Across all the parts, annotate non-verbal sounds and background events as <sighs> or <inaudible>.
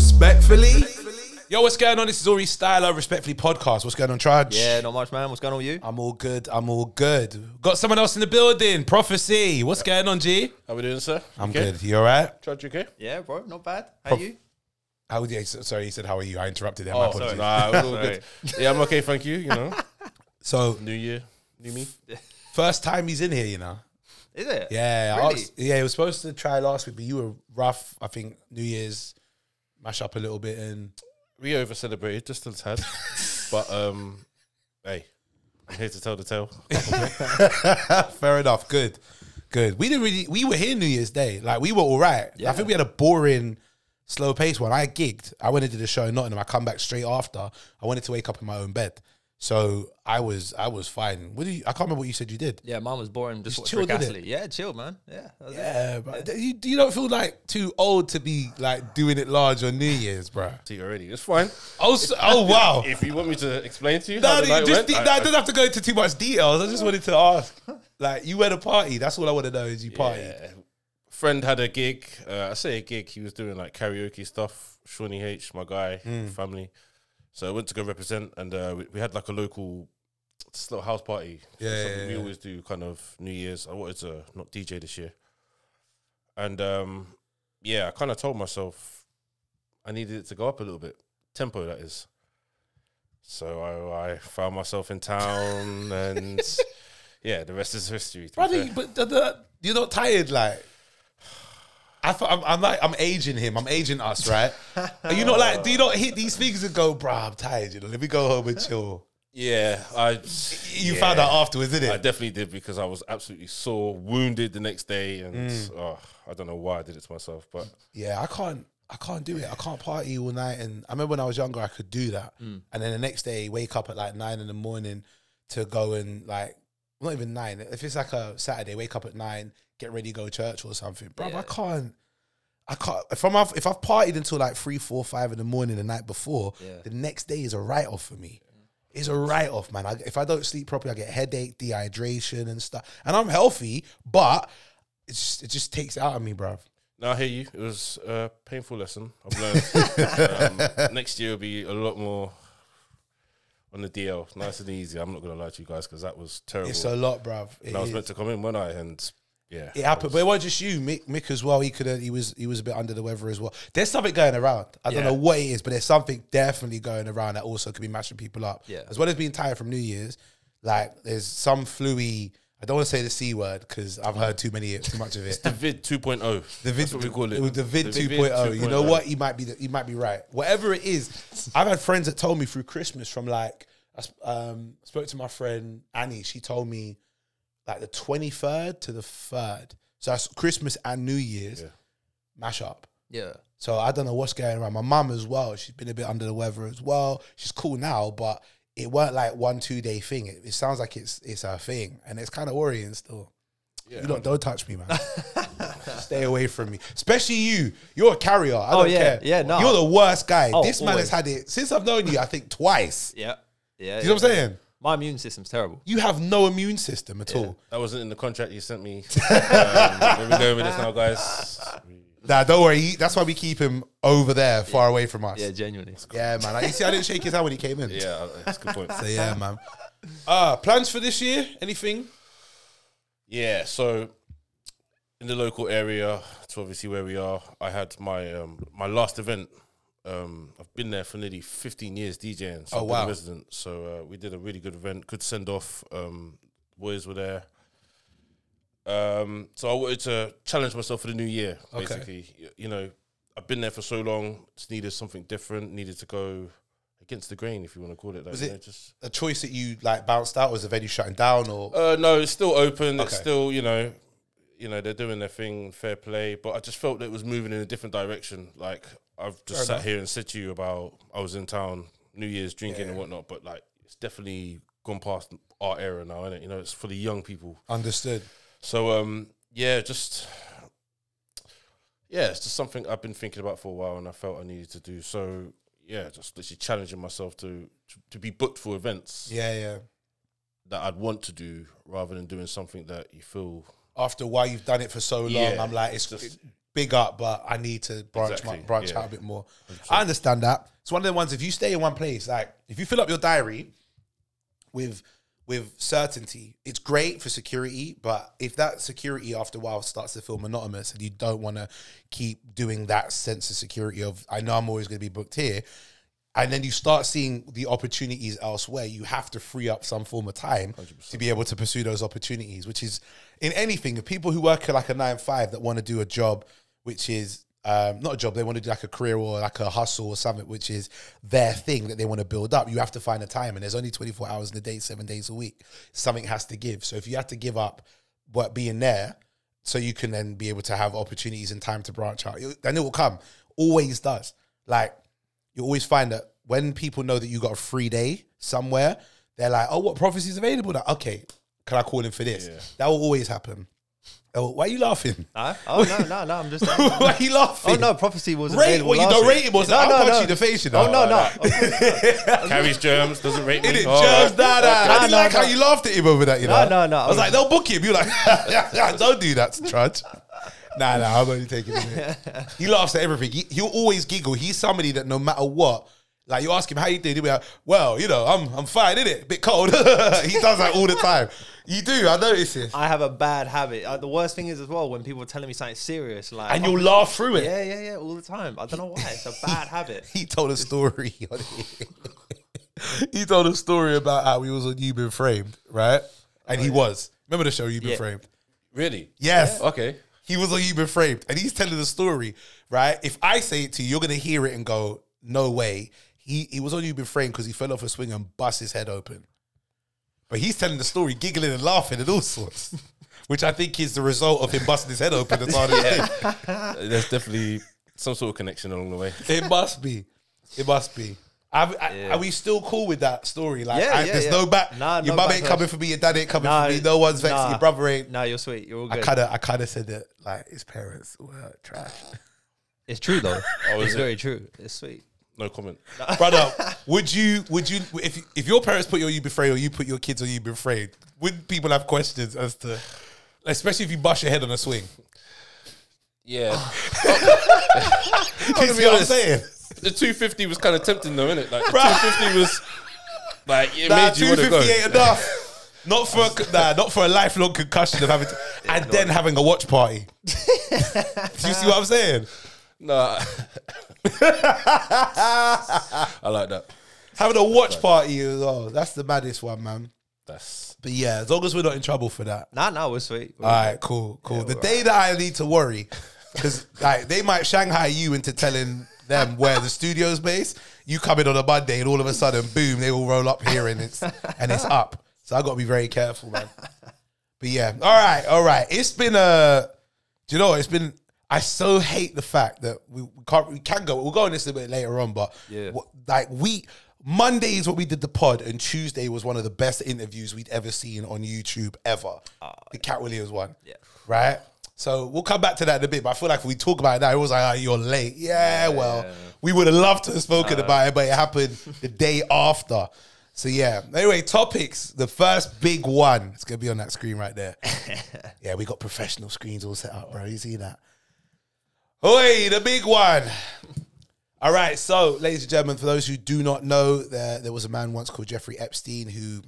Respectfully. Yo, what's going on? This is Aurie Styla, Respectfully Podcast. What's going on, Trudge? Yeah, not much, man. What's going on with you? I'm all good. I'm all good. Got someone else in the building. Prophecy. What's going on, G? How we doing, sir? I'm okay? good. You all right? Trudge, you okay? Yeah, bro, not bad. How Prof- you? How would you? Sorry, he said, "How are you?" I interrupted him. Oh, My apologies. Nah, it was all <laughs> good. Yeah, I'm okay, thank you. You know, <laughs> So, new year, new me. <laughs> first time he's in here, you know. Is it? Yeah, I Really? asked- yeah. He was supposed to try last week, but you were rough. I think New Year's mash up a little bit, and We over celebrated just a tad, <laughs> but um, hey, I'm here to tell the tale. <laughs> fair enough. Good, good. We didn't really. We were here New Year's Day. Like we were all right. I think we had a boring, slow pace one. I gigged. I went into the show in Nottingham. I come back straight after. I wanted to wake up in my own bed, so I was I was fine. What do you? I can't remember what you said you did. Yeah, mine was boring. Just Just watched chilled, Rick didn't Yeah, chilled, man. Yeah. that was it. Yeah, you, you don't feel like too old to be like doing it large on New Year's, bro. See you already. It's fine. Oh, so, oh wow. If you want me to explain to you, No, how the you night just, went, no, I- I don't have to go into too much details. I just wanted to ask. Like, you went a party. That's all I want to know is you party. Yeah. Friend had a gig. Uh, I say a gig. He was doing like karaoke stuff. Shawnee H, my guy, Hmm. family. So I went to go represent, and uh, we, we had like a local just little house party. Yeah, Something yeah, we always do, kind of New Year's. I wanted to not DJ this year, and um, yeah, I kind of told myself I needed it to go up a little bit, tempo that is. So I, I found myself in town, <laughs> and yeah, the rest is history. to Brother, but the, the, you're not tired, like. I thought I'm, I'm like I'm aging him. I'm aging us, right? <laughs> Are you not like? Do you not hit these things and go, "Bruh, I'm tired. You know, let me go home and chill." Yeah, I. You yeah, found out afterwards, didn't it? I definitely did because I was absolutely sore, wounded the next day, and Mm. oh, I don't know why I did it to myself, but Yeah, I can't. I can't do it. I can't party all night. And I remember when I was younger, I could do that. Mm. And then the next day, wake up at like nine in the morning to go and like, not even nine. If it's like a Saturday, wake up at nine, get ready, go to church or something. Bro, I can't. I can't. If I'm if I've partied until like three, four, five in the morning the night before, Yeah. the next day is a write off for me. It's a write off, man. I, if I don't sleep properly, I get headache, dehydration, and stuff. And I'm healthy, but it just, it just takes it out of me, bro. now I hear you. It was a painful lesson. I've learned. <laughs> um, next year will be a lot more on the DL, nice and easy. I'm not gonna lie to you guys because that was terrible. It's a lot, bro. and I was meant to come in when I and yeah, It happened, but it wasn't just you, Mick. Mick as well. He could have. He was. He was a bit under the weather as well. There's something going around. I don't Yeah. know what it is, but there's something definitely going around that also could be matching people up. Yeah. As well as being tired from New Year's, like there's some fluey. I don't want to say the c word because I've heard too many, too much of it. the vid 2.0. The vid, That's what we call it. was the vid The 2.0. You know what? You might be. You might be right. Whatever it is, I've had friends that told me through Christmas from like I sp- um, spoke to my friend Annie. She told me like the 23rd to the third. So that's Christmas and New Year's Yeah. mash up. Yeah. So I don't know what's going around. My mum as well. She's been a bit under the weather as well. She's cool now, but it weren't like one two day thing. It, it sounds like it's it's a thing, and it's kind of worrying still. Yeah. You don't don't touch me, man. <laughs> Stay away from me, especially you. You're a carrier. I Oh, don't yeah. care. Yeah, no. You're the worst guy. Oh, this man has had it since I've known you. I think twice. Yeah. Yeah. You know what I'm saying? My immune system's terrible. You have no immune system at all. That wasn't in the contract you sent me. um, where we going with this now, guys? Nah, don't worry. He- That's why we keep him over there, far away from us. Yeah, genuinely. Yeah, genuinely. man. Like, you see, I didn't shake his hand when he came in. Yeah, that's a good point. So yeah, man. Uh plans for this year? Anything? Yeah, so in the local area, to obviously where we are, I had my um, my last event. Um, I've been there for nearly 15 years DJing. So Oh, I've been a wow. resident. So uh, we did a really good event, good send off. Um, boys were there. Um, so I wanted to challenge myself for the new year. Basically, Y- you know, I've been there for so long. Just needed something different. Needed to go against the grain, if you want to call it that. Was you it- know, just A choice that you like bounced out? Was the venue shutting down or? uh, no, it's still open. It's still, you know, you know, they're doing their thing, fair play. But I just felt that it was moving in a different direction. Like I've just Fair sat enough. here and said to you about I was in town, New Year's drinking and whatnot. But like, it's definitely gone past our era now, isn't it? You know, it's for the young people. Understood. So um, yeah, just yeah, it's just something I've been thinking about for a while, and I felt I needed to do. So yeah, just literally challenging myself to to, to be booked for events Yeah, yeah. that I'd want to do rather than doing something that you feel After while, you've done it for so long. Yeah, I'm like, it's it's just- big up, but I need to branch Exactly, my, branch yeah. out a bit more. I understand that. It's one of the ones. If you stay in one place, like if you fill up your diary with with certainty, it's great for security. But if that security after a while starts to feel monotonous, and you don't want to keep doing that sense of security of I know I'm always going to be booked here, and then you start seeing the opportunities elsewhere, you have to free up some form of time to be able to pursue those opportunities, which is in anything. The people who work at like a nine five that want to do a job, which is um, not a job, they want to do like a career or like a hustle or something, which is their thing that they want to build up. You have to find the time, and there's only 24 hours in a day, seven days a week. Something has to give. So if you have to give up what being there, so you can then be able to have opportunities and time to branch out, then it will come. Always does. Like you always find that when people know that you got a free day somewhere, they're like, "Oh, what prophecy is available?" Now, okay, can I call in for this? Yeah. That will always happen. Oh, why are you laughing? Huh? Oh no, no, no! I'm just. <laughs> why are you laughing? oh no, prophecy was Rate available what you don't rate it, boss. No, I'll no, punch no. you in the face. You oh, know. Oh no, no! <laughs> Carries germs, doesn't rate me. In it, All germs, right. nah, nah. I didn't nah, like how you laughed at him over that. You know. No, no, no. I was like, they'll book him. You're like, <laughs> don't do that, Trudge. Nah, nah. I'm only taking it. He laughs at everything. He, he'll always giggle. He's somebody that no matter what. Like you ask him how you doing, he'll be like, "Well, you know, I'm I'm fine, is it? Bit cold." <laughs> he does that all the time. You do, I notice this. I have a bad habit. Uh, the worst thing is as well when people are telling me something serious, like and oh, you'll laugh through it. yeah, yeah, yeah, all the time. I don't know why. It's a bad <laughs> habit. He told a story. on <laughs> he told a story about how he was on You've Been Framed, right? And he was. Remember the show You've Been Yeah. Framed? Really? Yes. Okay. He was on You've Been Framed, and he's telling the story, right? If I say it to you, you're gonna hear it and go, "No way." He he was on You've Been Framed because he fell off a swing and bust his head open. But he's telling the story, giggling and laughing and all sorts, <laughs> which I think is the result of him busting his head open as hard as he. <laughs> There's definitely some sort of connection along the way. It must be. It must be. Are, are- Yeah. are we still cool with that story? Like, Yeah, I- yeah, there's yeah. no back. Nah, your no mum ain't coming for me. Your dad ain't coming Nah, for me. No one's vexing. nah. Your brother ain't. No, you're sweet. You're all good. I kind of, I kind of said that like his parents were trash. It's true though. Oh, it's it? very true. It's sweet. No comment. <laughs> Brother, would you, would you, if if your parents put you you afraid or you put your kids on you afraid, would people have questions as to, especially if you bust your head on a swing? Yeah. <laughs> <laughs> You see what I'm saying? the 250 was kind of tempting though, innit? Like the 250 was like it Nah, made you want to go. ain't enough. Not for a, nah, not for a lifelong concussion of having to, and then having a watch party. Do you see what I'm saying? Nah. <laughs> I like that. Having a watch party as well. That's the maddest one, man. That's But yeah, as long as we're not in trouble for that. Nah, nah, we're sweet. We're All right, cool, cool. the day that I need to worry, because like they might Shanghai you into telling them where the studio's based. You come in on a Monday and all of a sudden, boom, they all roll up here and it's and it's up. So I got to be very careful, man. But yeah, all right, all right. It's been a. Do you know? what? It's been. I so hate the fact that we, we can't. We can go. We'll go on this a bit later on, but Yeah. what- like we. Monday is what we did the pod, and Tuesday was one of the best interviews we'd ever seen on YouTube ever. Ah, the Katt Williams one. Yeah. Right? So we'll come back to that in a bit, but I feel like if we talk about it now, it was like, oh, you're late. Yeah, well, we would have loved to have spoken about it, but it happened the day after. So yeah. Anyway, topics. The first big one. It's gonna be on that screen right there. <laughs> yeah, we got professional screens all set up, bro. You see that? Oi, the big one. All right, so ladies and gentlemen, for those who do not know, there there was a man once called Jeffrey Epstein who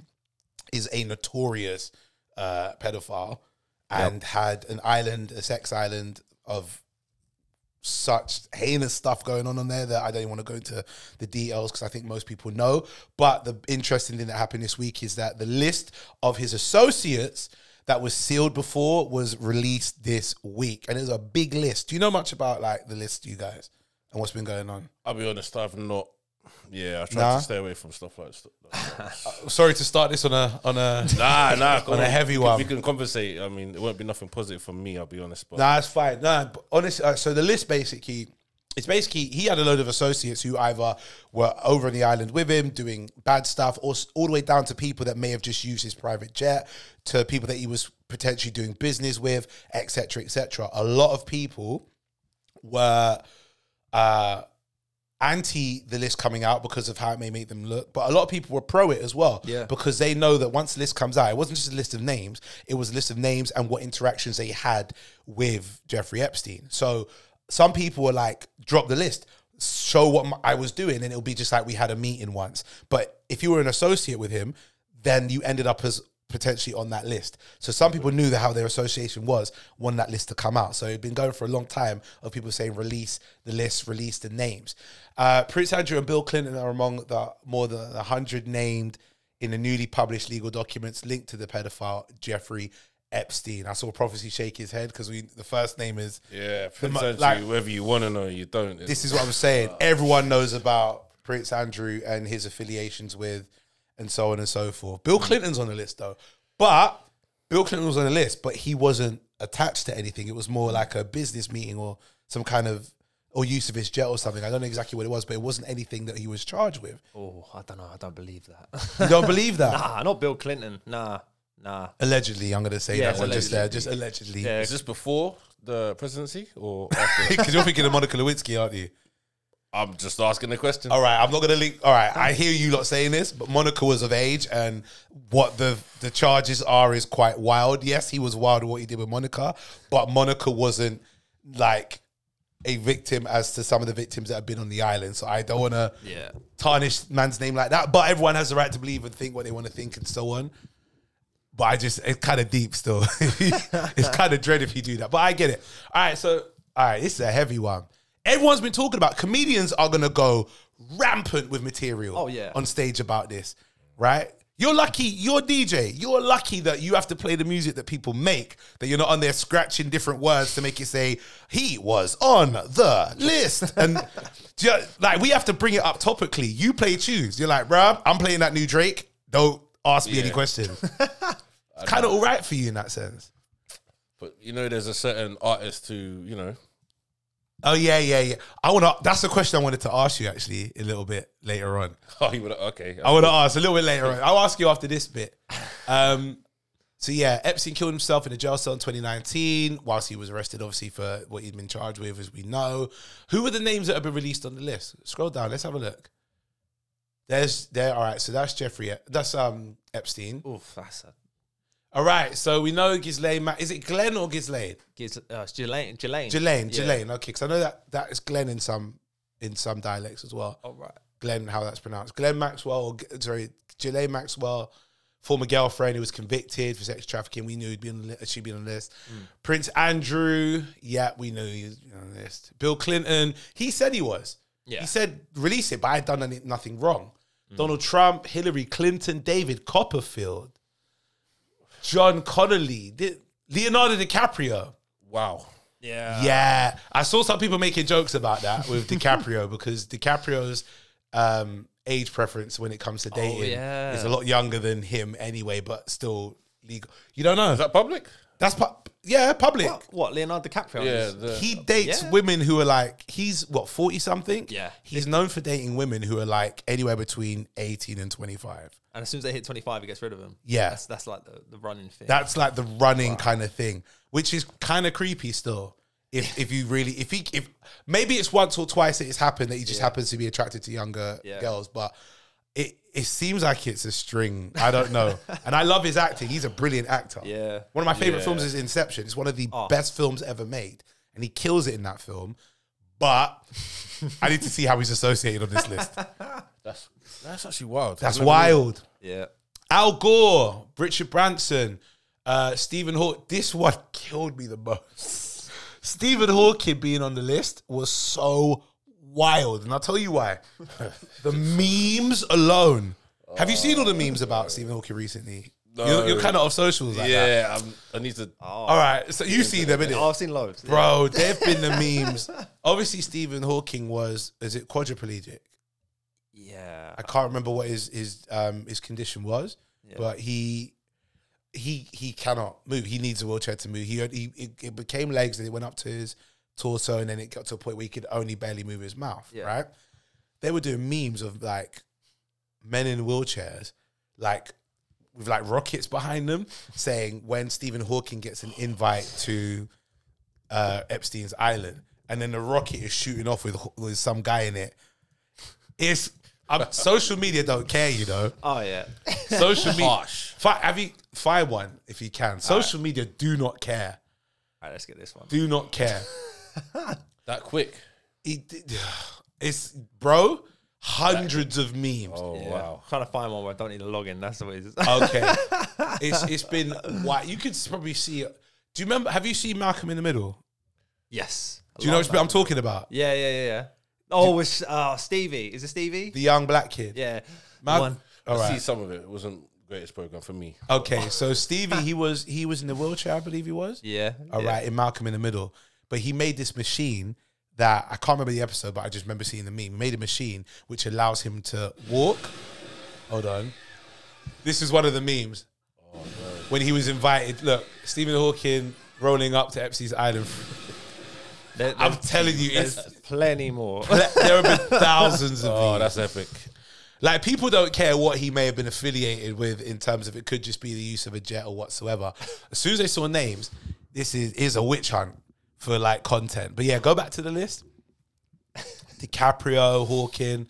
is a notorious uh, pedophile and had an island, a sex island of such heinous stuff going on on there that I don't even want to go into the details because I think most people know. But the interesting thing that happened this week is that the list of his associates that was sealed before was released this week, and it's a big list. Do you know much about like the list, you guys, and what's been going on? I'll be honest, I've not yeah, I try Nah. to stay away from stuff like <laughs> that. Sorry to start this on a on a. nah, nah, <laughs> On a heavy one. We can conversate. I mean, it won't be nothing positive for me, I'll be honest. But Nah, it's fine. Nah, but honestly, uh, so the list basically, it's basically he had a load of associates who either were over on the island with him doing bad stuff, or all the way down to people that may have just used his private jet, to people that he was potentially doing business with, etc., etc. A lot of people were uh, anti the list coming out because of how it may make them look, but a lot of people were pro it as well. Yeah. Because they know that once the list comes out, it wasn't just a list of names, it was a list of names and what interactions they had with Jeffrey Epstein. So some people were like, drop the list, show what I was doing, and it'll be just like we had a meeting once. But if you were an associate with him, then you ended up as potentially on that list. So some people knew that how their association was, wanted that list to come out. So it'd been going for a long time of people saying release the list, release the names. Uh, Prince Andrew and Bill Clinton are among the more than hundred named in the newly published legal documents linked to the pedophile Jeffrey Epstein. I saw Prophecy shake his head because we the first name is Yeah, Prince mo- Andrew, like- whether you want to know, you don't. this is what I'm saying. Everyone knows about Prince Andrew and his affiliations with, and so on and so forth. Bill mm. Clinton's on the list though, but Bill Clinton was on the list, but he wasn't attached to anything. It was more mm. like a business meeting or some kind of or use of his jet or something. I don't know exactly what it was, but it wasn't anything that he was charged with. Oh, I don't know. I don't believe that. You don't believe that? <laughs> nah, not Bill Clinton. Nah, nah. Allegedly, I'm going to say Yeah, that one just there, allegedly. just allegedly. Yeah. Is this before the presidency or <laughs> after? Because you're thinking of Monica Lewinsky, aren't you? I'm just asking the question. All right, I'm not gonna link. All right, I hear you lot saying this, but Monica was of age, and what the the charges are is quite wild. Yes, he was wild with what he did with Monica, but Monica wasn't like a victim as to some of the victims that have been on the island. So I don't want to Yeah. tarnish man's name like that. But everyone has the right to believe and think what they want to think and so on. But I just it's kind of deep still. <laughs> it's kind of dread if you do that. But I get it. All right, so all right, this is a heavy one. Everyone's been talking about comedians are gonna go rampant with material Oh, yeah. on stage about this, right? You're lucky, you're DJ. You're lucky that you have to play the music that people make, that you're not on there scratching different words to make it say, he was on the list. And <laughs> ju- like, we have to bring it up topically. You play tunes. You're like, bruh, I'm playing that new Drake. Don't ask me any Yeah. questions. <laughs> it's <laughs> kind of all right for you in that sense. But you know, there's a certain artist who you know. Oh, yeah, yeah, yeah. I want to, that's a question I wanted to ask you actually a little bit later on. <laughs> Oh, you would okay. I want to ask a little bit later on. I'll ask you after this bit. Um, so yeah, Epstein killed himself in a jail cell in 2019, whilst he was arrested, obviously for what he'd been charged with, as we know. Who were the names that have been released on the list? Scroll down. Let's have a look. There's there. All right. So that's Jeffrey. That's um Epstein. Oof, that's a. All right. So we know Ghislaine. Is it Glenn or Ghislaine? Giz, uh, Ghislaine. Ghislaine. Ghislaine. Yeah. Ghislaine. Okay. Because I know that that is Glenn in some in some dialects as well. Oh, right. Glenn, how that's pronounced. Glenn Maxwell, or, sorry, Ghislaine Maxwell, former girlfriend who was convicted for sex trafficking. We knew he'd be on the she'd be on the list. Prince Andrew, yeah, we knew he was on the list. Bill Clinton, he said he was. Yeah. He said release it, but I had done any, nothing wrong. Donald Trump, Hillary Clinton, David Copperfield, John Connolly, Leonardo DiCaprio. Wow. Yeah. Yeah, I saw some people making jokes about that with DiCaprio <laughs> because DiCaprio's um, age preference when it comes to dating yeah. is a lot younger than him anyway, but still legal. You don't know. Is that public? That's pu- yeah, public. What, what? Leonardo DiCaprio? Yeah. is- The, He dates Yeah. women who are like he's what forty something. Yeah. he's known for dating women who are like anywhere between eighteen and twenty five. And as soon as they hit 25, he gets rid of them. Yeah. That's, that's like the, the running thing. That's like the running kind of thing, which is kind of creepy still. If if you really if he if maybe it's once or twice that it's happened that he just happens to be attracted to younger Yeah. girls, but it it seems like it's a string. I don't know, <laughs> and I love his acting. He's a brilliant actor. Yeah. one of my favorite Yeah. films is Inception. It's one of the Oh. best films ever made, and he kills it in that film. But I need to see how he's associated on this list. <laughs> that's that's actually wild. That's wild. yeah. Al Gore, Richard Branson, uh, Stephen Hawking. This one killed me the most. <laughs> Stephen Hawking being on the list was so wild, and I'll tell you why. the memes alone. Have you seen all the memes about Stephen Hawking recently? No. You're, you're kind of off socials like that. Yeah, I'm, I need to. All right, so you see them, innit? Oh, I've seen loads. Bro, there've been the memes. Obviously, Stephen Hawking was, is it quadriplegic? Yeah. I can't remember what his his um his condition was, Yeah. but he he he cannot move. He needs a wheelchair to move. He he it, it became legs and it went up to his torso, and then it got to a point where he could only barely move his mouth. Yeah. Right? They were doing memes of like men in wheelchairs, like with like rockets behind them, saying when Stephen Hawking gets an invite to uh, Epstein's island, and then the rocket is shooting off with with some guy in it. It's um, <laughs> social media don't care, you know. Oh yeah. Social media. Harsh. Fi- have you find one if you can? Social media do not care. All right, let's get this one. Do not care. <laughs> <laughs> That quick. It- <sighs> it's bro, hundreds of memes. Oh Yeah. wow. trying to find one where I don't need to log in. That's what it is. Okay, <laughs> it's it's been why you could probably see it. Do you remember? Have you seen Malcolm in the Middle? yes. I Do you know love which bit I'm talking about? Yeah, yeah, yeah, yeah. Oh, it's uh, Stevie. Is it Stevie? The young black kid. yeah. Mal- One. All I see right. some of it. It wasn't the greatest program for me. Okay, so Stevie, he was he was in the wheelchair, I believe he was. <laughs> Yeah. All yeah. right, in Malcolm in the Middle. But he made this machine that I can't remember the episode, but I just remember seeing the meme. He made a machine which allows him to walk. Hold on. This is one of the memes. When he was invited, look, Stephen Hawking rolling up to Epstein's Island. There- I'm telling you, there's it's, plenty more. <laughs> there have been thousands of <laughs> Oh, these. that's epic. Like people don't care what he may have been affiliated with in terms of it could just be the use of a jet or whatsoever. As soon as they saw names, this is is a witch hunt for like content. But yeah, go back to the list. <laughs> DiCaprio, Hawking,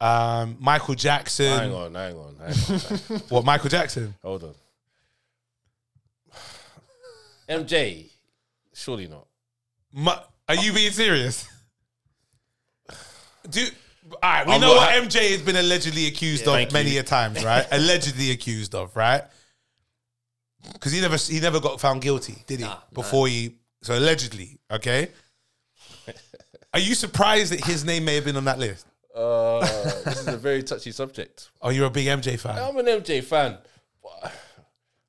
um, Michael Jackson. Hang on, hang on, hang on. hang on. <laughs> What Michael Jackson? Hold on. <sighs> MJ, surely not. Ma- are you being serious? <sighs> Do all right, we I'm know what ha- MJ has been allegedly accused Thank of many you. a times, <laughs> right? allegedly accused of, right? Because he never he never got found guilty, did he? Nah, Before he so allegedly, okay. Are you surprised that his name may have been on that list? Uh, this is a very touchy subject. Oh, you're a big MJ fan. I'm an MJ fan.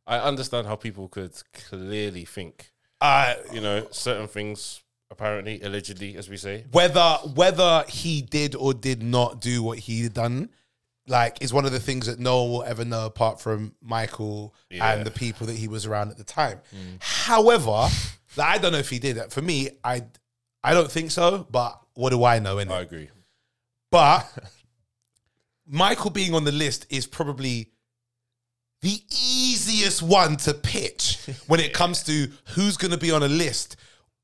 I understand how people could clearly think, Uh, you know, certain things. Apparently, allegedly, as we say. whether whether he did or did not do what he had done, like is one of the things that no one will ever know apart from Michael Yeah. and the people that he was around at the time. However, like, I don't know if he did it. For me, I I don't think so. But what do I know? I agree. But <laughs> Michael being on the list is probably the easiest one to pitch when it comes to who's going to be on a list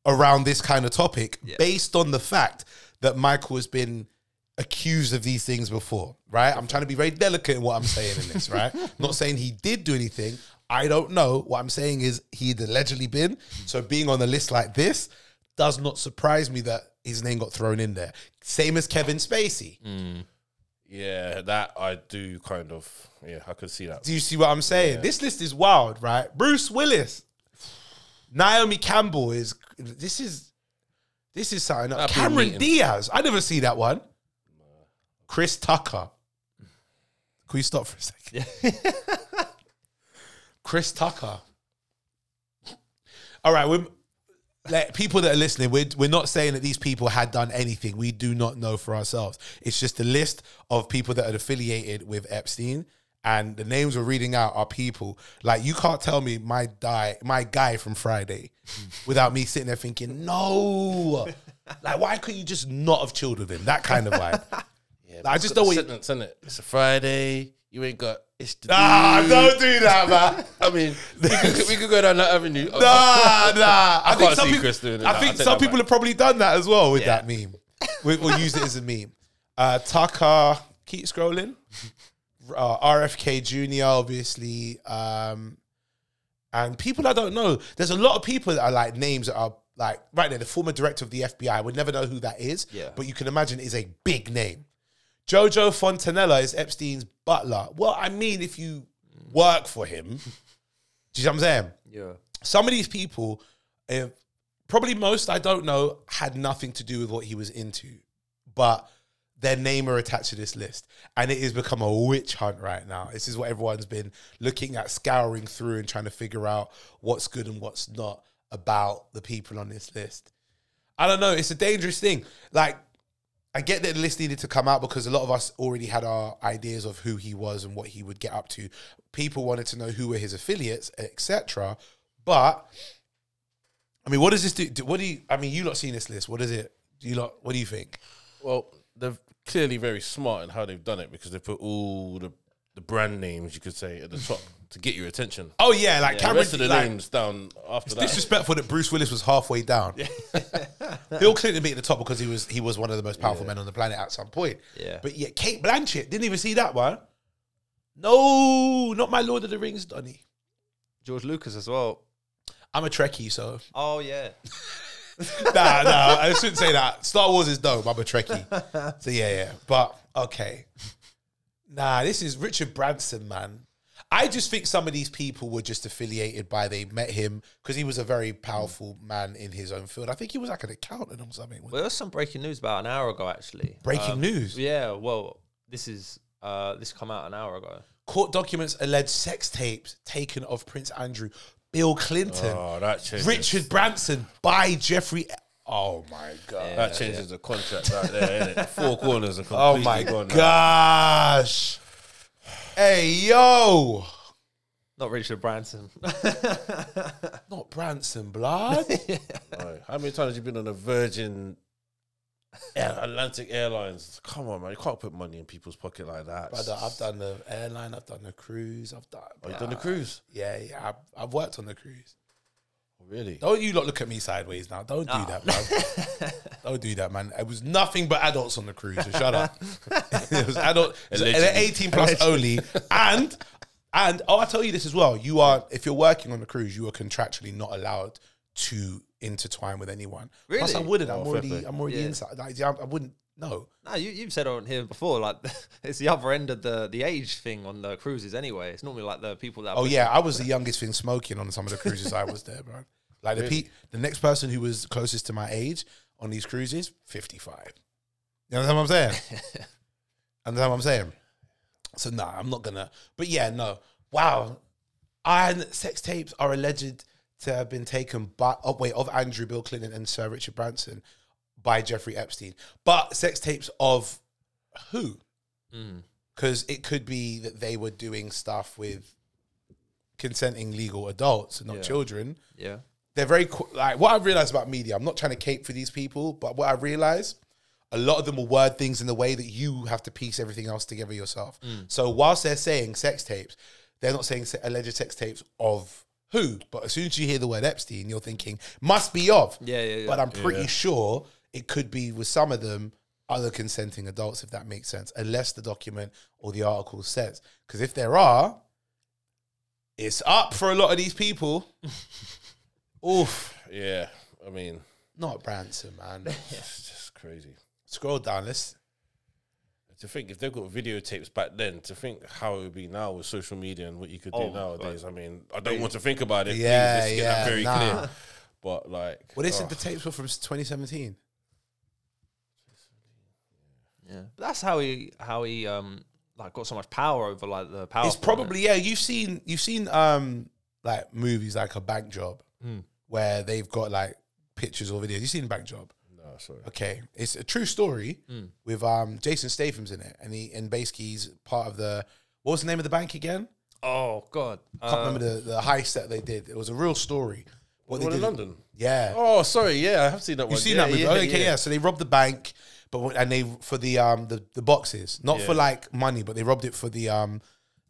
around this kind of topic based on the fact that Michael has been accused of these things before, right? I'm trying to be very delicate in what I'm saying in this, right? <laughs> Not saying he did do anything. I don't know. What I'm saying is he'd allegedly been. So being on a list like this does not surprise me that his name got thrown in there. Same as Kevin Spacey. Yeah, that I do kind of. Yeah, I could see that. Do you see what I'm saying? This list is wild, right? Bruce Willis, Naomi Campbell is this is this is something. That'd Cameron. Diaz, I never see that one. Chris Tucker. Can we stop for a second? <laughs> Chris Tucker. All right, we're like people that are listening. We're we're not saying that these people had done anything. We do not know for ourselves. It's just a list of people that are affiliated with Epstein, and the names we're reading out are people like you can't tell me my die my guy from Friday without me sitting there thinking no. <laughs> Like why couldn't you just not have chilled with him? That kind of vibe. <laughs> Yeah, I just don't want you- sentence, isn't it? It's a Friday. You ain't got. It's the Ah, dude. don't do that, man. <laughs> I mean, we could, we could go down that avenue. Nah, nah. I, think can't some people, Chris doing it. I Nah, think I'll some people back. have probably done that as well with Yeah. that meme. We, we'll use it as a meme. Uh, Tucker, keep scrolling. <laughs> Uh, RFK Jr. Obviously, um, and people I don't know. There's a lot of people that are like names that are like right there. The former director of the FBI. I would never know who that is. Yeah. but you can imagine is a big name. Jojo Fontanilla is Epstein's butler. Well, I mean, if you work for him, <laughs> do you see what I'm saying? Yeah. some of these people, uh, probably most I don't know, had nothing to do with what he was into, but their name are attached to this list, and it has become a witch hunt right now. This is what everyone's been looking at, scouring through, and trying to figure out what's good and what's not about the people on this list. I don't know. It's a dangerous thing. Like, I get that the list needed to come out because a lot of us already had our ideas of who he was and what he would get up to. People wanted to know who were his affiliates, etc. But I mean, what does this do? What do you? I mean, you lot seen this list? What is it? Do you lot? What do you think? Well, they're clearly very smart in how they've done it because they put all the the brand names you could say at the top to get your attention. Oh yeah, like The Cameron. rest of the like, names down after It's that. disrespectful that Bruce Willis was halfway down. Bill Clinton beat at the top because he was he was one of the most powerful men on the planet at some point. Yeah. But yeah, Cate Blanchett didn't even see that one. No, not my Lord of the Rings, Donny. George Lucas as well. I'm a Trekkie, so Oh yeah. <laughs> <laughs> nah, nah, I shouldn't say that. Star Wars is dope. I'm a Trekkie. So yeah, yeah. But okay. Nah, this is Richard Branson, man. I just think some of these people were just affiliated by they met him because he was a very powerful man in his own field. I think he was like an accountant or something. Well, there was some breaking news about an hour ago, actually. Breaking Um, news. Yeah. Well, this is uh this come out an hour ago. Court documents allege sex tapes taken of Prince Andrew, Bill Clinton, oh, that. Richard Branson by Jeffrey. Oh my god. That changes the contract right there, innit? Four corners are Oh completely my gone. now. gosh. Hey yo. Not Richard Branson. <laughs> Not Branson, blood. <laughs> Right. How many times have you been on a Virgin Air- Atlantic Airlines? Come on, man. You can't put money in people's pocket like that. Brother, I've done the airline, I've done the cruise, I've done. Oh, you done the cruise? Yeah, yeah. I've, I've worked on the cruise. Really? Don't you lot look at me sideways now. Don't do that, man. <laughs> Don't do that, man. It was nothing but adults on the cruise. So shut up. <laughs> it was adult, it was Allegedly. 18 plus only. And and oh, I tell you this as well. You are if you're working on the cruise, you are contractually not allowed to intertwine with anyone. Plus, I Really? wouldn't. Oh, I'm fair already. play. I'm already Yeah. inside. Like, I, I wouldn't. No. no, you you've said on here before, like <laughs> it's the other end of the the age thing on the cruises anyway. It's normally like the people that. Oh yeah, I was the youngest thing smoking on some of the cruises I was there, bro. Like the pe- the next person who was closest to my age on these cruises, fifty five. You know what I'm saying? <laughs> Understand what I'm saying? So nah, I'm not gonna. But yeah, no. Wow, and sex tapes are alleged to have been taken by oh wait of Andrew Bill Clinton and Sir Richard Branson by Jeffrey Epstein, but sex tapes of who? Mm. because it could be that they were doing stuff with consenting legal adults and not Yeah. children. Yeah. They're very like what I've realized about media. I'm not trying to cape for these people, but what I realize, a lot of them will word things in the way that you have to piece everything else together yourself. Mm. So whilst they're saying sex tapes, they're not saying alleged sex tapes of who. But as soon as you hear the word Epstein, you're thinking must be of. Yeah, yeah, yeah. But I'm pretty sure it could be with some of them other consenting adults, if that makes sense, unless the document or the article says. Because if there are, it's up for a lot of these people. <laughs> Oof, Yeah. I mean, not Branson, man. <laughs> it's just crazy. Scroll down. Let's. To think if they've got videotapes back then, to think how it would be now with social media and what you could do Oh, nowadays. I mean, I don't want to think about it. Please, Yeah, let's get yeah, very nah. clear. But like, Well, they said the tapes were from 2017. Yeah. But that's how he how he um like got so much power over like the power. It's probably yeah. You've seen you've seen um like movies like a bank job Hmm. where they've got like pictures or videos. You've seen bank job. no, sorry. Okay, it's a true story with um Jason Statham's in it, and he and basically he's part of the what was the name of the bank again? Oh god. I can't Uh, remember the the heist that they did. It was a real story. What The one in London. Yeah, Oh, sorry. Yeah, I have seen that you've seen yeah, that movie. Yeah, Oh, okay, yeah. So they robbed the bank, but and they for the um the, the boxes, not for like money, but they robbed it for the um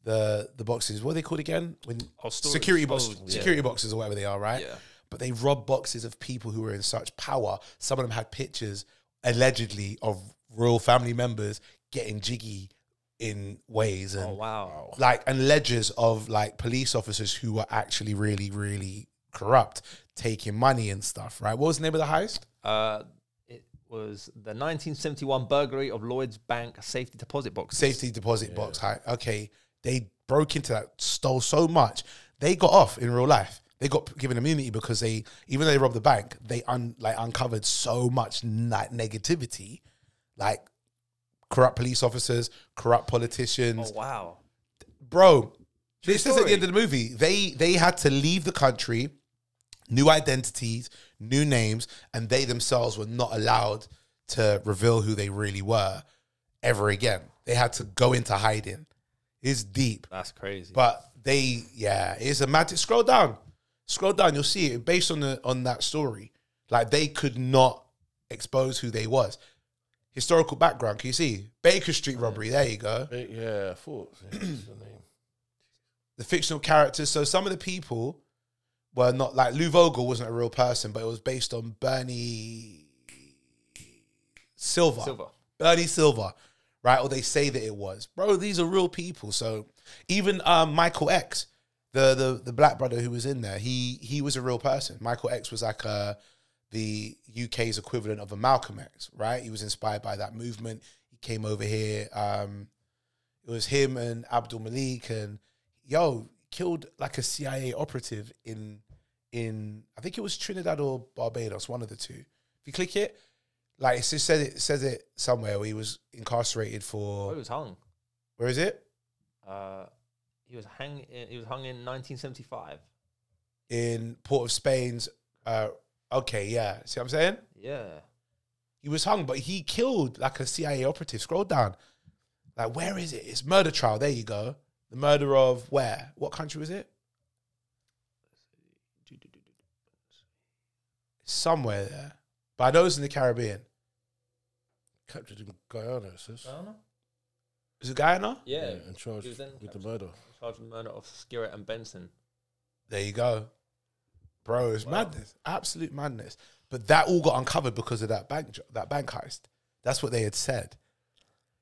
the the boxes. What are they called again? When Oh, storage. security box, Oh, yeah. security boxes or whatever they are, right? Yeah. But they robbed boxes of people who were in such power. Some of them had pictures allegedly of royal family members getting jiggy in ways and Oh wow. like and ledgers of like police officers who were actually really really corrupt taking money and stuff right what was the name of the heist Uh, it was the 1971 burglary of Lloyd's Bank safety deposit box. safety deposit box heist okay they broke into that stole so much they got off in real life they got given immunity because they even though they robbed the bank they un, like uncovered so much like negativity like corrupt police officers corrupt politicians Oh wow. bro. This is at the end of the movie. They they had to leave the country, new identities, new names, and they themselves were not allowed to reveal who they really were ever again. They had to go into hiding. It's deep, That's crazy. but they yeah, it's a magic. Scroll down, scroll down. You'll see it based on the on that story. Like they could not expose who they was. historical background. Can you see Baker Street robbery? There you go. Yeah, I thought. yeah, the name. The fictional characters. So some of the people were not like Lew Vogel wasn't a real person, but it was based on Bernie Silver. Silver. Bernie Silver, right? Or they say that it was. Bro, these are real people. So even um, Michael X, the, the the black brother who was in there, he he was a real person. Michael X was like a, the UK's equivalent of a Malcolm X, right? He was inspired by that movement. He came over here. Um, it was him and Abdul Malik and yo killed like a CIA operative in in I think it was Trinidad or Barbados, one of the two. If you click it, like it says it says it somewhere where he was incarcerated Oh, for he was hung. where is it? Uh, he was hang. He was hung in 1975. In Port of Spain's uh okay, yeah. See what I'm saying? Yeah. He was hung, but he killed like a CIA operative. Scroll down. Like, where is it? It's murder trial. There you go. The murder of where? What country was it? Somewhere there. But I know it's in the Caribbean. Captured in Guyana, it says. Is it Guyana? Yeah. and charged He was then with the captured. murder. Charged with murder of Skerritt and Benson. There you go. Bro, it's Wow. madness. Absolute madness. But that all got uncovered because of that bank jo- that bank heist. That's what they had said.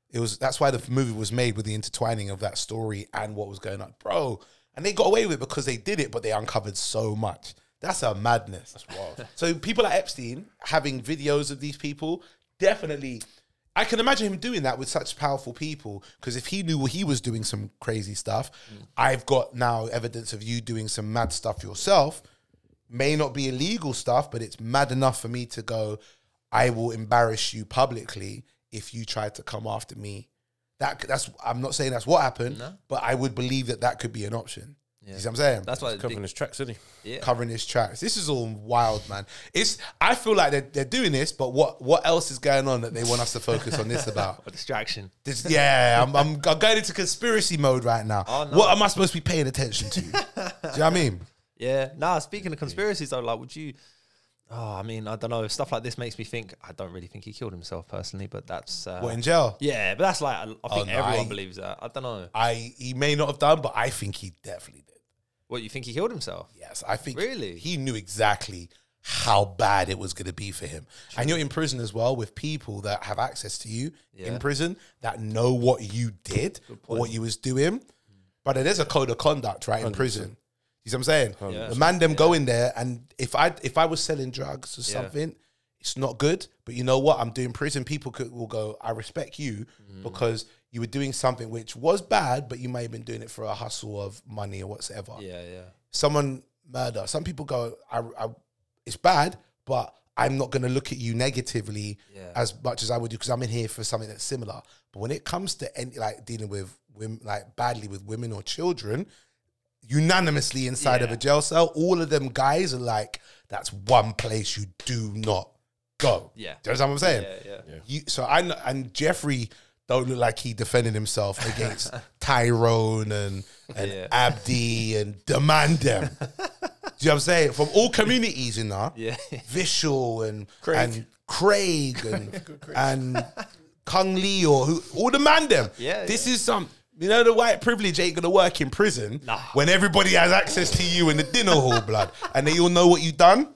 It was that's why the movie was made with the intertwining of that story and what was going on. Bro, and they got away with it because they did it, but they uncovered so much. That's a madness. That's wild. <laughs> So people like Epstein having videos of these people, definitely. I can imagine him doing that with such powerful people because if he knew he was doing some crazy stuff, mm. I've got now evidence of you doing some mad stuff yourself. May not be illegal stuff, but it's mad enough for me to go. I will embarrass you publicly if you try to come after me. That that's. I'm not saying that's what happened, No. but I would believe that that could be an option. Yeah. You see what I'm saying? That's why. Covering his tracks, isn't he? yeah. covering his tracks. This is all wild, man. It's I feel like they're, they're doing this, but what what else is going on that they want us to focus on this <laughs> about? A distraction. This, yeah, I'm, I'm I'm going into conspiracy mode right now. Oh, no. What am I supposed to be paying attention to? Do you know what I mean? <laughs> Yeah. Nah. Speaking of conspiracies, though, like, would you? Oh, I mean, I don't know. Stuff like this makes me think. I don't really think he killed himself personally, but that's. Uh, What in jail? yeah, but that's like I think Oh, no, everyone I- believes that. I don't know. I he may not have done, but I think he definitely did. What you think he killed himself? Yes, I think Really? he knew exactly how bad it was going to be for him. And you're in prison as well with people that have access to you in prison that know what you did or what you was doing. But there's a code of conduct, right, in prison. You see what I'm saying? Yeah. The man them go in there, and if I if I was selling drugs or Yeah. something, it's not good. But you know what? I'm doing prison. People could will go. I respect you Mm. because you were doing something which was bad, but you may have been doing it for a hustle of money or whatsoever Yeah, yeah. someone murder. Some people go, I, I, it's bad, but I'm not going to look at you negatively Yeah. as much as I would do because I'm in here for something that's similar. But when it comes to any, like dealing with women, like badly with women or children, unanimously inside of a jail cell, all of them guys are like, that's one place you do not go. Yeah. Do you understand what I'm saying? Yeah, yeah. You, so I and Jeffrey don't look like he defended himself against <laughs> Tyrone and and Yeah. Abdi and demand them. <laughs> Do you know what I'm saying? From all communities in there, Yeah. Visual and Craig. and Craig and <laughs> and Kung Lee or who all demand them. Yeah, This is some you know the white privilege ain't gonna work in prison Nah. when everybody has access to you in the dinner hall, blood, and they all know what you've done.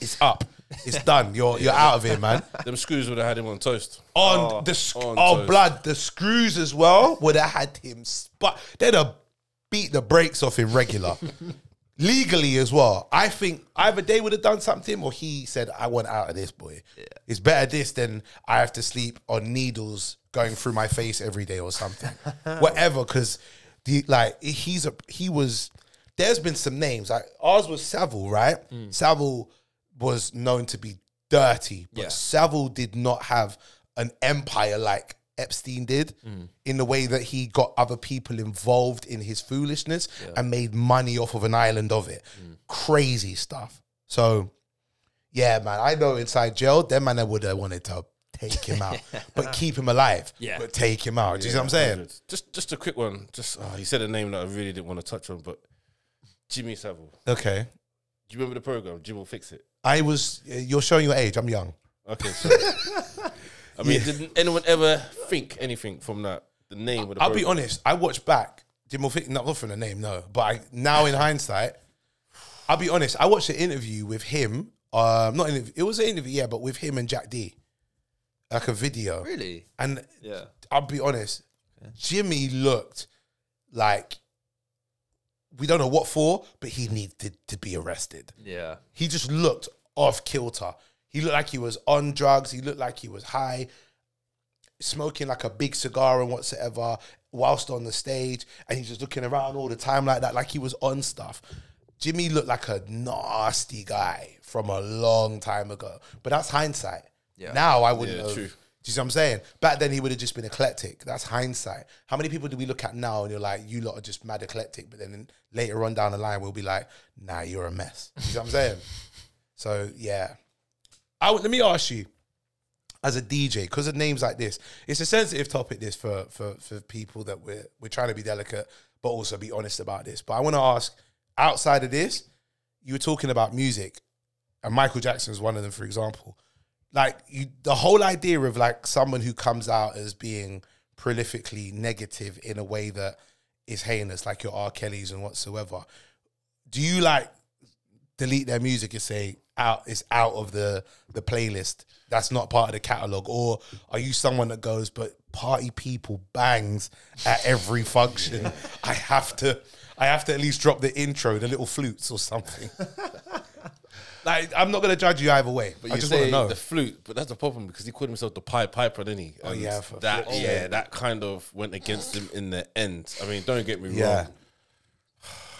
It's up. It's done. You're you're out of here, man. <laughs> Them screws would have had him on toast. On Oh, the sc- on oh toast. blood, the screws as well would have had him spot. They'd have beat the brakes off him regular. <laughs> Legally as well. I think either they would have done something or he said, I want out of this boy. It's better this than I have to sleep on needles going through my face every day or something. <laughs> Whatever, because the like he's a he was there's been some names. Like ours was Savile, right? Mm. Savile was known to be dirty, but Yeah. Savile did not have an empire like Epstein did mm. in the way that he got other people involved in his foolishness and made money off of an island of it. Mm. Crazy stuff. So, yeah, man, I know inside jail, them man would have wanted to take him out, <laughs> but keep him alive. Yeah. But take him out. Do you see what I'm saying? Just just a quick one. Just oh, he said a name that I really didn't want to touch on, but Jimmy Savile. Okay. Do you remember the program? Jim will fix it. I was, you're showing your age. I'm young. Okay, <laughs> so I mean, did anyone ever think anything from that? The name of the I'll be honest. I watched back. Did more think not from the name, no. But I, now in hindsight, I'll be honest. I watched an interview with him. Um, not an, it was an interview, yeah, but with him and Jack D, like a video. Really? And Yeah. I'll be honest, Jimmy looked like we don't know what for, but he needed to be arrested. Yeah. He just looked off kilter. He looked like he was on drugs. He looked like he was high, smoking like a big cigar and whatsoever, whilst on the stage. And he's just looking around all the time like that, like he was on stuff. Jimmy looked like a nasty guy from a long time ago. But that's hindsight. Yeah. Now I wouldn't Yeah, have. true. Do you see what I'm saying? Back then he would have just been eclectic. That's hindsight. How many people do we look at now and you're like, you lot are just mad eclectic, but then later on down the line we'll be like, nah, you're a mess. Do You see what I'm saying? <laughs> So yeah. I would, let me ask you, as a DJ, because of names like this, it's a sensitive topic. This for for for people that we're we're trying to be delicate, but also be honest about this. But I want to ask, outside of this, you were talking about music, and Michael Jackson is one of them, for example. Like you, the whole idea of like someone who comes out as being prolifically negative in a way that is heinous, like your R. Kellys and whatsoever. Do you like delete their music and say out it's out of the the playlist that's not part of the catalog or are you someone that goes but party people bangs at every function i have to i have to at least drop the intro the little flutes or something <laughs> like i'm not going to judge you either way But i you just want say to know the flute, but that's the problem because he called himself the Pied Piper, didn't he? Oh yeah, for that yeah, that kind of went against him in the end. I mean, don't get me yeah wrong.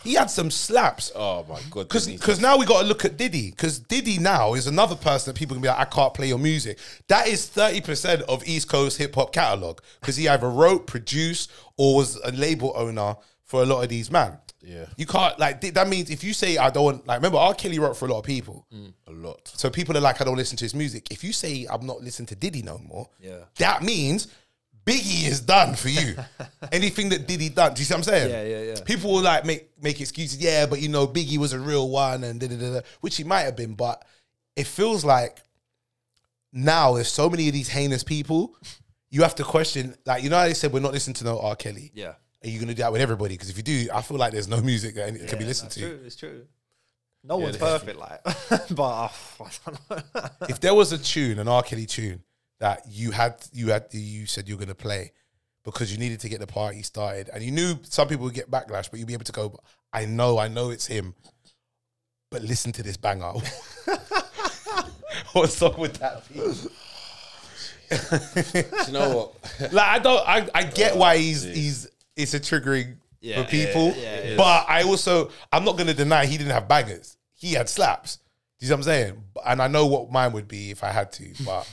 he had some slaps Oh my god, Because didn't he? because now we got to look at Diddy because Diddy now is another person that people can be like I can't play your music. That is thirty percent of East Coast hip hop catalog because he either wrote, produced, or was a label owner for a lot of these man. Yeah. you can't like th- that means if you say I don't like remember R Kelly wrote for a lot of people. Mm. a lot. So people are like, I don't listen to his music. If you say I'm not listening to Diddy no more, Yeah. that means Biggie is done for you. <laughs> Anything that Diddy done, do you see what I'm saying? Yeah, yeah, yeah. People will like make make excuses. Yeah, but you know, Biggie was a real one, and da da da, da which he might have been. But it feels like now there's so many of these heinous people. You have to question, like you know, how they said we're not listening to no R. Kelly. Yeah. Are you gonna do that with everybody? Because if you do, I feel like there's no music that any- can be listened It's to. true. It's true. No one's perfect, like, <laughs> but uh, <laughs> I don't know. <laughs> if there was a tune, an R. Kelly tune that you had, you had, you said you were gonna play because you needed to get the party started, and you knew some people would get backlash, but you'd be able to go. I know, I know it's him, but listen to this banger. what song would that be? <sighs> Do you know what? Like I don't, I, I get why he's jeez. he's it's a triggering Yeah, for people, yeah, yeah, but I also I'm not gonna deny he didn't have bangers. He had slaps. Do you see what I'm saying? And I know what mine would be if I had to. But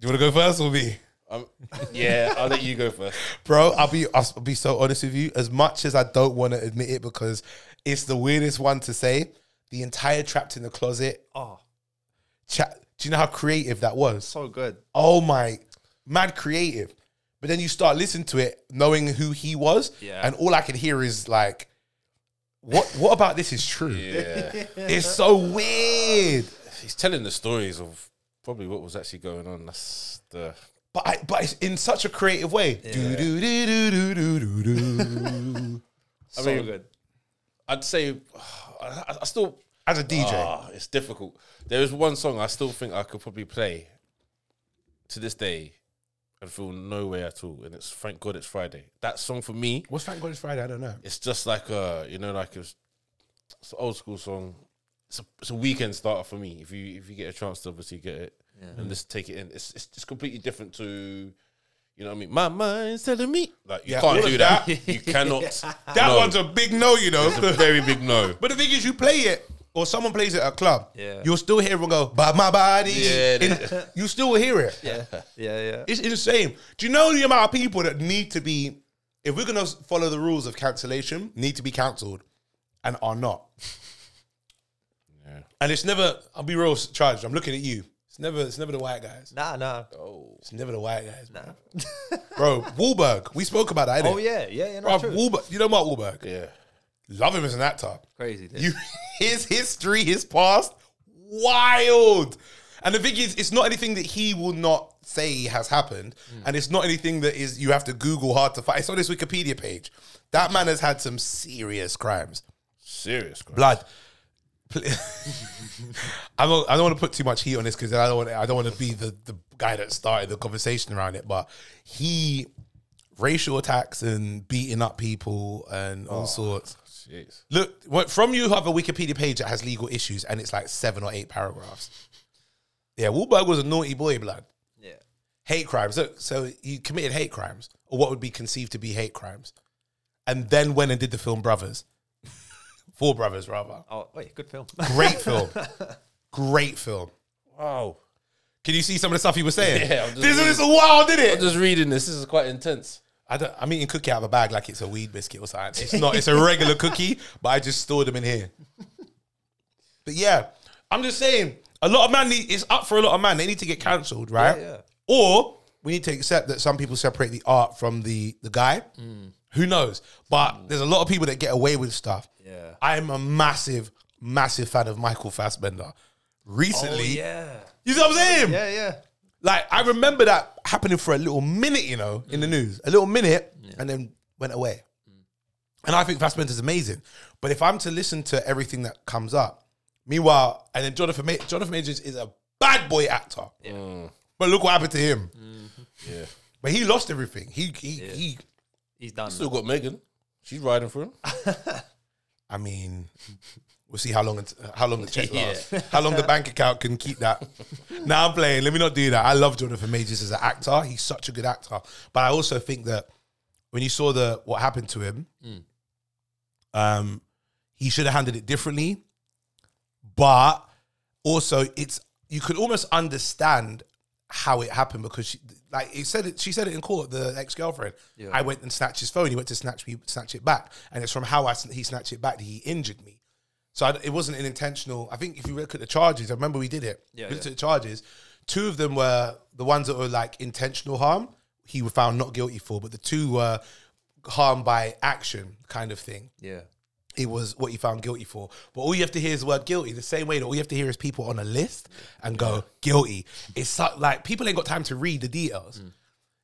do you want to go first or me? Um, yeah, I'll let you go first. <laughs> Bro, I'll be I'll be so honest with you. As much as I don't want to admit it because it's the weirdest one to say, the entire trapped in the closet. oh, Chat. Do you know how creative that was? so good. Oh my, mad creative. But then you start listening to it, knowing who he was, Yeah. and all I can hear is like, "What? What about this is true?" Yeah, It's so weird. he's telling the stories of probably what was actually going on. That's the But I, but it's in such a creative way. Do do do do do do do do. <laughs> So mean, good. I'd say <sighs> I, I still As a DJ, Ah, it's difficult. There is one song I still think I could probably play to this day and feel no way at all. And it's Thank God It's Friday. That song for me, what's Thank God It's Friday? I don't know. it's just like a you know, like it's, it's an old school song. It's a, it's a weekend starter for me. If you if you get a chance to obviously get it and just take it in, it's, it's it's completely different to you know what I mean. My mind's telling me like you Yeah, can't all do that. that. you cannot. <laughs> That no. one's a big no, you know. It's a very big no. <laughs> But the thing is, you play it, or someone plays it at a club, Yeah. you'll still hear everyone go, "But my body," Yeah, <laughs> you still hear it. Yeah, yeah, yeah. It's insane. Do you know the amount of people that need to be, if we're gonna follow the rules of cancellation, need to be cancelled, and are not. Yeah. And it's never. I'll be real, charged. I'm looking at you. It's never. It's never the white guys. Nah, nah, Oh, It's never the white guys, nah. <laughs> bro. Wahlberg. We spoke about that. oh yeah, yeah, yeah. Bro, true. Wahlberg. You know Mark Wahlberg. yeah. Love him as an actor. Crazy. Dude. You <laughs> his history, his past, wild. And the thing is, it's not anything that he will not say has happened, hmm. and it's not anything that is you have to Google hard to find. It's on this Wikipedia page. That man has had some serious crimes, Serious. crap. blood. <laughs> I don't. I don't want to put too much heat on this because I don't want. I don't want to be the the guy that started the conversation around it. But he racial attacks and beating up people and all oh. sorts. Jeez. Look, what, from you have a Wikipedia page that has legal issues and it's like seven or eight paragraphs. <laughs> Yeah, Wahlberg was a naughty boy, blood. Yeah. Hate crimes. So, so he committed hate crimes, or what would be conceived to be hate crimes, and then went and did the film Brothers. <laughs> Four Brothers, rather. Oh, wait, good film. Great film. <laughs> Great film. Wow. Can you see some of the stuff he was saying? Yeah, I'm just this reading- is wild, did I'm it? just reading this. This is quite intense. I don't, I'm eating cookie out of a bag like it's a weed biscuit or something. It's not. It's a regular cookie, but I just stored them in here. But yeah, I'm just saying, a lot of man need, it's up for a lot of man. They need to get cancelled, right? Yeah, yeah. Or we need to accept that some people separate the art from the the guy. Mm. Who knows? But there's a lot of people that get away with stuff. Yeah. I'm a massive, massive fan of Michael Fassbender. Recently, Oh, yeah. you see what I'm saying? Yeah, yeah. Like I remember that happening for a little minute, you know, in the mm. news, a little minute, and then went away. Mm. And I think Fassbender's amazing. But if I'm to listen to everything that comes up, meanwhile, and then Jonathan Ma- Jonathan Majors is a bad boy actor. Yeah, But look what happened to him. Mm-hmm. Yeah. But he lost everything. He he he. He's done. Still got Megan. She's riding for him. <laughs> I mean, we'll see how long it, how long the check <laughs> Yeah. lasts. How long the bank account can keep that. <laughs> now I'm playing. Let me not do that. I love Jonathan Majors as an actor. He's such a good actor. But I also think that when you saw the what happened to him, um, he should have handled it differently. But also, it's you could almost understand how it happened because she, like it said it, she said it in court. The ex girlfriend. Yeah. I went and snatched his phone. He went to snatch me, snatch it back, and it's from how I he snatched it back that he injured me. So I, it wasn't an intentional. I think if you look at the charges, I remember we did it. Yeah, We looked yeah. at the charges. Two of them were the ones that were like intentional harm. He was found not guilty for, but the two were harm by action kind of thing Yeah. it was what he found guilty for. But all you have to hear is the word guilty. The same way that all you have to hear is people on a list and go guilty. It's so, like people ain't got time to read the details. Mm.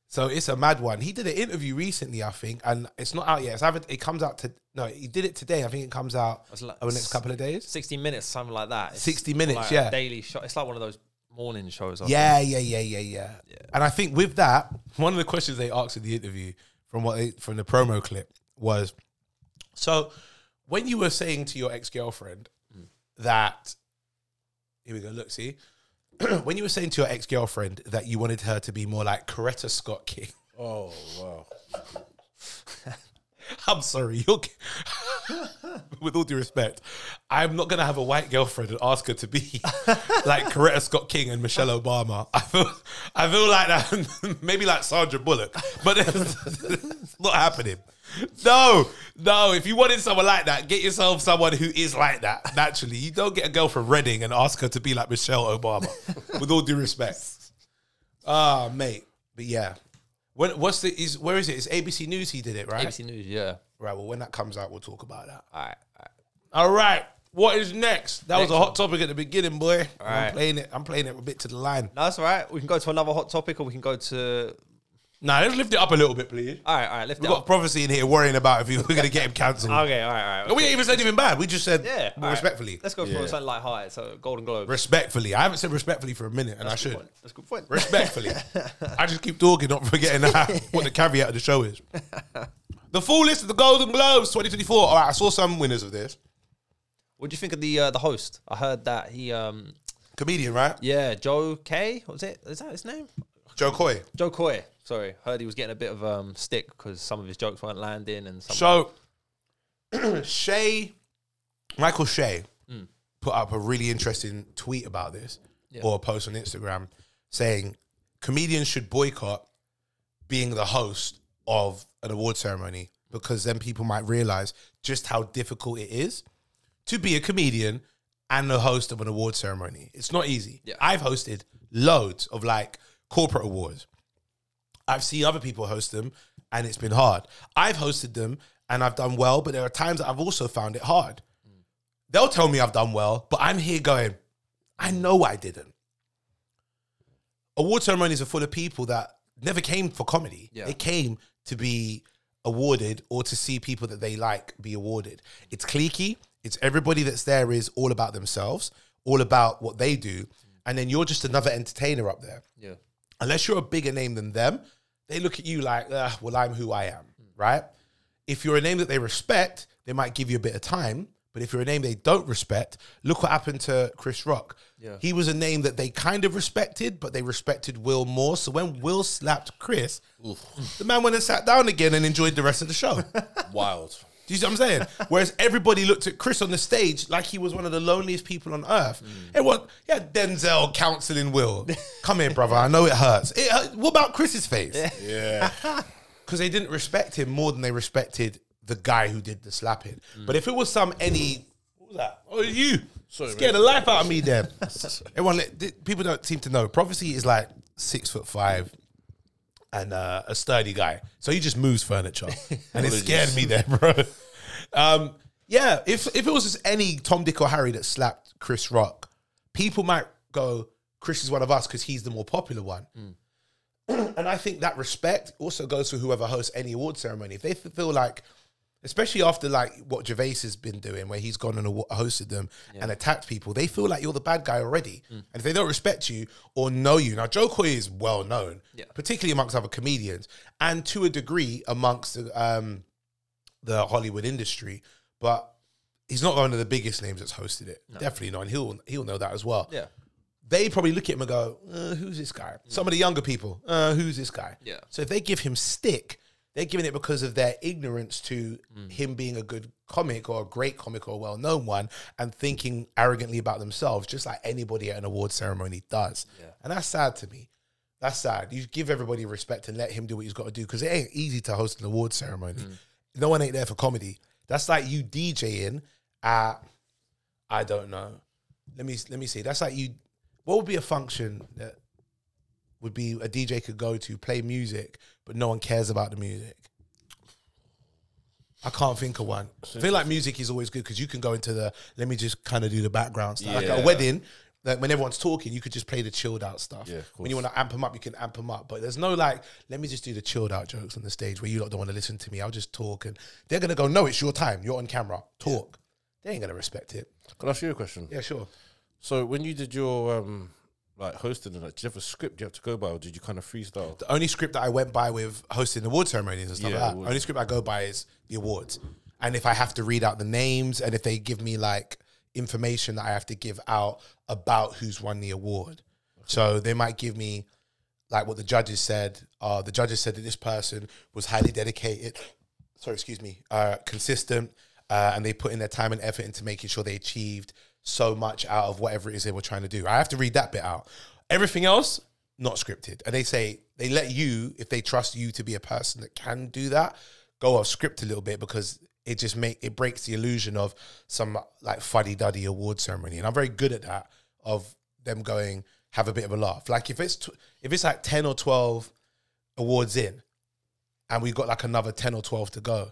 So it's a mad one. He did an interview recently, I think, and it's not out yet. It's either, it comes out to no, he did it today. I think it comes out like- over the next couple of days. 60 minutes, something like that. It's 60 minutes, like yeah. Daily show. It's like one of those morning shows. I Yeah, yeah, yeah, yeah, yeah, And I think with that, one of the questions they asked in the interview from what they, from the promo clip was, so when you were saying to your ex girlfriend mm. that, here we go. Look, see, <clears throat> when you were saying to your ex girlfriend that you wanted her to be more like Coretta Scott King. <laughs> Oh wow. <laughs> I'm sorry, you're. <laughs> With all due respect, I'm not gonna have a white girlfriend and ask her to be like Coretta Scott King and Michelle Obama. I feel, I feel like that. Maybe like Sandra Bullock, but it's, it's not happening. No, no. If you wanted someone like that, get yourself someone who is like that. Naturally, you don't get a girl from Reading and ask her to be like Michelle Obama. with all due respect. <laughs> Ah, mate. But yeah. When, what's the is where is it? It's ABC News. He did it, right? ABC News, yeah. Right. Well, when that comes out, we'll talk about that. All right. All right. All right. What is next? That was a hot topic at the beginning, boy. I'm right. playing it. I'm playing it a bit to the line. No, that's all right. We can go to another hot topic or we can go to. Nah, let's lift it up a little bit, please. All right, all right. Lift We've it got up. prophecy in here worrying about if we we're going to get him cancelled. <laughs> Okay, all right, all right. We ain't even said anything bad. We just said Yeah. well, all right. respectfully. Let's go for Yeah. something like high. So, Golden Globe. Respectfully. I haven't said respectfully for a minute, and I That's a good should. point. That's a good point. Respectfully. <laughs> I just keep talking, not forgetting what the caveat of the show is. <laughs> The full list of the Golden Globes 2024. All right, I saw some winners of this. What do you think of the uh, the host? I heard that he, um, Comedian, right? yeah, Joe K. What was it? Is that his name? Jo Koy. Jo Koy. Sorry, heard he was getting a bit of um stick because some of his jokes weren't landing and some. So, <clears throat> Che, Michael Che, put up a really interesting tweet about this Yeah. or a post on Instagram saying comedians should boycott being the host of an award ceremony because then people might realize just how difficult it is to be a comedian and the host of an award ceremony. It's not easy. Yeah. I've hosted loads of like corporate awards. I've seen other people host them and it's been hard. I've hosted them and I've done well, but there are times that I've also found it hard. They'll tell me I've done well, but I'm here going, I know I didn't. award ceremonies are full of people that never came for comedy. Yeah. They came to be awarded or to see people that they like be awarded. It's cliquey. It's everybody that's there is all about themselves, all about what they do, and then you're just another entertainer up there Yeah. Unless you're a bigger name than them, they look at you like, "Ah, well, I'm who I am, right? If you're a name that they respect, they might give you a bit of time. But if you're a name they don't respect, look what happened to Chris Rock. Yeah. He was a name that they kind of respected, but they respected Will more. So when Will slapped Chris, the man went and sat down again and enjoyed the rest of the show. <laughs> Do you see what I'm saying? <laughs> Whereas everybody looked at Chris on the stage like he was one of the loneliest people on earth. Mm. Everyone, yeah, Denzel counseling Will. Come here, brother. I know it hurts. It hurt. What about Chris's face? Yeah. <laughs> Because they didn't respect him more than they respected the guy who did the slapping. Mm. But if it was some any, what was that? Oh, you Sorry, scared the life out of me. Then <laughs> everyone, people don't seem to know. Prophecy is like six foot five. And uh, a sturdy guy, so he just moves furniture, <laughs> and it scared me there, <laughs> bro. Um, yeah, if if it was just any Tom, Dick, or Harry that slapped Chris Rock, people might go, "Chris is one of us" because he's the more popular one. <clears throat> And I think that respect also goes for whoever hosts any award ceremony. If they feel like, especially after like what Gervais has been doing, where he's gone and hosted them and attacked people, they feel like you're the bad guy already. And if they don't respect you or know you, now Jo Koy is well known, Yeah. particularly amongst other comedians, and to a degree amongst the, um, the Hollywood industry, but he's not one of the biggest names that's hosted it. Definitely not. And he'll he'll know that as well Yeah. they probably look at him and go, uh, "Who's this guy?" Some of the younger people, uh, "Who's this guy?" Yeah. So if they give him stick, they're giving it because of their ignorance to Mm. him being a good comic or a great comic or a well-known one, and thinking arrogantly about themselves, just like anybody at an award ceremony does. Yeah. And that's sad to me. That's sad. You give everybody respect and let him do what he's got to do because it ain't easy to host an award ceremony. Mm. No one ain't there for comedy. That's like you DJing at I don't know. Let me let me see. That's like you. What would be a function that would be a DJ could go to play music, but no one cares about the music? I can't think of one. I feel like music is always good because you can go into the. Let me just kind of do the background stuff. Like at a Yeah. wedding, like when everyone's talking, you could just play the chilled out stuff. Yeah, of when you want to amp them up, you can amp them up. But there's no like, let me just do the chilled out jokes on the stage where you lot don't want to listen to me. I'll just talk, and they're gonna go, no, it's your time. You're on camera. Talk. They ain't gonna respect it. Can I ask you a question? Yeah, sure. So when you did your um like hosting and that, did you have a script you have to go by, or did you kind of freestyle? The only script that I went by with hosting award ceremonies and stuff Yeah, like that, awards. only script I go by is the awards. And if I have to read out the names and if they give me like information that I have to give out about who's won the award. So they might give me like what the judges said. Uh, the judges said that this person was highly dedicated, sorry, excuse me, uh, consistent, uh, and they put in their time and effort into making sure they achieved so much out of whatever it is they were trying to do. I have to read that bit out. Everything else, not scripted. And they say they let you, if they trust you to be a person that can do that, go off script a little bit because it just make it breaks the illusion of some like fuddy duddy award ceremony. And I'm very good at that of them going have a bit of a laugh. Like if it's tw- if it's like ten or twelve awards in, and we've got like another ten or twelve to go,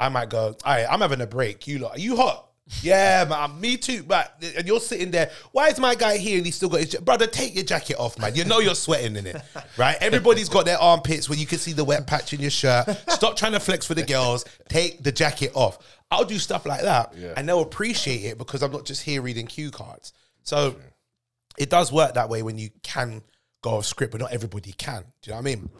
I might go. All right, I'm having a break. You lot, are you hot? Yeah, man, me too. But and you're sitting there. Why is my guy here and he's still got his ja- brother? Take your jacket off, man. You know you're sweating in it, <laughs> right? Everybody's got their armpits where you can see the wet patch in your shirt. Stop trying to flex for the girls. Take the jacket off. I'll do stuff like that, Yeah. and they'll appreciate it because I'm not just here reading cue cards. So it does work that way when you can go off script, but not everybody can. Do you know what I mean?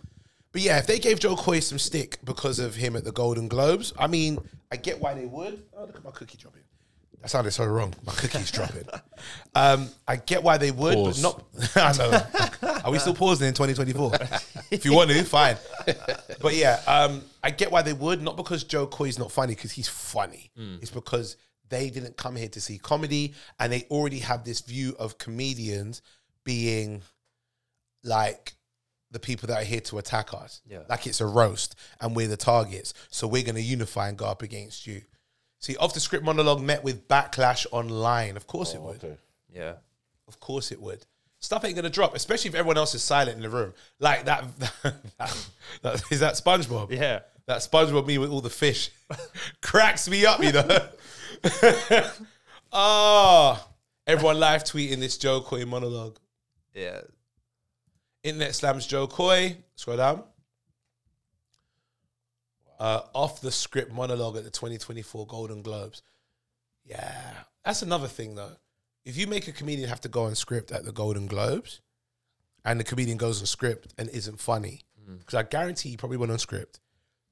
But yeah, if they gave Jo Koy some stick because of him at the Golden Globes, I mean, I get why they would. Oh, look at my cookie dropping. That sounded so wrong. My cookie's dropping. Um, I get why they would, Pause. but not. <laughs> I know. Are we still pausing in 2024? if you want to, fine. But yeah, um, I get why they would. Not because Jo Koy's not funny, because he's funny. It's because they didn't come here to see comedy, and they already have this view of comedians being like the people that are here to attack us. Yeah. Like it's a roast and we're the targets. So we're going to unify and go up against you. See, off the script monologue met with backlash online. Of course it oh, would. Okay. Yeah. Of course it would. Stuff ain't gonna drop, especially if everyone else is silent in the room. Like that. <laughs> that, that is that SpongeBob. Yeah. That SpongeBob me with all the fish <laughs> cracks me up, you know. oh, <laughs> everyone live tweeting this Jo Koy monologue. Yeah. Internet slams Jo Koy. Scroll down. Uh, off the script monologue at the 2024 Golden Globes. Yeah, that's another thing though. If you make a comedian have to go on script at the Golden Globes, and the comedian goes on script and isn't funny, because I guarantee he probably went on script,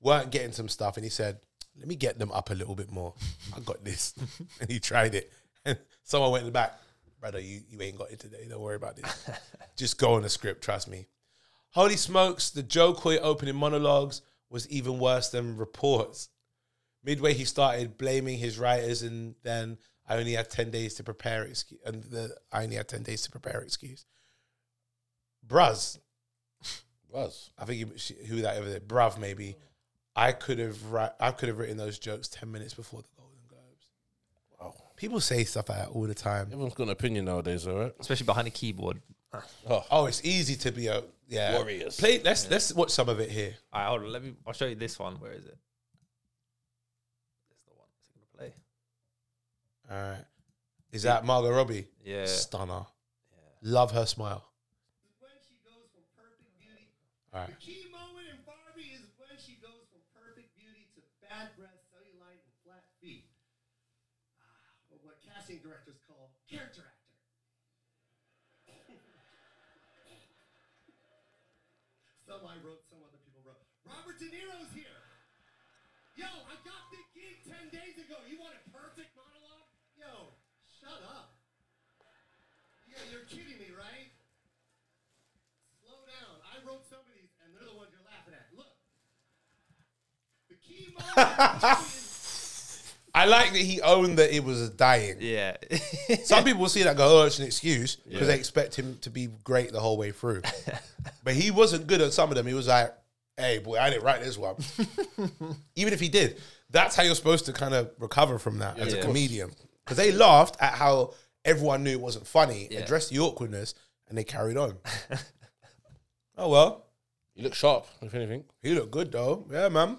weren't getting some stuff, and he said, "Let me get them up a little bit more. I got this," <laughs> and he tried it, and someone went in the back, brother, you you ain't got it today. Don't worry about this. <laughs> Just go on the script. Trust me. Holy smokes! The Jo Koy opening monologues was even worse than reports. Midway, he started blaming his writers, and then I only had ten days to prepare excuse, and the I only had ten days to prepare excuse. Bruz, Was. <laughs> I think he, who that over there, bruv, maybe. I could have ri- I could have written those jokes ten minutes before the Golden Globes. Wow. People say stuff like that all the time. Everyone's got an opinion nowadays, all right? Especially behind a keyboard. Oh, Oh, it's easy to be a yeah. Warriors. Play. Let's let's watch some of it here. All right, hold on. Let me. I'll show you this one. Where is it? This is the one. Is gonna play? All right. Is that Margot Robbie? Yeah. Stunner. Yeah. Love her smile. when she goes from perfect beauty. All right. The key moment in Barbie is when she goes from perfect beauty to bad breath, cellulite, and flat feet. Ah, or what casting directors call character actor. Some I wrote, some other people wrote. Robert De Niro's here. Yo, I got the gig 10 days ago. You want a perfect monologue? Yo, shut up. Yeah, you're kidding me, right? Slow down. I wrote some of these, and they're the ones you're laughing at. Look. The key moment <laughs> I like that he owned that it was dying. Yeah. Some <laughs> people will see that and go, oh, it's an excuse because Yeah. they expect him to be great the whole way through. but he wasn't good at some of them. He was like, hey, boy, I didn't write this one. <laughs> Even if he did, that's how you're supposed to kind of recover from that as Yeah. a comedian. Because they laughed at how everyone knew it wasn't funny, Yeah. addressed the awkwardness, and they carried on. <laughs> oh, well. you look sharp, if anything. He looked good, though. Yeah, man.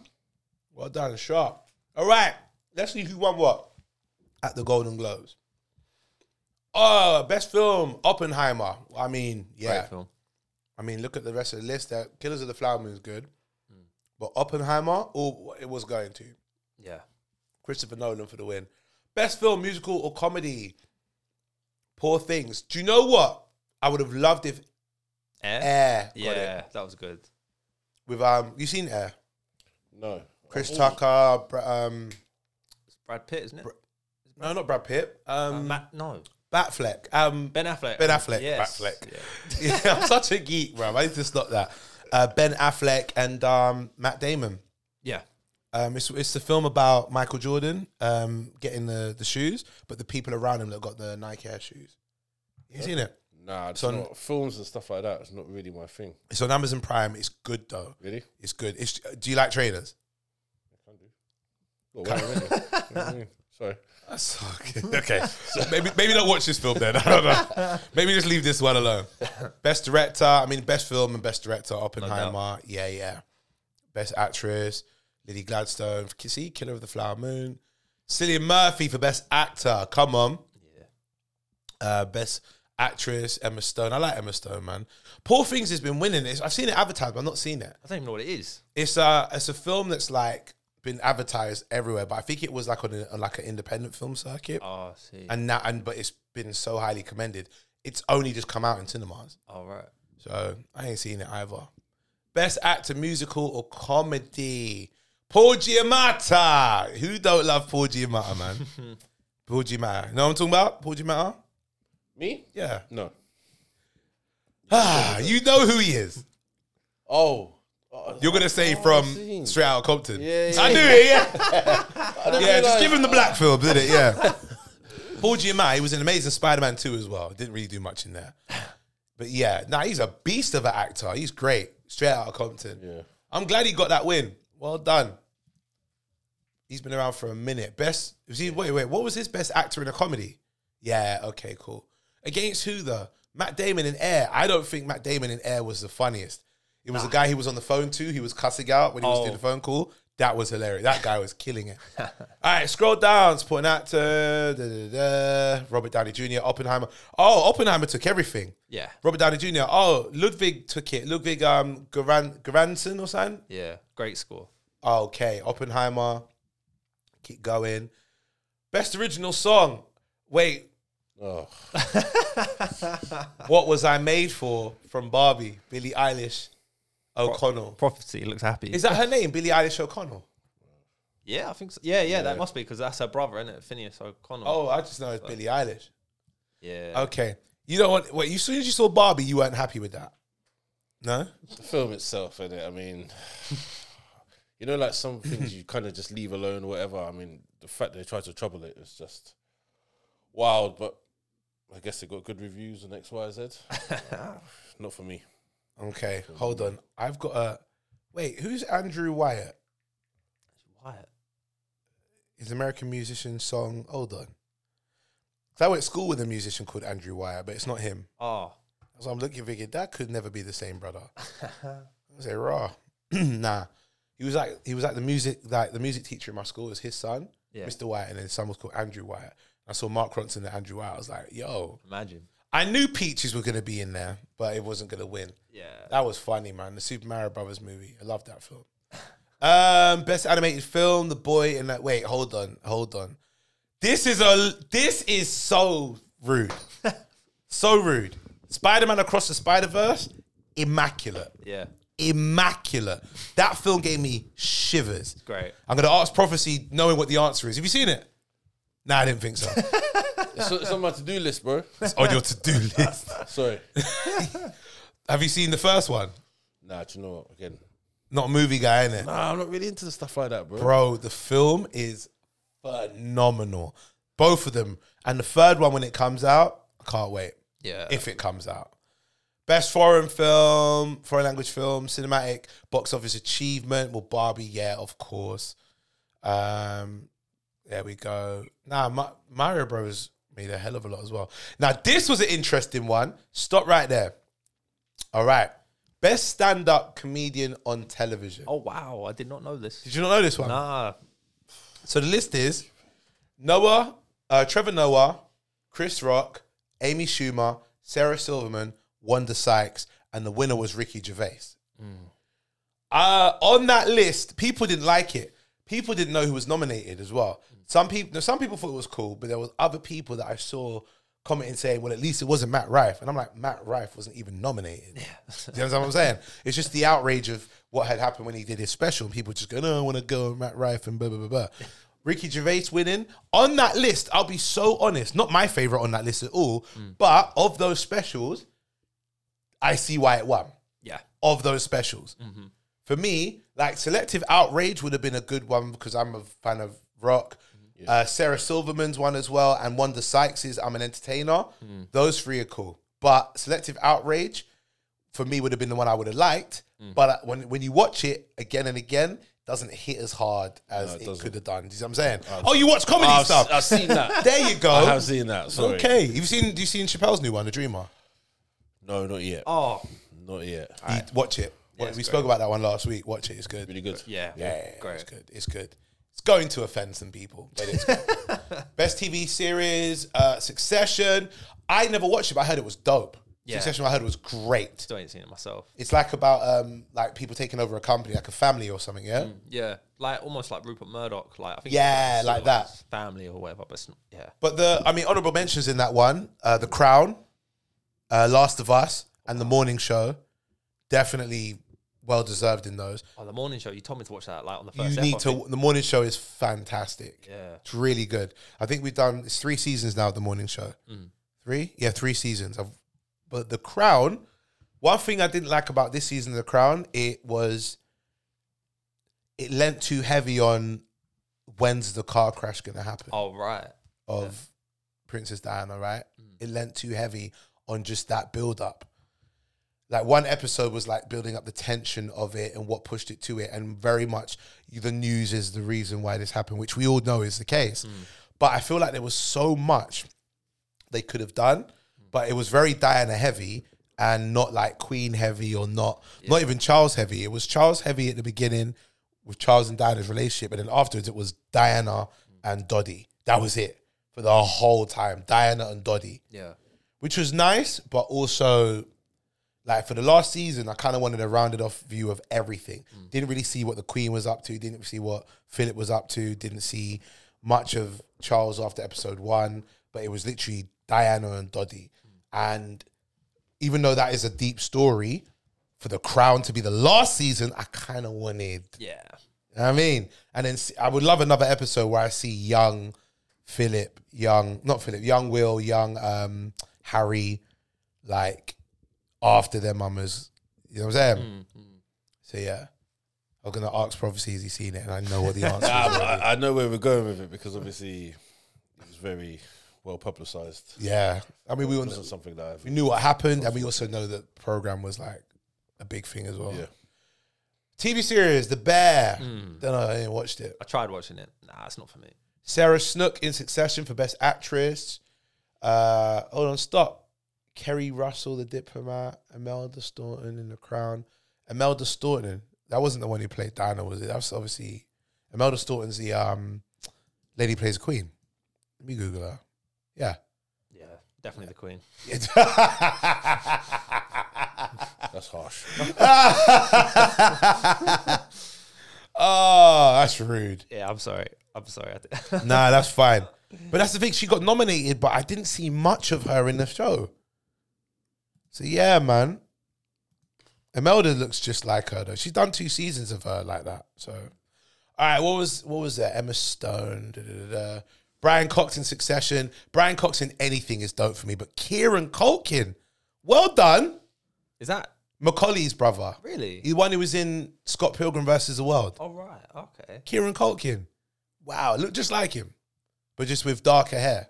Well done and sharp. All right. Let's see who won what at the Golden Globes. Oh, best film, Oppenheimer. I mean, yeah. Great film. I mean, look at the rest of the list. That Killers of the Flower Moon is good, but Oppenheimer, oh, it was going to Yeah. Christopher Nolan for the win. Best film, musical or comedy. Poor things. Do you know what? I would have loved if Air. Air got yeah, it that was good. with um. You seen Air? No. Chris Tucker. Um, It's Brad Pitt, isn't it? no, not Brad Pitt. Uh, Um, Matt, no. Batfleck. Um, Ben Affleck. Ben Affleck. Yes. Batfleck. Yeah. <laughs> yeah, I'm such a geek, bro. I need to stop that. Uh, ben Affleck and um, Matt Damon. yeah. Um, it's it's the film about Michael Jordan um, getting the, the shoes, but the people around him that got the Nike Air shoes. You seen it? Nah, it's on- not, films and stuff like that. It's not really my thing. It's on Amazon Prime. It's good though. Really? It's good. It's, do you like trailers? I can do. Well, wait a minute. <laughs> You know what I mean? Sorry. That's <laughs> okay. <laughs> okay. So maybe maybe don't watch this film then. I don't know. Maybe just leave this one alone. Best director. I mean, best film and best director. Oppenheimer. yeah, yeah. Best actress. Lily Gladstone. See, Killer of the Flower Moon. Cillian Murphy for best actor. Come on. Yeah. Uh, best actress. Emma Stone. I like Emma Stone, man. Poor Things has been winning this. I've seen it advertised, but I've not seen it. I don't even know what it is. It's a it's a film that's like been advertised everywhere, but I think it was like on, a, on like an independent film circuit Oh, I see. and now and but it's been so highly commended. It's only just come out in cinemas, All right. so I ain't seen it either. Best actor, musical or comedy? Paul Giamatti. Who don't love Paul Giamatti, man? <laughs> Paul Giamatti. You know what I'm talking about? Paul Giamatti. Me? Yeah. No. Ah, you know who he is. Oh. Oh, You're gonna say Oh, from I've seen. Straight Compton. Yeah, I knew it. Yeah. Yeah, <laughs> just give him the black film, did it? Yeah. <laughs> Paul Giamatti was an Amazing Spider-Man 2 as well. Didn't really do much in there. But yeah, nah, he's a beast of an actor. He's great. Straight out of Compton. Yeah. I'm glad he got that win. Well done. He's been around for a minute. Best was he wait, wait, what was his best actor in a comedy? Yeah, okay, cool. Against who though? Matt Damon in Air. I don't think Matt Damon in Air was the funniest. It was the guy he was on the phone to, he was cussing out when he was Oh. doing the phone call. That was hilarious. That guy was killing it. <laughs> All right, scroll down. Supporting actor, da, da, da, Robert Downey Jr., Oppenheimer. Oh, Oppenheimer took everything. Yeah. Robert Downey Jr. Oh, Ludwig took it. Ludwig um Göransson or something. Yeah. Great score. Okay, Oppenheimer. Keep going. Best original song. Wait, Oh, <laughs> what was I made for? From Barbie, Billie Eilish O'Connell. Prophecy looks happy. Is that her name, Billie Eilish O'Connell? yeah, I think so. Yeah, yeah, that must be because that's her brother, isn't it? Finneas O'Connell. Oh, I just know it's Billie Eilish. yeah. Okay, you don't want. Wait, you as soon as you saw Barbie, you weren't happy with that. No. the film itself, and I mean, <sighs> you know, like some things you kind of just leave alone, or whatever. I mean, the fact they tried to trouble it is just wild. But I guess they got good reviews and X, Y, Z. <laughs> Not for me. Okay, hold on. I've got a. Wait, who's Andrew Wyatt? Wyatt. His American musician song. Hold on. 'Cause I went to school with a musician called Andrew Wyatt, but it's not him. Ah. Oh, So I'm looking, thinking that could never be the same brother. <laughs> I say raw. <clears throat> nah, he was like he was like the music like the music teacher in my school was his son, Yeah. Mr. Wyatt, and then his son was called Andrew Wyatt. I saw Mark Ronson and Andrew Wyatt. I was like, yo, imagine. I knew Peaches were gonna be in there, but it wasn't gonna win. Yeah. That was funny, man. The Super Mario Brothers movie. I love that film. <laughs> Um, best animated film, The Boy in that. Wait, hold on, hold on. This is a. This is so rude, <laughs> so rude. Spider Man Across the Spider Verse, immaculate, Yeah. immaculate. That film gave me shivers. Great. I'm gonna ask Prophecy, knowing what the answer is. Have you seen it? Nah, I didn't think so. It's, <laughs> it's on my to do list, bro. it's on your to do list. Sorry. Have you seen the first one? Nah, do you know what? Again, Not a movie guy, innit? nah, I'm not really into the stuff like that, bro. Bro, the film is phenomenal. Both of them. And the third one, when it comes out, I can't wait. Yeah. If it comes out. Best foreign film, foreign language film, cinematic, box office achievement. Well, Barbie, yeah, of course. Um, there we go. Nah, Ma- Mario Bros. made a hell of a lot as well. Now, this was an interesting one. Stop right there. All right. Best stand up comedian on television. Oh wow, I did not know this. Did you not know this one? Nah. So the list is Noah, uh, Trevor Noah, Chris Rock, Amy Schumer, Sarah Silverman, Wanda Sykes, and the winner was Ricky Gervais. Uh, on that list, people didn't like it. People didn't know who was nominated as well. Some people, some people thought it was cool, but there was other people that I saw commenting saying, "Well, at least it wasn't Matt Rife," and I'm like, Matt Rife wasn't even nominated. Do <laughs> you understand what I'm saying? It's just the outrage of what had happened when he did his special, and people just go, "No, I want to go with Matt Rife," and blah blah blah blah. <laughs> Ricky Gervais winning on that list. I'll be so honest, not my favorite on that list at all, mm. but of those specials, I see why it won Yeah. of those specials. Mm-hmm. For me, like Selective Outrage would have been a good one because I'm a fan of rock. Uh, Sarah Silverman's one as well, and Wanda Sykes' I'm an entertainer. Those three are cool. But Selective Outrage, for me, would have been the one I would have liked. But uh, when when you watch it again and again, doesn't hit as hard as it it, could have done. Do you see what I'm saying? oh, you watch comedy I've, stuff. I've seen that. <laughs> there you go. I have seen that. Sorry. Okay, have seen? Do you seen Chappelle's new one, The Dreamer? No, not yet. Oh. Not yet. You- Watch it. Yeah, we great. spoke about that one last week. Watch it. It's good. Really good. Yeah. Yeah, yeah, Great. it's good. It's good. It's going to offend some people, but it's. <laughs> Best TV series, uh, Succession. I never watched it, but I heard it was dope. Yeah. Succession, I heard was great. Still ain't seen it myself. It's like about um, like people taking over a company, like a family or something. Yeah, Yeah. Like almost like Rupert Murdoch. Like I think. Yeah, sort like of that. Family or whatever, but it's not, yeah. but the I mean honorable mentions in that one: uh, The Crown, uh, Last of Us, and The Morning Show. Definitely well deserved in those. Oh, the morning show. You told me to watch that like on the first. You need to. The Morning Show is fantastic. Yeah. It's really good. I think we've done it's three seasons now of the morning show. Three? Yeah, three seasons. I've, but the crown, one thing I didn't like about this season of the crown, it was it lent too heavy on when's the car crash gonna happen Oh right. of Princess Diana, right? Mm. It lent too heavy on just that build up. Like one episode was like building up the tension of it and what pushed it to it, and very much the news is the reason why this happened, which we all know is the case. Mm. But I feel like there was so much they could have done, but it was very Diana heavy and not like Queen heavy or not, not even Charles heavy. It was Charles heavy at the beginning with Charles and Diana's relationship, and then afterwards it was Diana and Dodi. That was it for the whole time. Diana and Dodi Yeah. which was nice, but also like for the last season, I kind of wanted a rounded off view of everything. Didn't really see what the Queen was up to. Didn't see what Philip was up to. Didn't see much of Charles after episode one. But it was literally Diana and Dodi, and even though that is a deep story, for the Crown to be the last season, I kind of wanted Yeah. you know what I mean? And then I would love another episode where I see young Philip, young, not Philip, young Will, young um, Harry, like after their mamas. You know what I'm saying? So yeah. I'm gonna ask Prophecy, has he seen it? And I know what the <laughs> answer Nah, is. I, I know where we're going with it because obviously it was very well publicized. Yeah. I mean we wasn't something that we knew what happened and we also know that the program was like a big thing as well. yeah. TV series, The Bear. Hmm. Don't know, I ain't watched it. I tried watching it. Nah, it's not for me. Sarah Snook in Succession for Best Actress. Uh, hold on, stop. Keri Russell, The Diplomat. Imelda Staunton in The Crown. Imelda Staunton. That wasn't the one who played Diana, was it? That was obviously Imelda Staunton's the um, lady who plays Queen. Let me Google her. Yeah. Yeah, definitely the Queen. <laughs> That's harsh. <laughs> oh, that's rude. Yeah, I'm sorry. I'm sorry. <laughs> Nah, that's fine. But that's the thing. She got nominated, but I didn't see much of her in the show. So yeah, man. Imelda looks just like her though. She's done two seasons of her like that. So, all right, what was what was that? Emma Stone, da, da, da, da. Brian Cox in Succession. Brian Cox in anything is dope for me, but Kieran Culkin, well done. Is that Macaulay's brother. really? He the one who was in Scott Pilgrim versus the World. Oh right. Okay. Kieran Culkin. Wow, look just like him, but just with darker hair.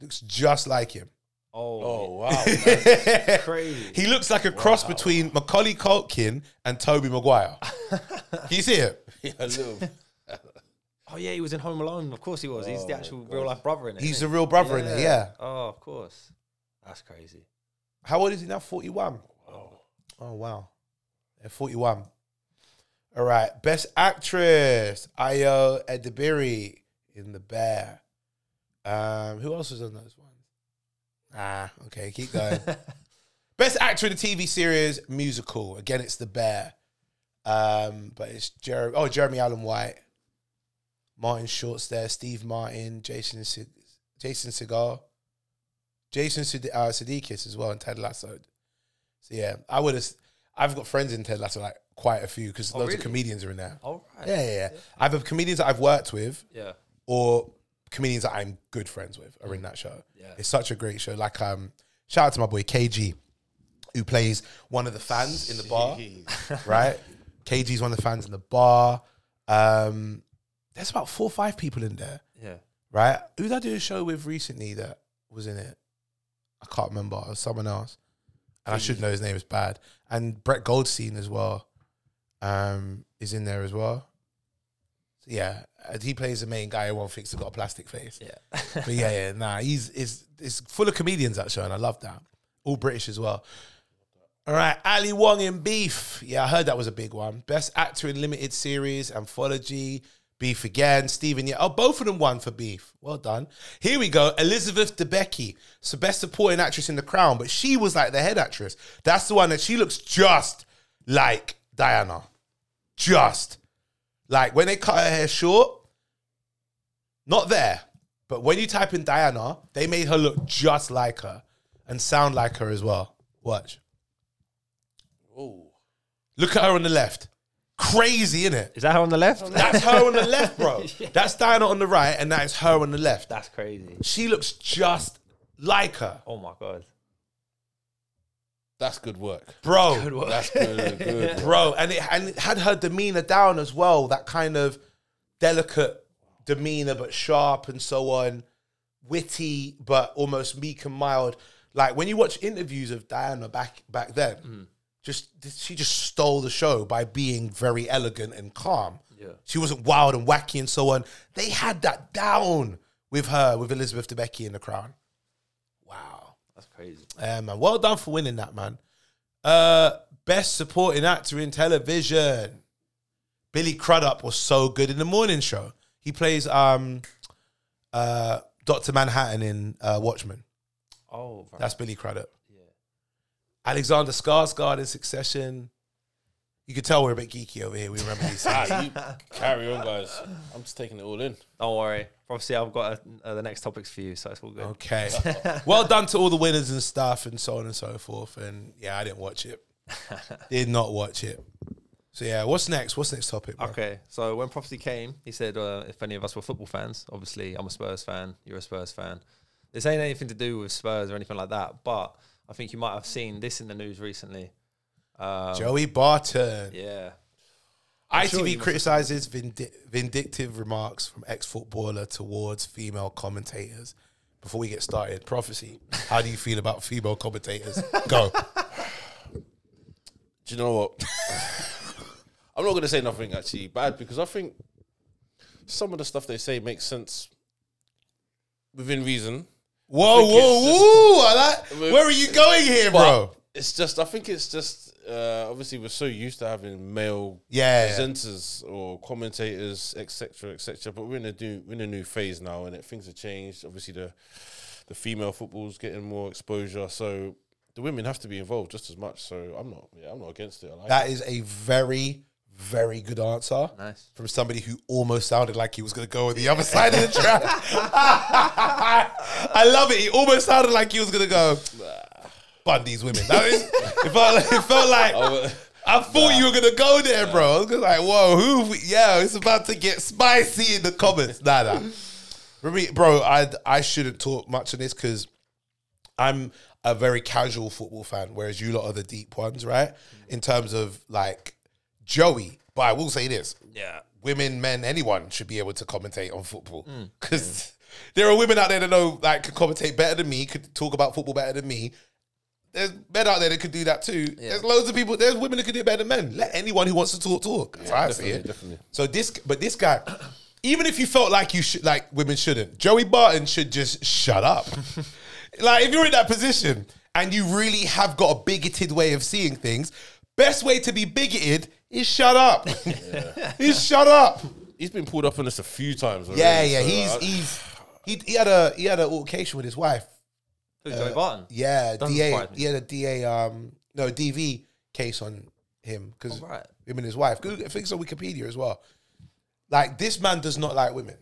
Looks just like him. Oh, Oh wow. <laughs> <laughs> crazy. He looks like a cross between Macaulay Culkin and Tobey Maguire. <laughs> Can you see it? yeah. Oh yeah, he was in Home Alone. Of course he was. He's the actual real life brother in it. He's the real brother in it, yeah. Oh, of course. That's crazy. How old is he now? 41. Oh, Oh wow. Yeah, 41. All right. Best actress, Ayo Edebiri in The Bear. Um, who else was on those ones? Ah, okay, keep <laughs> going. Best actor in a TV series, musical. Again, it's The Bear. Um, but it's Jeremy. Oh, Jeremy Allen White, Martin Short's there, Steve Martin, Jason Sig- Jason Segel, Jason Sud- uh, Sudeikis as well, and Ted Lasso. So yeah, I would have. I've got friends in Ted Lasso, like quite a few, because loads really? of comedians are in there. All right. Yeah, yeah, yeah. Either comedians that I've worked with Yeah. or comedians that I'm good friends with are in that show. Yeah. It's such a great show. Like, um, shout out to my boy KG, who plays one of the fans in the bar, <laughs> right? KG's one of the fans in the bar. Um, there's about four or five people in there, Yeah. right? Who did I do a show with recently that was in it? I can't remember. It was someone else. And I should know his name is bad. And Brett Goldstein as well um, is in there as well. So yeah, Uh, he plays the main guy who won't fix has got a plastic face. Yeah. But yeah, yeah, nah, he's it's it's full of comedians that show, and I love that. All British as well. All right, Ali Wong in Beef. Yeah, I heard that was a big one. Best actor in limited series, anthology, Beef again. Stephen, yeah, oh, both of them won for Beef. Well done. Here we go. Elizabeth Debicki, so best supporting actress in The Crown, but she was like the head actress. That's the one that she looks just like Diana, just like when they cut her hair short. Not there. But when you type in Diana, they made her look just like her and sound like her as well. Watch. Oh, Look at her on the left. Crazy, innit? it? Is that her on the left? That's her on the <laughs> left, bro. That's Diana on the right, and that is her on the left. That's crazy. She looks just like her. Oh my god. That's good work. Bro. Good work. That's <laughs> good. good. Bro. And it, and it had her demeanor down as well. That kind of delicate demeanor, but sharp and so on. Witty, but almost meek and mild. Like when you watch interviews of Diana back back then, mm. just she just stole the show by being very elegant and calm. Yeah. She wasn't wild and wacky and so on. They had that down with her, with Elizabeth Debicki in the crown. Yeah, man. Well done for winning that, man. Uh, best supporting actor in television. Billy Crudup was so good in the morning show. He plays um, uh, Doctor Manhattan in uh, Watchmen. Oh, right. That's Billy Crudup. Yeah. Alexander Skarsgård in Succession. You could tell we're a bit geeky over here. We remember these things. Ah, you carry on, guys. I'm just taking it all in. don't worry. Obviously, I've got uh, the next topics for you, so it's all good. Okay. well done to all the winners and stuff and so on and so forth. And yeah, I didn't watch it. <laughs> Did not watch it. So yeah, what's next? What's next topic? Bro? Okay, so when Prophecy came, he said uh, if any of us were football fans, obviously I'm a Spurs fan, you're a Spurs fan. This ain't anything to do with Spurs or anything like that, but I think you might have seen this in the news recently. Um, Joey Barton. Yeah. ITV sure you must have criticizes vindi- vindictive remarks from ex-footballer towards female commentators. Before we get started, prophecy. How do you feel about female commentators? Go. <laughs> Do you know what? I'm not going to say nothing actually bad because I think some of the stuff they say makes sense within reason. Whoa, whoa, whoa! I like, where are you going here, bro? It's just, I think it's just, uh, obviously, we're so used to having male Yeah. presenters or commentators, etc., etc. But we're in a new, we're in a new phase now, and it, things have changed. Obviously, the the female football's getting more exposure, so the women have to be involved just as much. So I'm not, yeah, I'm not against it. I like That it. is a very, very good answer. Nice. From somebody who almost sounded like he was going to go on the other side of the <laughs> track. <laughs> I love it. He almost sounded like he was going to go, Bundy's women. That is, it, felt like, it felt like <laughs> Oh, I thought you were going to go there, bro. I was like, whoa, who? have Yeah, it's about to get spicy in the comments. Nah, nah. For me, bro, I, I shouldn't talk much on this because I'm a very casual football fan, whereas you lot are the deep ones, right? In terms of like Joey. But I will say this Yeah. women, men, anyone should be able to commentate on football mm. because there are women out there that know like could commentate better than me, could talk about football better than me. There's men out there that could do that too. There's loads of people. There's women that could do it better than men. Let anyone who wants to talk talk. That's how I see it. definitely. So this, but this guy, even if you felt like you should, like women shouldn't, Joey Barton should just shut up. <laughs> like if you're in that position and you really have got a bigoted way of seeing things, best way to be bigoted is shut up. <laughs> <laughs> is shut up. He's been pulled up on this a few times. Already, Yeah, yeah. so He's I- he's he, he had a he had an altercation with his wife. Who's Joey Barton? Uh, Yeah, Doesn't DA. surprise me. He had a DA um no DV case on him because Oh, right. him and his wife. Google, I think it's on Wikipedia as well. Like this man does not like women,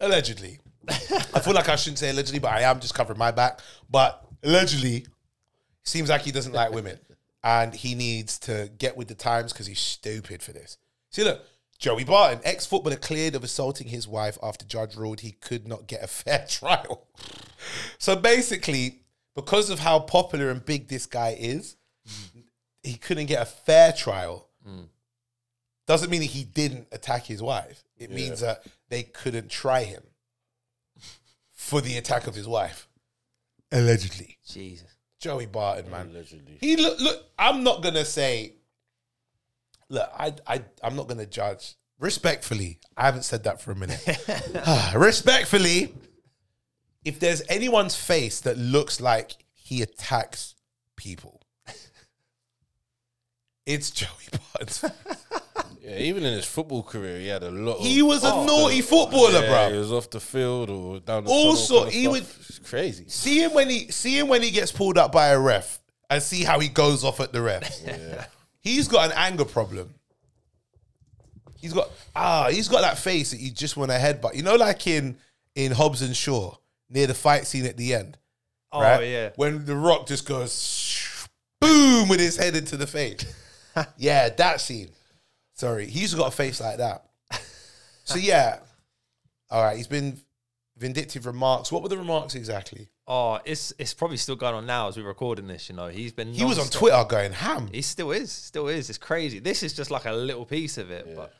allegedly. I feel like I shouldn't say allegedly, but I am just covering my back. But allegedly, seems like he doesn't like women, and he needs to get with the times because he's stupid for this. See, look, Joey Barton, ex-footballer, cleared of assaulting his wife after judge ruled he could not get a <laughs> fair trial. So basically, because of how popular and big this guy is, he couldn't get a fair trial. Doesn't mean that he didn't attack his wife. It means that they couldn't try him for the attack of his wife. Allegedly. Jesus. Joey Barton, man. Allegedly. He look look, I'm not gonna say look, I I I'm not gonna judge. Respectfully, I haven't said that for a minute. <laughs> <sighs> Respectfully, if there's anyone's face that looks like he attacks people, <laughs> it's Joey Barton's. <laughs> Yeah, even in his football career, he had a lot. He was a naughty footballer, yeah, bro. He was off the field or down the Also, tunnel kind of he stuff. would- It's crazy. See him when he see him when he gets pulled up by a ref and see how he goes off at the ref. <laughs> He's got an anger problem. He's got ah, he's got that face that you just want to headbutt. You know, like in in Hobbs and Shaw near the fight scene at the end. Oh right? yeah. When the Rock just goes boom with his head into the face. <laughs> yeah, that scene. Sorry, he's got a face like that. So yeah, all right. He's been vindictive remarks. What were the remarks exactly? Oh, it's it's probably still going on now as we're recording this. You know, he's been. He was on. Twitter going ham. He still is, still is. It's crazy. This is just like a little piece of it, but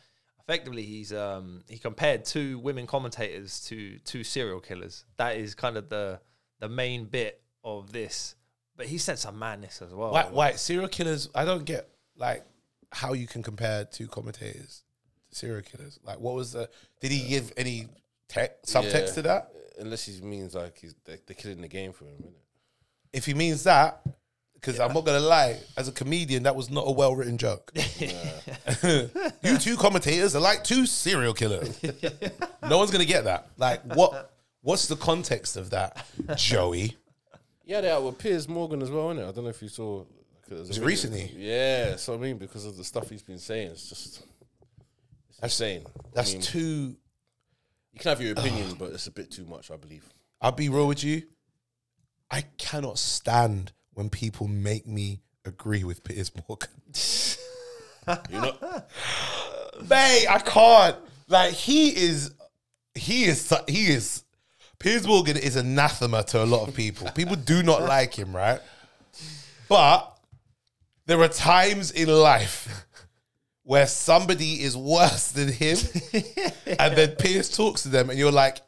effectively, he's um he compared two women commentators to two serial killers. That is kind of the the main bit of this. But he said some madness as well. Why, why serial killers? I don't get like how you can compare two commentators to serial killers. Like, what was the? Did he give any tech subtext Yeah. to that? Unless he means like he's they're, they're killing the game for him, innit? If he means that, because I'm not gonna lie, as a comedian, that was not a well written joke. <laughs> you two commentators are like two serial killers. no one's gonna get that. Like, what? What's the context of that, Joey? Yeah, they out with Piers Morgan as well, innit? I don't know if you saw. like, Was recently? Yeah, so I mean, because of the stuff he's been saying, it's just it's insane. That's I mean, too. You can have your opinion, but it's a bit too much, I believe. I'll be real with you. I cannot stand when people make me agree with Piers Morgan. <laughs> You know, Mate, I can't. Like he is, he is, he is. Piers Morgan is anathema to a lot of people. People do not like him, right? But there are times in life where somebody is worse than him, and then Piers talks to them, and you're like,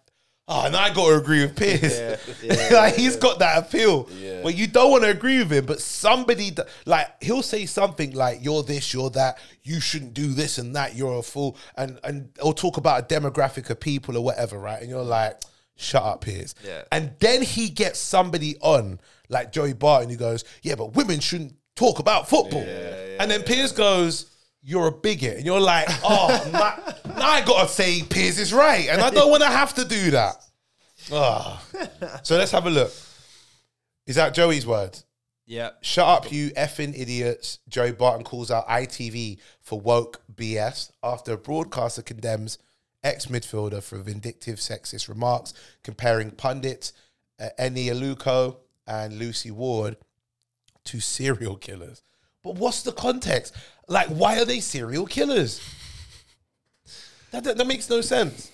Ah, "Oh, and I got to agree with Piers." <laughs> like he's got that appeal. Yeah. But you don't want to agree with him, but somebody like he'll say something like, "You're this, you're that. You shouldn't do this and that. You're a fool," and and or talk about a demographic of people or whatever, right? And you're like, "Shut up, Piers." Yeah. And then he gets somebody on like Joey Barton who goes, "Yeah, but women shouldn't talk about football." and then Piers goes. You're a bigot, and you're like, oh, now, now I gotta say Piers is right, and I don't want to have to do that. Ah. So let's have a look. Is that Joey's words? Yeah. Shut up, you effing idiots. Joey Barton calls out ITV for woke BS after a broadcaster condemns ex midfielder for vindictive sexist remarks, comparing pundits uh, Eni Aluko and Lucy Ward to serial killers. But what's the context? Like, why are they serial killers? That, that, that makes no sense.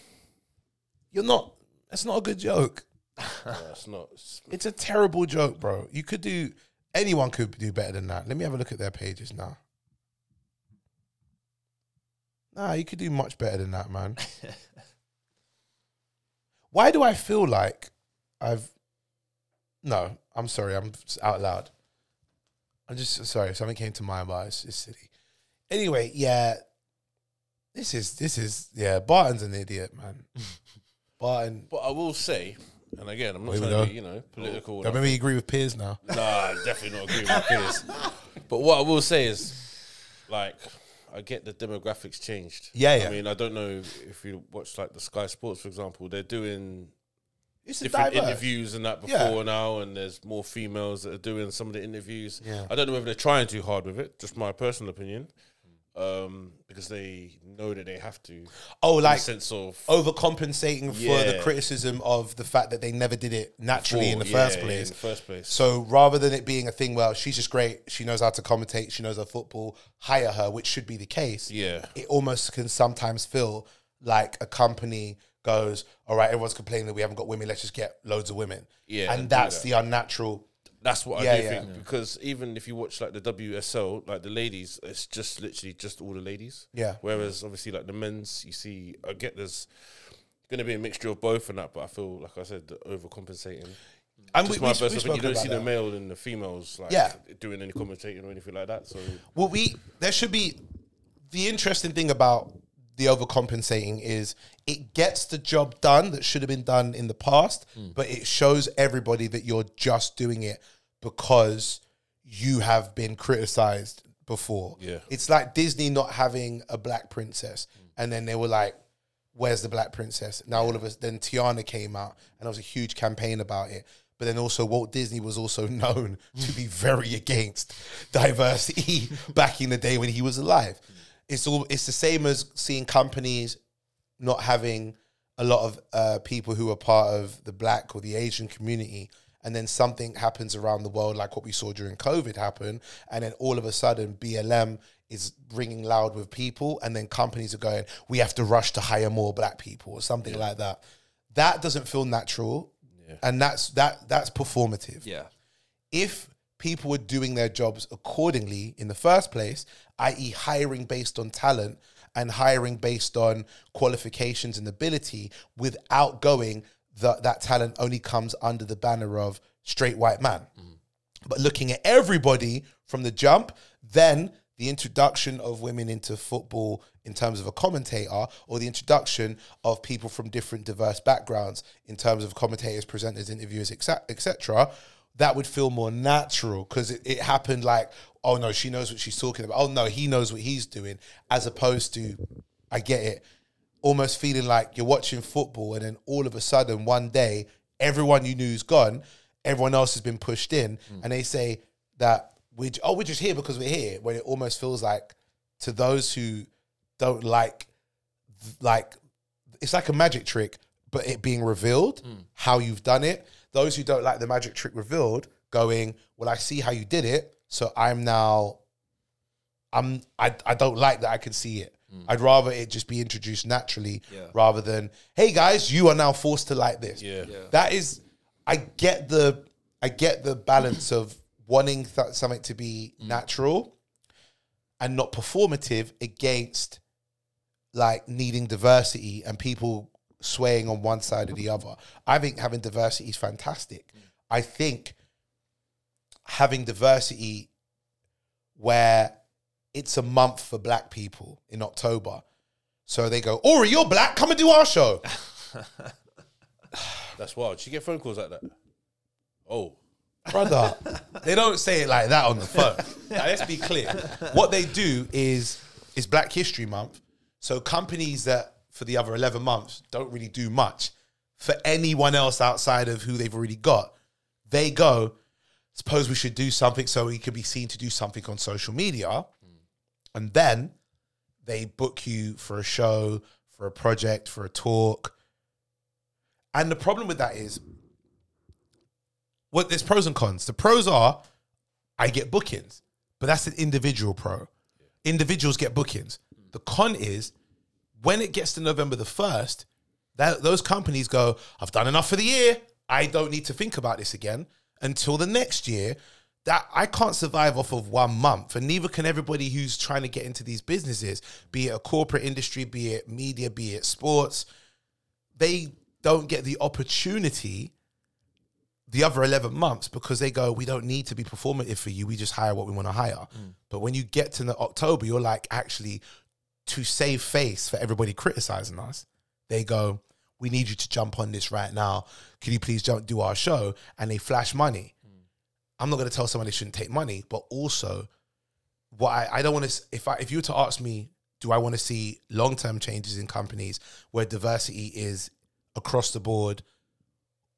You're not, that's not a good joke. <laughs> Yeah, it's not. It's, It's a terrible joke, bro. You could do anyone could do better than that. Let me have a look at their pages now. Nah, you could do much better than that, man. <laughs> Why do I feel like I've No, I'm sorry, I'm out loud. I'm just sorry, something came to mind, but it's, it's silly. Anyway, yeah. This is this is yeah, Barton's an idiot, man. <laughs> Barton but I will say, and again, I'm not Here we trying to be, you know, political. Maybe agree with Piers now. <laughs> Nah, definitely not agree with Piers. But what I will say is, like, I get the demographics changed. Yeah, yeah. I mean, I don't know if you watch like the Sky Sports, for example. They're doing It's different diverse. interviews and that Yeah. before now, and there's more females that are doing some of the interviews. Yeah. I don't know whether they're trying too hard with it. Just my personal opinion, um, because they know that they have to. Oh, like sense of overcompensating for the Yeah. criticism of the fact that they never did it naturally in the before, first yeah, place. In the first place. So rather than it being a thing, well, she's just great, she knows how to commentate, she knows her football, hire her, which should be the case. Yeah. It almost can sometimes feel like a company goes, all right, everyone's complaining that we haven't got women, let's just get loads of women. Yeah, And and do that's that. the unnatural. That's what Yeah, I do yeah. think because even if you watch like the WSL, like the ladies, it's just literally just all the ladies. Yeah. Whereas obviously like the men's, you see, I get there's going to be a mixture of both and that, but I feel like I said, the overcompensating. And Just we, my we, personal we. You don't see that. the male and the females like Yeah. doing any commentating or anything like that. So Well, we there should be the interesting thing about the overcompensating is it gets the job done that should have been done in the past, Hmm. but it shows everybody that you're just doing it because you have been criticized before. Yeah. It's like Disney not having a black princess. And then they were like, Where's the black princess? Now all of us then Tiana came out and there was a huge campaign about it. But then also Walt Disney was also <laughs> known to be very against diversity <laughs> back in the day when he was alive. It's all it's the same as seeing companies not having a lot of uh, people who are part of the black or the Asian community, and then something happens around the world, like what we saw during COVID happen, and then all of a sudden BLM is ringing loud with people, and then companies are going, we have to rush to hire more black people or something like that. That doesn't feel natural, and that's that that's performative Yeah. if people were doing their jobs accordingly in the first place, i.e., hiring based on talent and hiring based on qualifications and ability, without going that that talent only comes under the banner of straight white man. But looking at everybody from the jump, then the introduction of women into football in terms of a commentator, or the introduction of people from different diverse backgrounds in terms of commentators, presenters, interviewers, etc., that would feel more natural because it, it happened like, oh no, she knows what she's talking about. Oh no, he knows what he's doing, as opposed to, I get it, almost feeling like you're watching football and then all of a sudden one day everyone you knew's gone, everyone else has been pushed in, hmm. and they say that we oh we're just here because we're here. When it almost feels like to those who don't like like it's like a magic trick, but it being revealed hmm. how you've done it. Those who don't like the magic trick revealed, going, well, I see how you did it, so I'm now, I'm, I, I don't like that. I can see it. Mm. I'd rather it just be introduced naturally, Yeah. rather than, hey guys, you are now forced to like this. Yeah. Yeah. That is, I get the, I get the balance of wanting th- something to be mm. natural and not performative against like needing diversity and people swaying on one side or the other. I think having diversity is fantastic. Mm. I think having diversity where it's a month for black people in October. So they go, Aurie, you're black, come and do our show. <laughs> That's wild. She get phone calls like that. Oh, brother. <laughs> they don't say it like that on the phone. Now, let's be clear. What they do is is Black History Month. So companies that for the other eleven months don't really do much for anyone else outside of who they've already got. They go, suppose we should do something so we could be seen to do something on social media, and then they book you for a show, for a project, for a talk. And the problem with that is well, there's pros and cons. The pros are I get bookings, but that's an individual pro. Individuals get bookings. The con is when it gets to November the 1st, that those companies go, I've done enough for the year. I don't need to think about this again until the next year. That I can't survive off of one month, and neither can everybody who's trying to get into these businesses, be it a corporate industry, be it media, be it sports. They don't get the opportunity the other 11 months because they go, we don't need to be performative for you. We just hire what we want to hire. Mm. But when you get to the October, you're like, actually, to save face for everybody criticizing us, they go, we need you to jump on this right now. Can you please jump, do our show? And they flash money. I'm not going to tell someone they shouldn't take money, but also, what I, I don't want to, if I, if you were to ask me, do I want to see long term changes in companies where diversity is across the board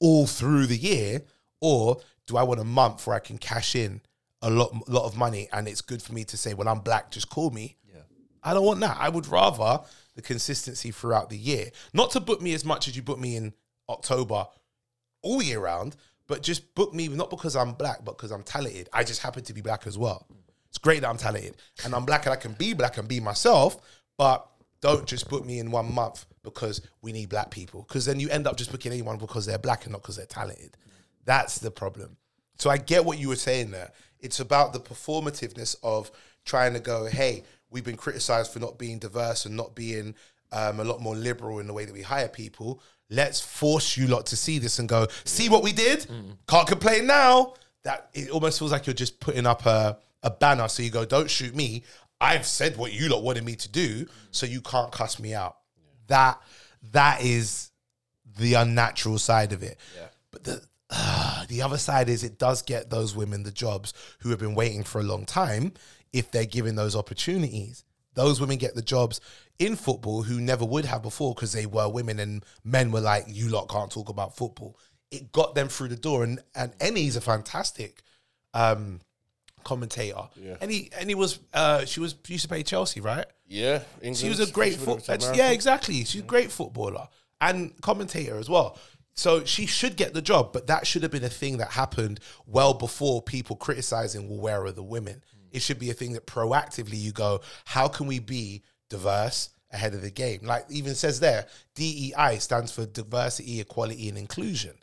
all through the year, or do I want a month where I can cash in a lot, lot of money and it's good for me to say, well, I'm black, just call me. Yeah. I don't want that. I would rather the consistency throughout the year. Not to book me as much as you book me in October all year round, but just book me not because I'm black, but because I'm talented. I just happen to be black as well. It's great that I'm talented and I'm black and I can be black and be myself, but don't just book me in one month because we need black people. Because then you end up just booking anyone because they're black and not because they're talented. That's the problem. So I get what you were saying there. It's about the performativeness of trying to go, hey, we've been criticized for not being diverse and not being um, a lot more liberal in the way that we hire people. Let's force you lot to see this and go, see what we did? Can't complain now. That it almost feels like you're just putting up a, a banner. So you go, don't shoot me. I've said what you lot wanted me to do, so you can't cuss me out. That that is the unnatural side of it. But the uh, the other side is it does get those women the jobs who have been waiting for a long time if they're given those opportunities. Those women get the jobs in football who never would have before because they were women and men were like, you lot can't talk about football. It got them through the door. And and Eni's a fantastic um, commentator. Yeah. And he and he was uh, she was used to play Chelsea, right? yeah. England, She was a great especially when it foot. was to Yeah, exactly. She's a great footballer and commentator as well. So she should get the job, but that should have been a thing that happened well before people criticizing, well, where are the women? It should be a thing that proactively you go, how can we be diverse ahead of the game? Like even says there, DEI stands for diversity, equality, and inclusion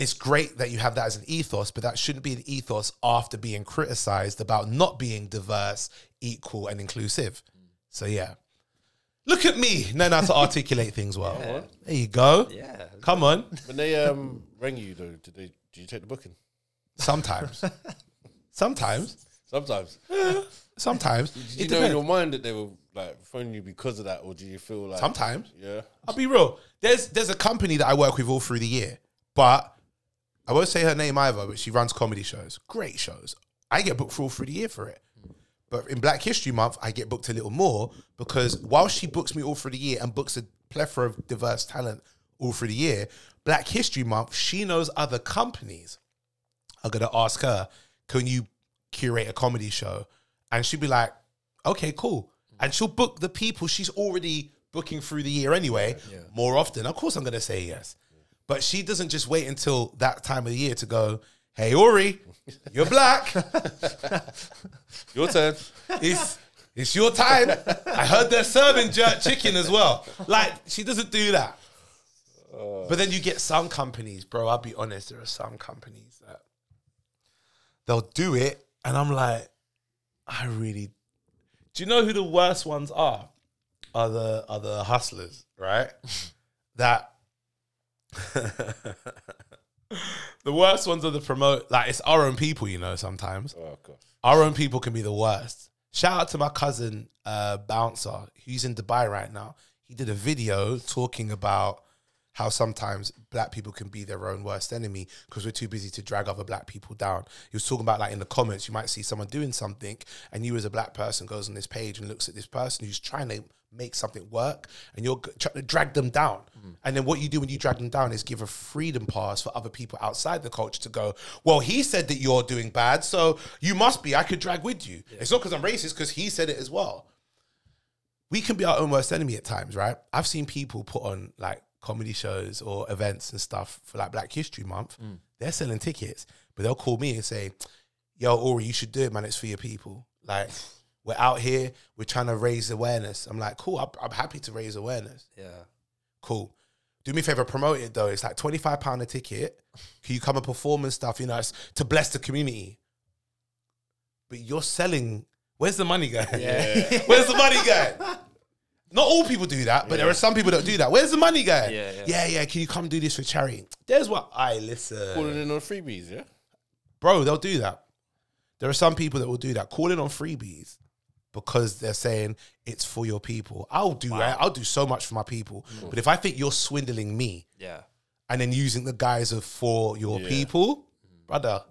it's great that you have that as an ethos, but that shouldn't be an ethos after being criticized about not being diverse, equal, and inclusive. So yeah. Look at me, knowing how to articulate things well. There you go. Yeah. Come on. When they um rang you though, did they did you take the booking? Sometimes. <laughs> Sometimes. Sometimes. <laughs> Sometimes. Did It you know in depends. your mind that they were like phoning you because of that, or do you feel like Sometimes. Yeah. I'll be real. There's there's a company that I work with all through the year, but I won't say her name either, but she runs comedy shows. Great shows. I get booked for all through the year for it. But in Black History Month, I get booked a little more because while she books me all through the year and books a plethora of diverse talent all through the year, Black History Month, she knows other companies are gonna ask her, can you curate a comedy show? And she'd be like, okay, cool. And she'll book the people she's already booking through the year anyway, more often. Of course, I'm gonna say yes. But she doesn't just wait until that time of the year to go, hey, Aurie, you're black. <laughs> Your turn. It's it's your time. I heard they're serving jerk chicken as well. Like she doesn't do that. But then you get some companies, bro. I'll be honest. There are some companies that they'll do it, and I'm like, I really. Do you know who the worst ones are? Are the are the hustlers, right? <laughs> that <laughs> the worst ones are the promote. Like it's our own people, you know. Sometimes Oh god. our own people can be the worst. Shout out to my cousin uh, Bouncer, who's in Dubai right now. He did a video talking about how sometimes black people can be their own worst enemy because we're too busy to drag other black people down. He was talking about like in the comments, you might see someone doing something, and you as a black person goes on this page and looks at this person who's trying to make something work, and you're trying to drag them down. Mm. And then what you do when you drag them down is give a freedom pass for other people outside the culture to go, well, he said that you're doing bad, so you must be. I could drag with you. It's not because I'm racist, because he said it as well we can be our own worst enemy at times, right? I've seen people put on like comedy shows or events and stuff for like Black History Month. Mm. They're selling tickets, but they'll call me and say, Yo, Aurie, you should do it, man. It's for your people. Like, <sighs> we're out here, we're trying to raise awareness. I'm like, cool, I'm, I'm happy to raise awareness. Yeah. Cool. Do me a favor, promote it though. It's like £25 a ticket. Can you come and perform and stuff? You know, it's to bless the community. But you're selling. Where's the money going? Yeah. <laughs> Where's the money going? Not all people do that, but there are some people that do that. Where's the money going? Yeah, yeah. yeah, yeah. Can you come do this for charity? There's what I listen, Calling in on freebies, yeah? bro. They'll do that. There are some people that will do that, calling on freebies because they're saying it's for your people. I'll do that. I'll do so much for my people. Mm. But if I think you're swindling me Yeah. and then using the guise of for your Yeah. people, mm. brother,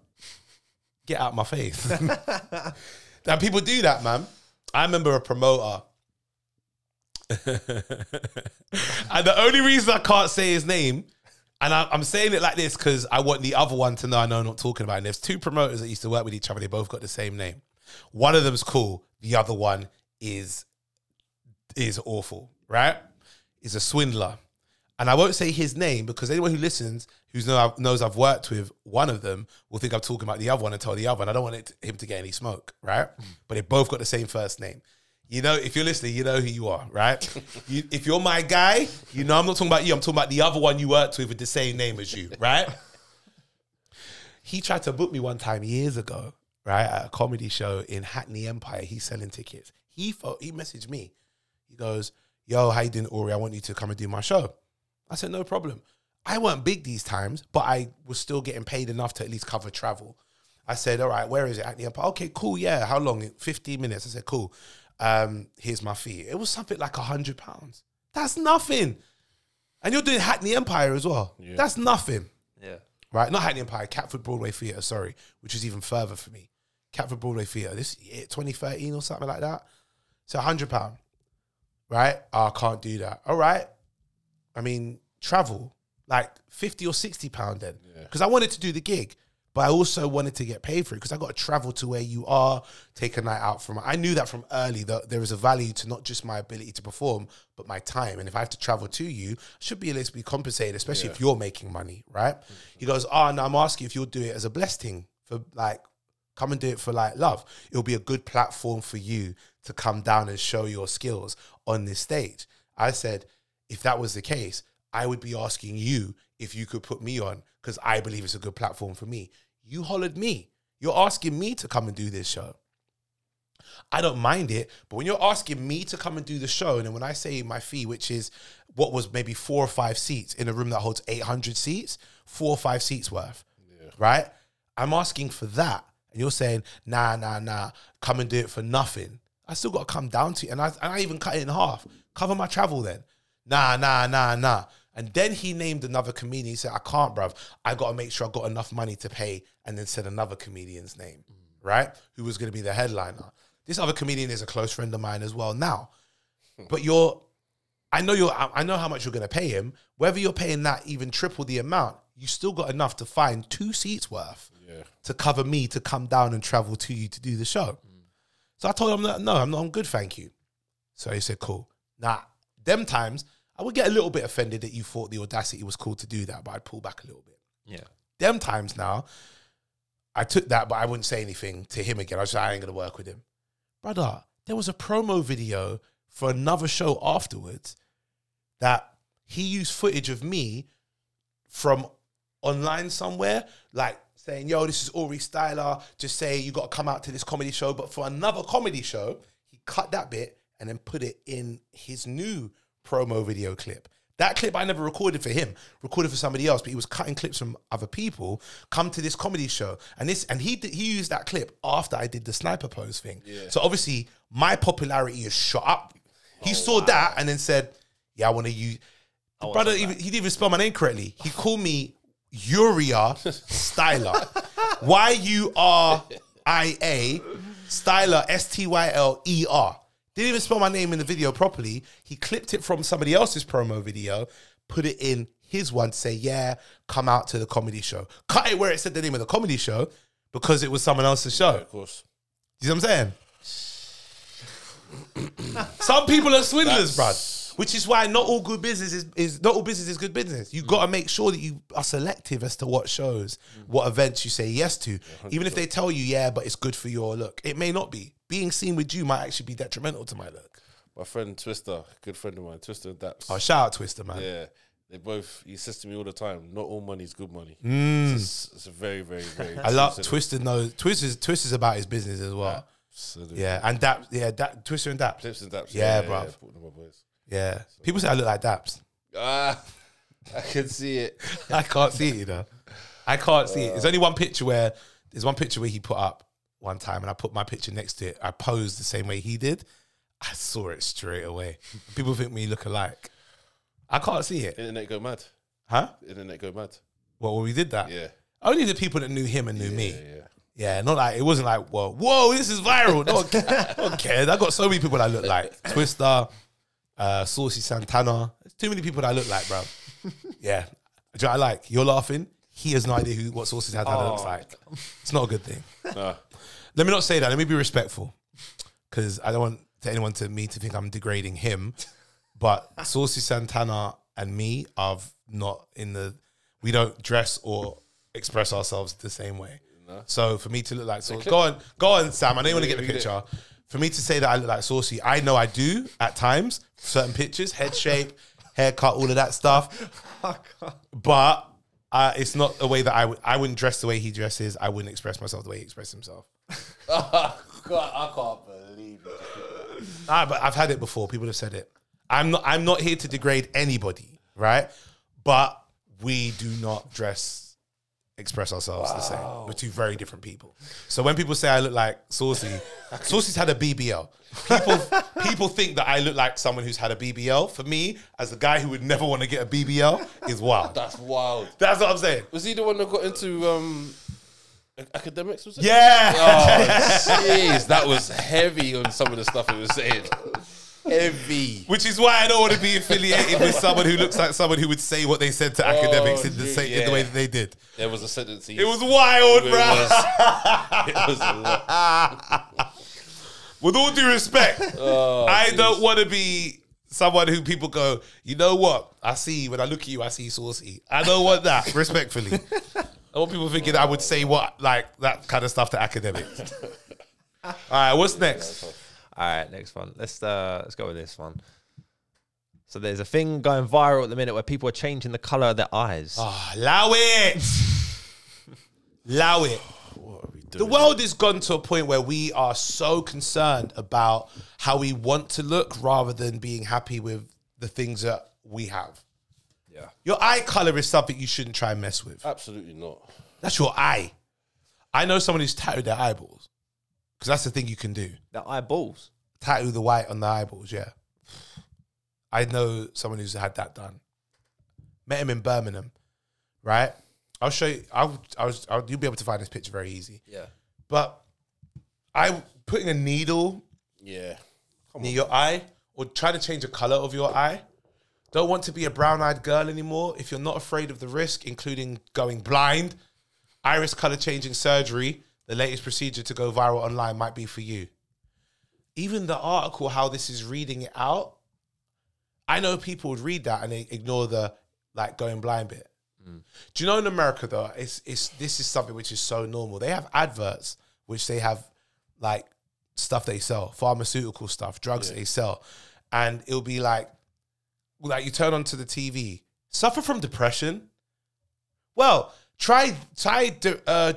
get out my face. <laughs> now people do that, man. I remember a promoter. <laughs> and the only reason I can't say his name, and I, I'm saying it like this because I want the other one to know I know I'm not talking about. And there's two promoters that used to work with each other. They both got the same name. One of them's cool. The other one is is awful. Right? Is a swindler. And I won't say his name because anyone who listens, who know, knows I've worked with one of them, will think I'm talking about the other one and tell the other one. I don't want it him to get any smoke, right? Hmm. But they both got the same first name. You know, if you're listening, you know who you are, right? you, if you're my guy, you know I'm not talking about you. I'm talking about the other one you worked with with the same name as you, right? he tried to book me one time years ago, right, at a comedy show in Hackney Empire. He's selling tickets. He he messaged me. He goes, "Yo, how you doing, Aurie? I want you to come and do my show." I said, "No problem." I weren't big these times, but I was still getting paid enough to at least cover travel. I said, "All right, where is it?" Hackney Empire. Okay, cool. Yeah, how long? Fifteen minutes. I said, "Cool." Um, here's my fee. It was something like a hundred pounds. That's nothing. And you're doing Hackney Empire as well. That's nothing Yeah. right? Not Hackney Empire, Catford Broadway Theatre, sorry, which is even further for me. Catford Broadway Theatre, this year, 2013 or something like that. So £100, right? Oh, I can't do that. All right. I mean, travel, like 50 or 60 pound then. Because I wanted to do the gig, but I also wanted to get paid for it because I got to travel to where you are, take a night out from. I knew that from early that there is a value to not just my ability to perform, but my time. And if I have to travel to you, I should be able to be compensated, especially if you're making money, right? He goes, Oh, no, I'm asking if you'll do it as a blessing for like, come and do it for like love. It'll be a good platform for you to come down and show your skills on this stage. I said, if that was the case, I would be asking you if you could put me on because I believe it's a good platform for me. You hollered me. You're asking me to come and do this show. I don't mind it, but when you're asking me to come and do the show, and then when I say my fee, which is what was maybe four or five seats in a room that holds 800 seats, four or five seats worth, right? I'm asking for that. And you're saying, nah, nah, nah, come and do it for nothing. I still got to come down to it. And I, and I even cut it in half. Cover my travel then. Nah, nah, nah, nah. And then he named another comedian. He said, I can't, bruv. I got to make sure I got enough money to pay. And then said another comedian's name, right? Who was going to be the headliner. This other comedian is a close friend of mine as well now. But you're, I know you're, I know how much you're going to pay him. Whether you're paying that even triple the amount, you still got enough to find two seats worth Yeah. to cover me to come down and travel to you to do the show. So I told him, that, no, I'm not, I'm good, thank you. So he said, cool. Now, them times, I would get a little bit offended that you thought the audacity was cool to do that, but I'd pull back a little bit. Yeah. Them times now, I took that, but I wouldn't say anything to him again. I was just, I ain't going to work with him. Brother, there was a promo video for another show afterwards that he used footage of me from online somewhere, like saying, yo, this is Aurie Styla. Just say you got to come out to this comedy show. But for another comedy show, he cut that bit and then put it in his new promo video clip. That clip I never recorded for him, recorded for somebody else, but he was cutting clips from other people. Come to this comedy show, and this, and he did, he used that clip after I did the sniper pose thing. So obviously my popularity is shot up. He saw that and then said, "Yeah, I want to use." Brother, even, he didn't even spell my name correctly. He called me Uria Styler. <laughs> Y U R I A Styler S T Y L E R. Didn't even spell my name in the video properly. He clipped it from somebody else's promo video, put it in his one to say, "Yeah, come out to the comedy show." Cut it where it said the name of the comedy show because it was someone else's show. Of course. You see what I'm saying? Some people are swindlers, bruv. Which is why not all good business is, is not all business is good business. You got to make sure that you are selective as to what shows, what events you say yes to. Even if they tell you, yeah, but it's good for your look, it may not be. Being seen with you might actually be detrimental to my look. My friend Twister, good friend of mine, Twister and Daps. Oh, shout out Twister, man. Yeah, they both. He says to me all the time, "Not all money is good money." Mm. It's, it's a very, very, <laughs> very. I love Twister. Knows Twister's Twister's about his business as well. Absolutely. Yeah, and Dap, yeah, Dap, Twister and Daps. Clips and Daps. Yeah, yeah, bruv. yeah, my boys. Yeah, people say I look like Daps. Ah, <laughs> I can see it. <laughs> I can't see it, you know. I can't see it. There's only one picture where there's one picture where he put up one time, and I put my picture next to it. I posed the same way he did. I saw it straight away. People think we look alike. I can't see it, Internet go mad. huh? Internet go mad. Well, when we did that, Yeah. only the people that knew him and knew me. Yeah, yeah. Yeah, not like it wasn't like, whoa, whoa, this is viral. No one, ca- <laughs> no one cares. I got so many people that look like Twister, uh, Saucy Santana. There's too many people that I look like, bro. Yeah, do you know I like? You're laughing. He has no idea who what Saucy Santana looks like. It's not a good thing. Nah. Let me not say that. Let me be respectful, because I don't want to anyone to me to think I'm degrading him. But Saucy Santana and me are not in the. We don't dress or express ourselves the same way. So for me to look like Saucy, go on, go on, Sam. I know you want to get the picture. For me to say that I look like Saucy, I know I do at times. Certain pictures, head shape, haircut, all of that stuff. <laughs> But uh, it's not a way that I would. I wouldn't dress the way he dresses. I wouldn't express myself the way he expresses himself. <laughs> God, I can't believe it. Ah, but I've had it before. People have said it. I'm not. I'm not here to degrade anybody, right? But we do not dress, express ourselves the same. We're two very different people. So when people say I look like Saucy, <laughs> Saucy's had a BBL. People people think that I look like someone who's had a BBL. For me, as a guy who would never want to get a BBL, is wild. That's wild. That's what I'm saying. Was he the one that got into um academics? Was it? Yeah. Oh, jeez, that was heavy on some of the stuff he was saying. Heavy. Which is why I don't want to be affiliated with someone who looks like someone who would say what they said to oh, academics in the same in the way that they did. There was a sentence. It was wild, It bro. was, <laughs> it was a lot. With all due respect, Oh, I don't want to be someone who people go, you know what? I see when I look at you, I see saucy. I don't want that, <laughs> respectfully. I want people thinking I would say what like that kind of stuff to academics. <laughs> All right, what's next? All right, next one. Let's uh let's go with this one. So there's a thing going viral at the minute where people are changing the color of their eyes. Ah, allow it. allow it. What are we The world has gone to a point where we are so concerned about how we want to look rather than being happy with the things that we have. Yeah. Your eye color is something you shouldn't try and mess with. Absolutely not. That's your eye. I know someone who's tattooed their eyeballs because that's the thing you can do. The eyeballs. Tattoo the white on the eyeballs. Yeah, I know someone who's had that done. Met him in Birmingham, right? I'll show you. I'll, I was. I'll, you'll be able to find this picture very easy. Yeah. But I putting a needle Yeah. Come near on. your eye or trying to change the color of your eye. Don't want to be a brown-eyed girl anymore. If you're not afraid of the risk, including going blind, iris color changing surgery, the latest procedure to go viral online, might be for you. Even the article, how this is reading it out, I know people would read that and they ignore the like going blind bit. Mm. Do you know in America though, it's it's this is something which is so normal. They have adverts which they have like stuff they sell, pharmaceutical stuff, drugs that they sell, and it'll be like, like you turn onto the TV, suffer from depression. Well, try try de- uh,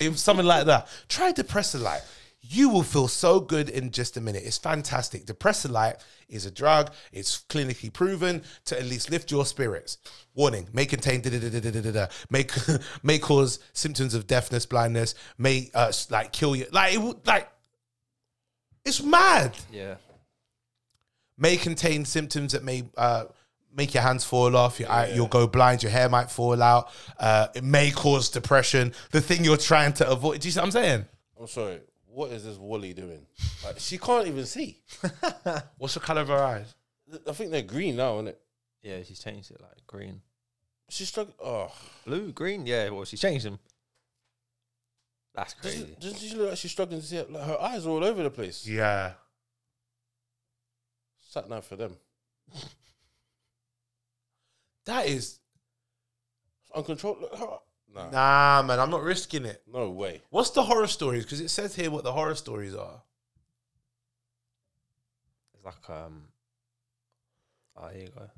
if something like that. Try depressolite. You will feel so good in just a minute. It's fantastic. Depressolite is a drug. It's clinically proven to at least lift your spirits. Warning: may contain da da da. May <laughs> may cause symptoms of deafness, blindness. May uh, like kill you. Like it would like. It's mad Yeah. May contain symptoms that may uh, make your hands fall off, your eye, you'll go blind, your hair might fall out. Uh, it may cause depression. The thing you're trying to avoid. Do you see what I'm saying? I'm sorry. What is this Wally doing? Like, she can't even see. <laughs> What's the color of her eyes? I think they're green now, isn't it? Yeah, she's changed it like green. She's struck. Oh, Blue, green, yeah, well she's changed them. That's crazy. doesn't, doesn't she look like she's struggling to see? It? Like, her eyes are all over the place. Yeah. Sat nav for them. <laughs> That is. Uncontrolled. Look, nah, Nah, man, I'm not risking it. no way. What's the horror stories? Because it says here what the horror stories are. It's like um Oh here you go.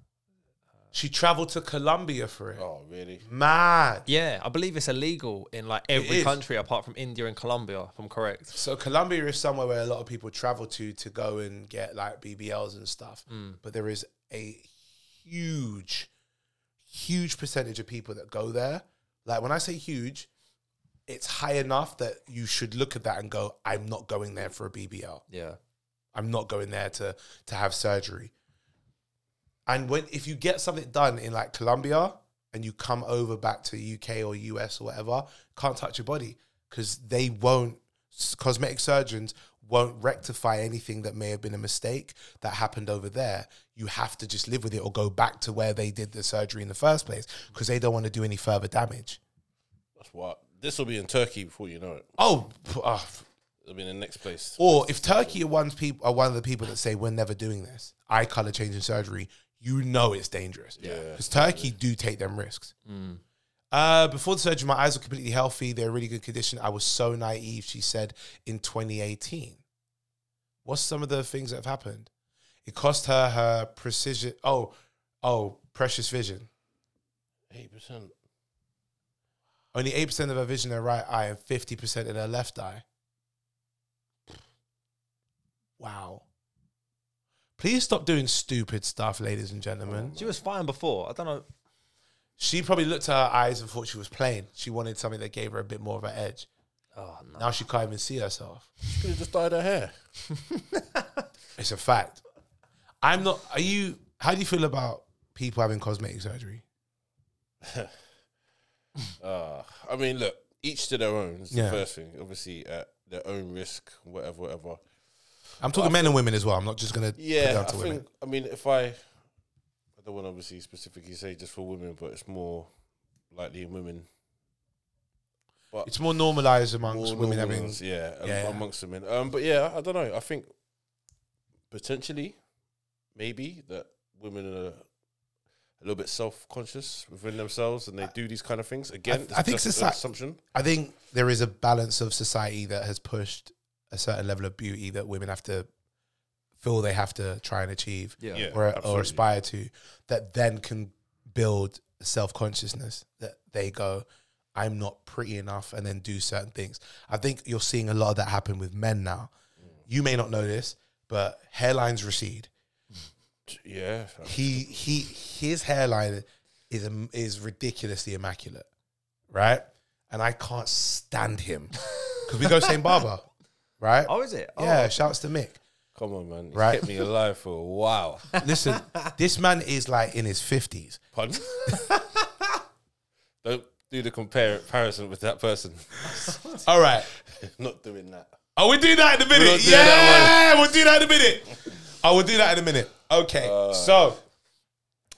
She traveled to Colombia for it. Oh, really? Mad. Yeah, I believe it's illegal in like every is. country apart from India and Colombia, if I'm correct. So Colombia is somewhere where a lot of people travel to to go and get like BBLs and stuff. Hmm. But there is a huge, huge percentage of people that go there. Like when I say huge, it's high enough that you should look at that and go, "I'm not going there for a BBL. Yeah. I'm not going there to to have surgery." And when if you get something done in like Colombia and you come over back to UK or US or whatever, can't touch your body because they won't. Cosmetic surgeons won't rectify anything that may have been a mistake that happened over there. You have to just live with it or go back to where they did the surgery in the first place because they don't want to do any further damage. That's what. This will be in Turkey before you know it. Oh, ah, It'll be in the next place. Or if Turkey are one people are one of the people that say we're never doing this, eye color changing surgery, you know it's dangerous. Yeah. because Turkey do take them risks. Uh, before the surgery, my eyes were completely healthy. They're in really good condition. I was so naive. She said in 2018. What's some of the things that have happened? It cost her her precision. Oh, oh, precious vision. Eight percent. Only eight percent of her vision in her right eye and fifty percent in her left eye. Wow. Please stop doing stupid stuff, ladies and gentlemen. She was fine before. I don't know. She probably looked at her eyes and thought she was plain. She wanted something that gave her a bit more of an edge. Oh no. Now she can't even see herself. She could have just dyed her hair. <laughs> It's a fact. I'm not. Are you? How do you feel about people having cosmetic surgery? <laughs> Uh, I mean, look, each to their own. Is Yeah. the first thing. Obviously, at their own risk, whatever, whatever. I'm talking men and women as well. I'm not just gonna Yeah, I women. think. I mean, if I, I don't want to obviously specifically say just for women, but it's more likely in women. But It's more normalized amongst more women normal having. ones, yeah, yeah, amongst women. Um, but yeah, I don't know. I think potentially, maybe that women are a little bit self conscious within themselves and they do these kind of things. Again, I think it's just soci- an assumption. I think there is a balance of society that has pushed a certain level of beauty that women have to feel they have to try and achieve Yeah. Yeah. or, or aspire to, that then can build self consciousness that they go, I'm not pretty enough, and then do certain things. I think you're seeing a lot of that happen with men now. Mm. You may not know this, but hairlines recede. Yeah, He he his hairline is is ridiculously immaculate, right? And I can't stand him <laughs> because we go same barber, right? Oh, is it? Oh, yeah, shouts to Mick. Come on, man. He's Right. kept me alive for a while. <laughs> Listen, this man is like in his fifties. Pardon? <laughs> Don't do the compare comparison with that person. <laughs> All right. Not doing that. Oh, we'll do that in a minute. We'll yeah, we'll do that in a minute. Oh, we'll do that in a minute. Okay, so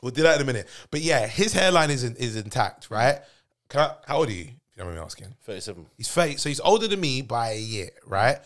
we'll do that in a minute. But yeah, his hairline is in, is intact, right? Can I, how old are you? If you don't mind me asking. 37. He's 30, so he's older than me by a year, right?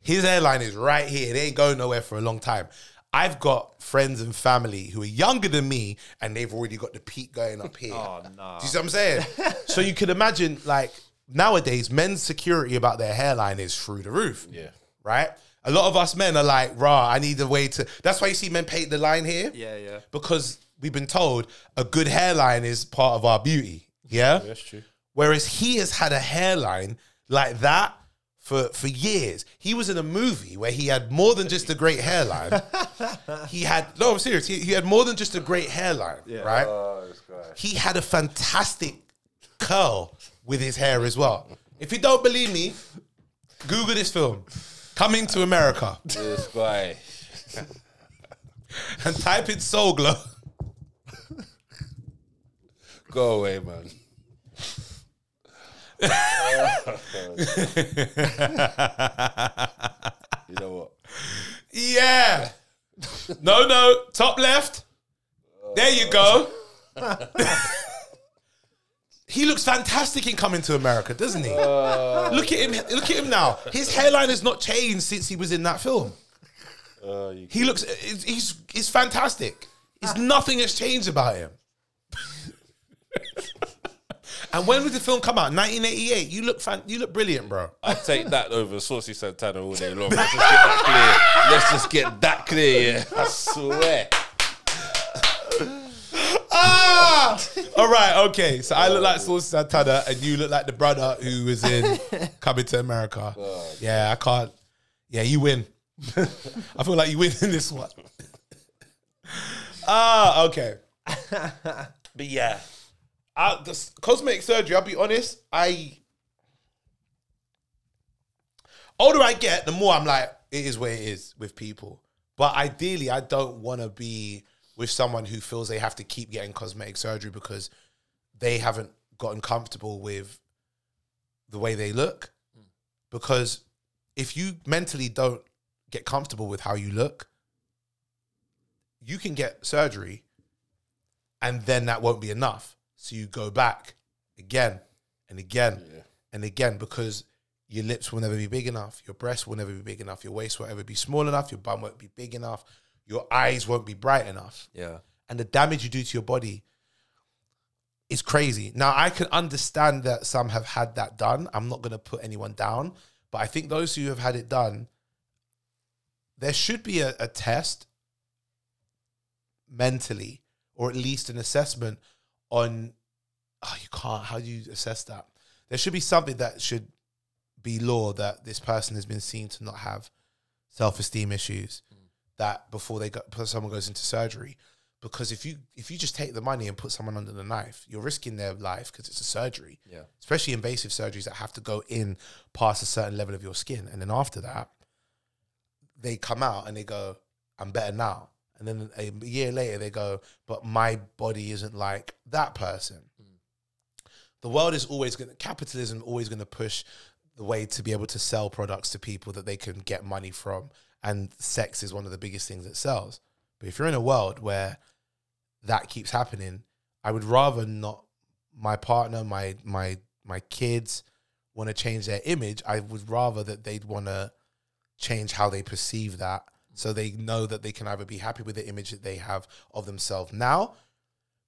His hairline is right here. They ain't going nowhere for a long time. I've got friends and family who are younger than me, and they've already got the peak going up here. Oh no. Do you see what I'm saying? <laughs> so you can imagine, like nowadays, men's security about their hairline is through the roof. Yeah. Right? A lot of us men are like, rah, I need a way to. That's why you see men paint the line here. Yeah, yeah. Because we've been told a good hairline is part of our beauty. Yeah. That's true. Whereas he has had a hairline like that for for years. He was in a movie where he had more than just a great hairline. <laughs> he had no, I'm serious. He, he had more than just a great hairline, right? Oh, this guy. He had a fantastic curl with his hair as well. If you don't believe me, Google this film, Coming to America, This guy. <laughs> and type in Soul Glo. Go away, man. You know what? Yeah. No, no, top left. There you go. he looks fantastic in Coming to America, doesn't he? look at him. Look at him now. His hairline has not changed since he was in that film. Uh, you, He looks. He's he's fantastic. It's nothing has changed about him. And when did the film come out? 1988. You look fan, You look brilliant, bro. I take that over Saucy Santana all day long. Let's just get that clear. <laughs> Let's just get that clear. Yeah, I swear. Ah! All right, okay. So I look like Saucy Santana, and you look like the brother who was in <laughs> Coming to America. Yeah, I can't. Yeah, you win. <laughs> I feel like you win in this one. Ah, okay. but yeah, I, the cosmetic surgery. I'll be honest. I older I get, the more I'm like, it is what it is with people. But ideally, I don't want to be with someone who feels they have to keep getting cosmetic surgery because they haven't gotten comfortable with the way they look. Because if you mentally don't get comfortable with how you look, you can get surgery and then that won't be enough. So you go back again and again and again because your lips will never be big enough, your breasts will never be big enough, your waist will never be small enough, your bum won't be big enough, your eyes won't be bright enough. Yeah. And the damage you do to your body is crazy. Now I can understand that some have had that done. I'm not gonna put anyone down, but I think those who have had it done, there should be a, a test mentally, or at least an assessment on oh you can't how do you assess that? There should be something that should be law that this person has been seen to not have self-esteem issues mm. that before they go someone goes into surgery. Because if you if you just take the money and put someone under the knife you're risking their life because it's a surgery. Yeah. especially invasive surgeries that have to go in past a certain level of your skin. And then after that they come out and they go i'm better now and then a year later they go but my body isn't like that person. Hmm. The world is always going to capitalism always going to push the way to be able to sell products to people that they can get money from. And sex is one of the biggest things that sells. But if you're in a world where that keeps happening i would rather not my partner my my my kids want to change their image. I would rather that they'd want to change how they perceive that so they know that they can either be happy with the image that they have of themselves. Now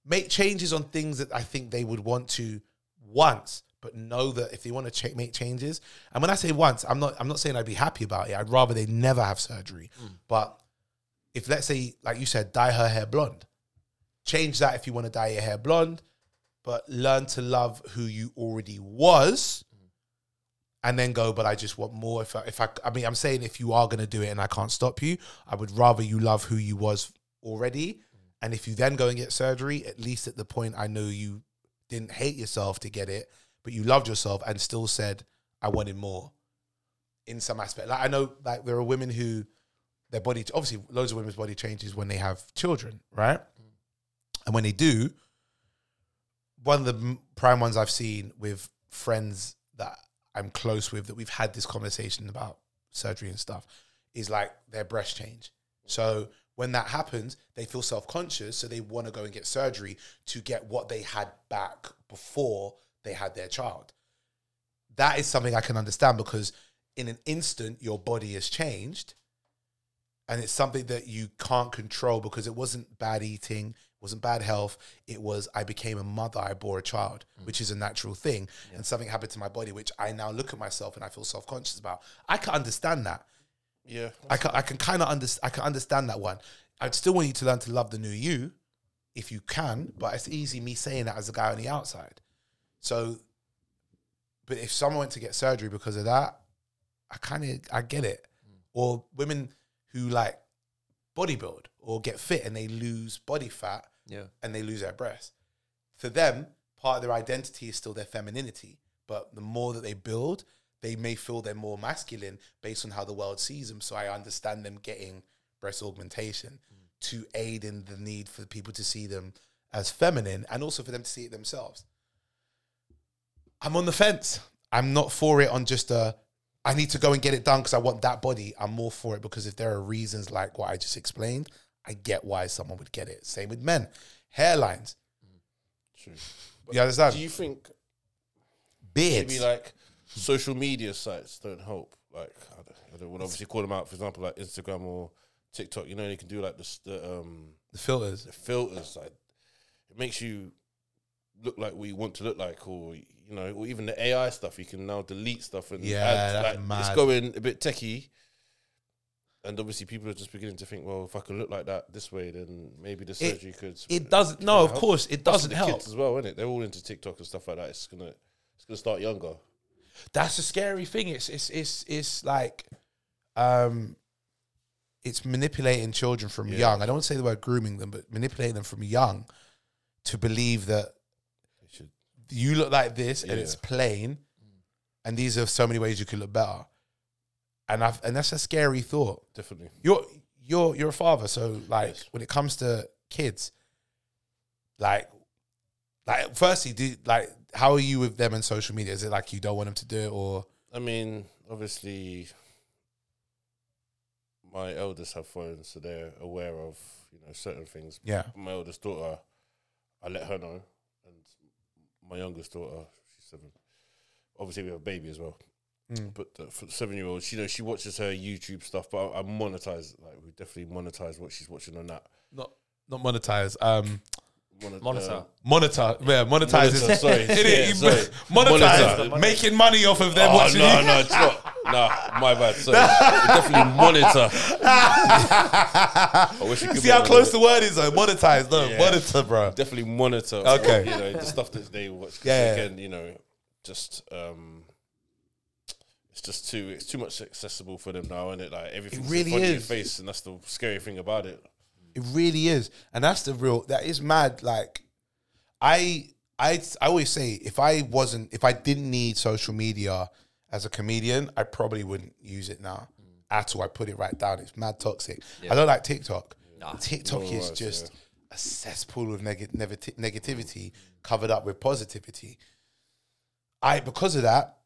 make changes on things that i think they would want to once but know that if they want to cha- make changes and when i say once i'm not i'm not saying i'd be happy about it. I'd rather they never have surgery. Hmm. But if let's say like you said dye her hair blonde change that if you want to dye your hair blonde but learn to love who you already was and then go but i just want more if I, if I i mean i'm saying if you are going to do it and i can't stop you i would rather you love who you was already and if you then go and get surgery at least at the point i know you didn't hate yourself to get it but you loved yourself and still said i wanted more in some aspect like i know like there are women who their body. Obviously, loads of women's body changes when they have children, right? And when they do, one of the prime ones I've seen with friends that I'm close with that we've had this conversation about surgery and stuff is like their breast change. So when that happens, they feel self conscious, so they want to go and get surgery to get what they had back before they had their child. That is something I can understand because in an instant, your body has changed and it's something that you can't control because it wasn't bad eating, wasn't bad health. It was I became a mother, I bore a child, mm. which is a natural thing, and something happened to my body, which I now look at myself and I feel self conscious about. I can understand that. Yeah. I can I can kind of understand. I can understand that one. I'd still want you to learn to love the new you, if you can. But it's easy me saying that as a guy on the outside. So, but if someone went to get surgery because of that, I kind of I get it. Mm. Or women who like bodybuild or get fit and they lose body fat Yeah. and they lose their breasts. For them, part of their identity is still their femininity. But the more that they build, they may feel they're more masculine based on how the world sees them. So I understand them getting breast augmentation mm. to aid in the need for people to see them as feminine and also for them to see it themselves. I'm on the fence. I'm not for it on just a I need to go and get it done because I want that body. I'm more for it because if there are reasons like what I just explained, I get why someone would get it. Same with men. Hairlines. True. You understand? Do you think Beards. maybe like social media sites don't help? Like I don't, I don't want to obviously call them out. For example, like Instagram or TikTok. You know, you can do like the, the um the filters. the filters. Like it makes you look like what you want to look like, or you know, or even the AI stuff. You can now delete stuff and Yeah, add, like, it's going a bit techie. And obviously, people are just beginning to think, well, if I can look like that this way, then maybe the surgery could. It doesn't. No, of help. course, it doesn't the help. Kids as well, isn't it? They're all into TikTok and stuff like that. It's gonna, it's gonna start younger. That's a scary thing. It's it's it's it's like, um, it's manipulating children from Yeah. young. I don't want to say the word grooming them, but manipulating them from young to believe that should. you look like this and it's plain, and these are so many ways you could look better. And I've and that's a scary thought. Definitely. You're you're you're a father, so like Yes. when it comes to kids, like like firstly, do like how are you with them in social media? Is it like you don't want them to do it or I mean, obviously, my eldest have phones, so they're aware of you know certain things. yeah? My eldest daughter, I let her know, and my youngest daughter, she's seven. Obviously, we have a baby as well. Mm. But the, for the seven-year-old, she you know she watches her YouTube stuff, but I, I monetize like we definitely monetize what she's watching on that. Not not monetize. Um, Monet- Monitor. uh, monitor. Yeah, monetize is Monitor, sorry. <laughs> Yeah, sorry. <laughs> monetize, Monitor. making money off of them Oh watching no, you. no, it's not. <laughs> Nah, my bad. Sorry, definitely monitor. I wish you could See how close the word is though. Monetize, no, Yeah. monitor, bro. definitely monitor. Okay. you know the stuff that they watch. 'Cause Yeah. again, you know, just um, it's just too it's too much accessible for them now, and it like everything's really in front of your is. face, and that's the scary thing about it. It really is, and that's the real. That is mad. Like, I, I, I always say, if I wasn't, if I didn't need social media as a comedian, I probably wouldn't use it now mm. at all. I put it right down. It's mad toxic. I don't like TikTok. TikTok No is worse, just a cesspool of neg- negati- negativity covered up with positivity. I because of that,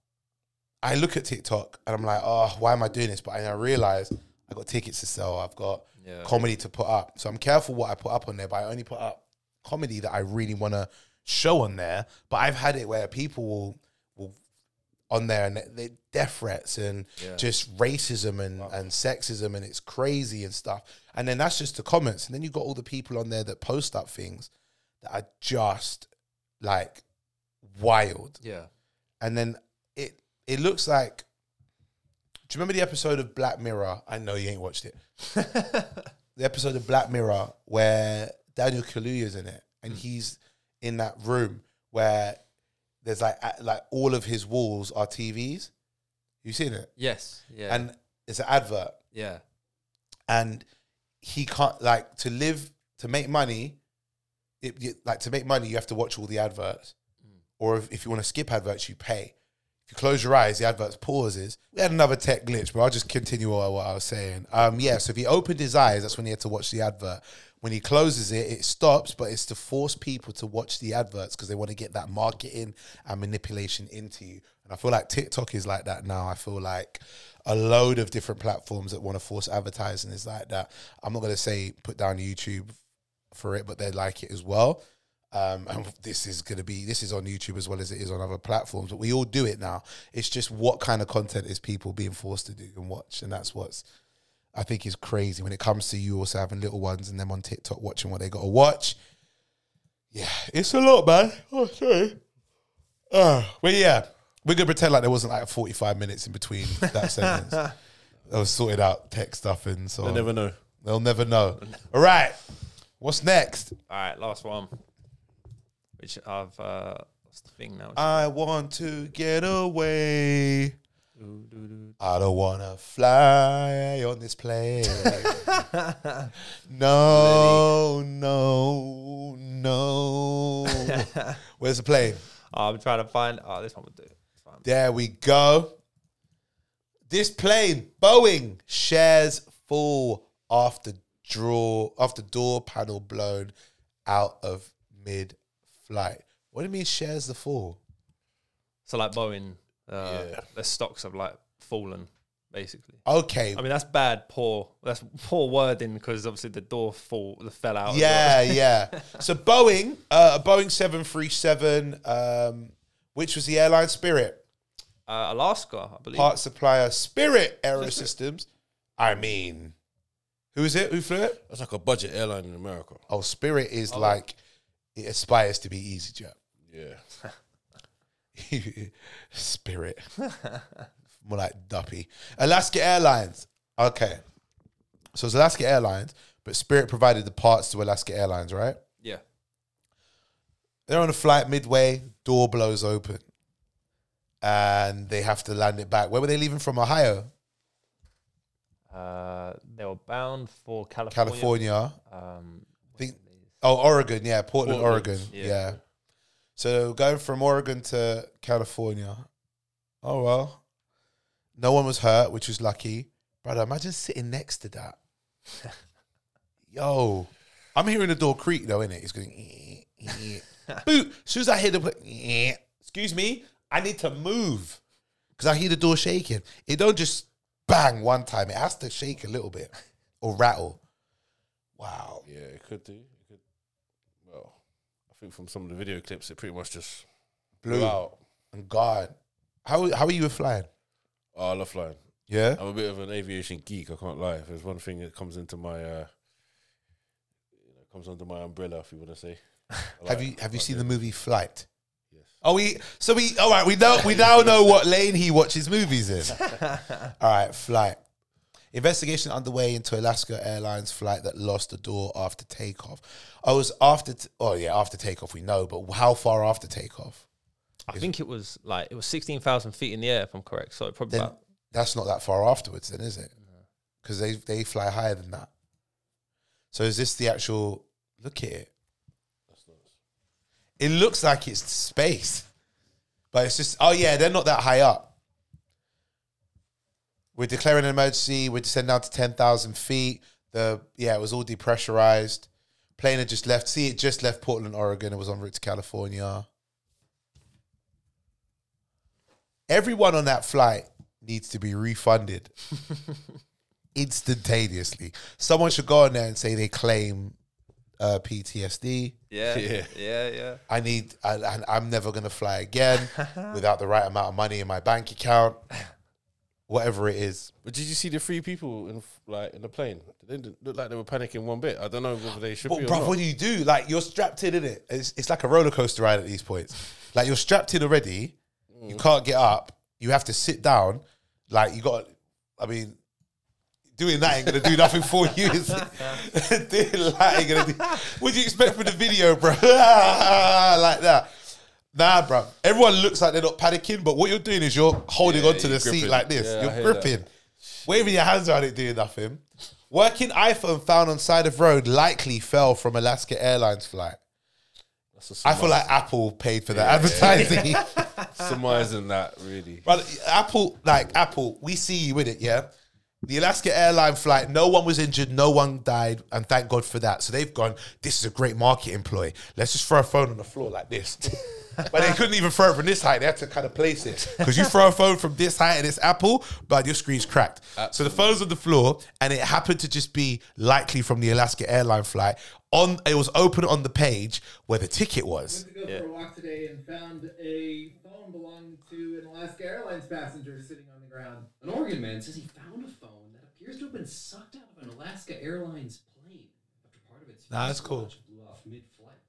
I look at TikTok and I'm like, oh, why am I doing this? But I realize I got tickets to sell. I've got Yeah. comedy to put up. So I'm careful what I put up on there, but I only put up comedy that I really want to show on there. But I've had it where people will will on there and they, death threats and Yeah. just racism and, and sexism and it's crazy and stuff. And then that's just the comments. And then you've got all the people on there that post up things that are just like wild. Yeah. And then it it looks like do you remember the episode of Black Mirror? I know you ain't watched it. <laughs> the episode of Black Mirror where Daniel Kaluuya's in it, and mm. he's in that room where there's like like all of his walls are TVs. You seen it? Yes. Yeah. And it's an advert, yeah. and he can't like to live to make money. It, like to make money, you have to watch all the adverts, mm. or if, if you want to skip adverts, you pay. You close your eyes, the advert pauses. We had another tech glitch, but I'll just continue what I was saying. Um, yeah, so if he opened his eyes, that's when he had to watch the advert. When he closes it, it stops, but it's to force people to watch the adverts because they want to get that marketing and manipulation into you. And I feel like TikTok is like that now. I feel like a load of different platforms that want to force advertising is like that. I'm not going to say put down YouTube for it, but they like it as well. Um, and this is going to be this is on YouTube as well as it is on other platforms. But we all do it now. It's just what kind of content is people being forced to do and watch, and that's what's I think is crazy when it comes to you also having little ones and them on TikTok watching what they got to watch. Yeah, it's a lot, man. Oh, sorry. Uh, but yeah, we're gonna pretend like there wasn't like 45 minutes in between that <laughs> sentence. I was sorted out tech stuff and so I never know. they'll never know. All right, what's next? All right, last one. Which I've uh, what's the thing now? I want to get away. I don't wanna fly on this plane. <laughs> no, no, no. <laughs> Where's the plane? I'm trying to find. Oh, this one would do. Fine. There we go. This plane, Boeing, shares fall after draw after door panel blown out of mid flight. What do you mean shares the fall? So like Boeing, uh, Yeah. their stocks have like fallen, basically. Okay. I mean that's bad, poor. That's poor wording because obviously the door fall, the fell out. as Yeah, <laughs> yeah. So Boeing, uh, a Boeing seven three seven, um, which was the airline Spirit. Uh, Alaska, I believe. part supplier Spirit <laughs> Aerosystems. I mean, who is it? Who flew it? That's like a budget airline in America. Oh, Spirit is like it aspires to be EasyJet. Yeah. <laughs> Spirit, <laughs> more like Duppy. Alaska Airlines. Okay, so it's Alaska Airlines, but Spirit provided the parts to Alaska Airlines, right? yeah. They're on a flight midway, door blows open. And they have to land it back. Where were they leaving from? Ohio? Uh, they were bound for California. California. Um, I think, oh, Oregon. Yeah, Portland, Portland, Oregon. yeah. Yeah. So going from Oregon to California. Oh, well. No one was hurt, which was lucky. Brother, imagine sitting next to that. <laughs> Yo. I'm hearing the door creak, though, innit? It's going, eh, <laughs> eh. boot. As soon as I hear the, eh, <laughs> excuse me, I need to move because I hear the door shaking. It don't just bang one time. It has to shake a little bit or rattle. Wow. Yeah, it could do. It could. Well, I think from some of the video clips, it pretty much just Blew blew out. And God, how how are you with flying? Oh, I love flying. Yeah. I'm a bit of an aviation geek. I can't lie. If there's one thing that comes into my, uh, you know, comes under my umbrella, if you want to say. <laughs> I Have you have you seen the movie Flight? Yes. Oh, we so we all right. We know we now know what lane he watches movies in. <laughs> all right, Flight. Investigation underway into Alaska Airlines flight that lost the door after takeoff. Oh, I was after. T- oh yeah, after takeoff we know, but how far after takeoff? I think it was like it was sixteen thousand feet in the air, if I'm correct. So probably Then about that's not that far afterwards, then is it? Because they they fly higher than that. So is this the actual? Look at it. It looks like it's space, but it's just. Oh yeah, they're not that high up. We're declaring an emergency. We're descending down to ten thousand feet. The yeah, it was all depressurized. Plane had just left. See, it just left Portland, Oregon. It was en route to California. Everyone on that flight needs to be refunded <laughs> instantaneously. Someone should go on there and say they claim uh, PTSD. yeah, Yeah. yeah, yeah, I need, I, and I'm never going to fly again <laughs> without the right amount of money in my bank account, whatever it is. But did you see the three people in like in the plane? They didn't look like they were panicking one bit. I don't know whether they should But, be bro, what do you do? Like, you're strapped in, innit? It's, it's like a roller coaster ride at these points. Like, you're strapped in already. You mm. can't get up. You have to sit down. Like, you got, I mean, doing that ain't gonna do nothing for you. Is it? <laughs> doing that ain't gonna do. What do you expect from the video, bro? <laughs> like that. Nah, bro. Everyone looks like they're not panicking, but what you're doing is you're holding Yeah, onto the you're seat gripping. like this. Yeah, I you're that. gripping, waving your hands around it, doing nothing. Working iPhone found on side of road likely fell from Alaska Airlines flight. That's a I feel like Apple paid for that advertising. <laughs> <laughs> surmising that really. Brother, Apple, like Apple, we see you with it, yeah. The Alaska airline flight, no one was injured, no one died, and thank God for that. So they've gone, this is a great marketing ploy. Let's just throw a phone on the floor like this. <laughs> but they couldn't even throw it from this height. They had to kind of place it. Because you throw a phone from this height and it's Apple, but your screen's cracked. So the phone's on the floor, and it happened to just be likely from the Alaska airline flight. On it was open on the page where the ticket was. went to go Yeah. for a walk today and found a phone belonging to an Alaska Airlines passenger sitting on the ground. An Oregon man says he found a phone that appears to have been sucked out of an Alaska Airlines plane after part of its Nah, that's cool. fuselage blew off mid-flight.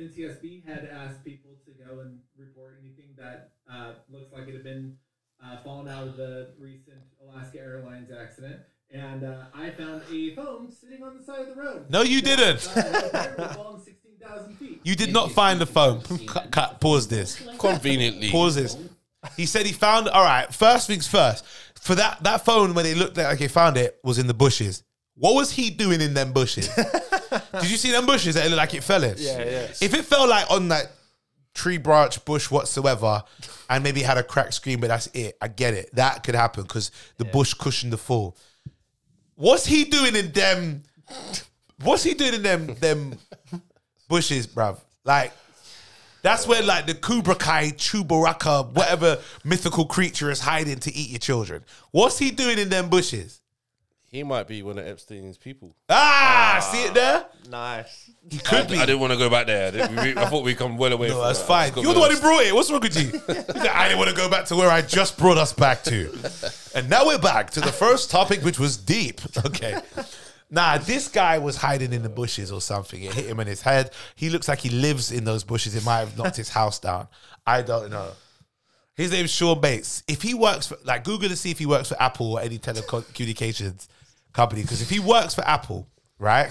NTSB had asked people to go and report anything that uh, looks like it had been uh, fallen out of the recent Alaska Airlines accident. And uh, I found a phone sitting on the side of the road. No, you didn't. Uh, it had apparently fallen 16,000 feet. You did not find the phone. Cut, cut, pause this. Conveniently, Pause this. He said he found. All right. First things first. For that that phone, when they looked at like he found it, was in the bushes. What was he doing in them bushes? <laughs> Did you see them bushes that looked like it fell in? Yeah, yeah. If it fell like on that tree branch, bush, whatsoever, and maybe had a cracked screen, but that's it. I get it. That could happen because the bush cushioned the fall. What's he doing in them? What's he doing in them them bushes, bruv? Like that's where like the Cobra Kai, Chewbacca, whatever mythical creature is hiding to eat your children. What's he doing in them bushes? He might be one of Epstein's people. Ah, see it there? Nice. He could I, be. I didn't want to go back there. I, we- I thought we'd come well away. No, from that's that. fine. You're the one who brought it. What's wrong with you? He's <laughs> like, I didn't want to go back to where I just brought us back to. And now we're back to the first topic, which was deep. Okay. Nah, this guy was hiding in the bushes or something. It hit him in his head. He looks like he lives in those bushes. It might have knocked his house down. I don't know. His name's Sean Bates. If he works for, like, Google to see if he works for Apple or any telecommunications company. Because if he works for Apple, right,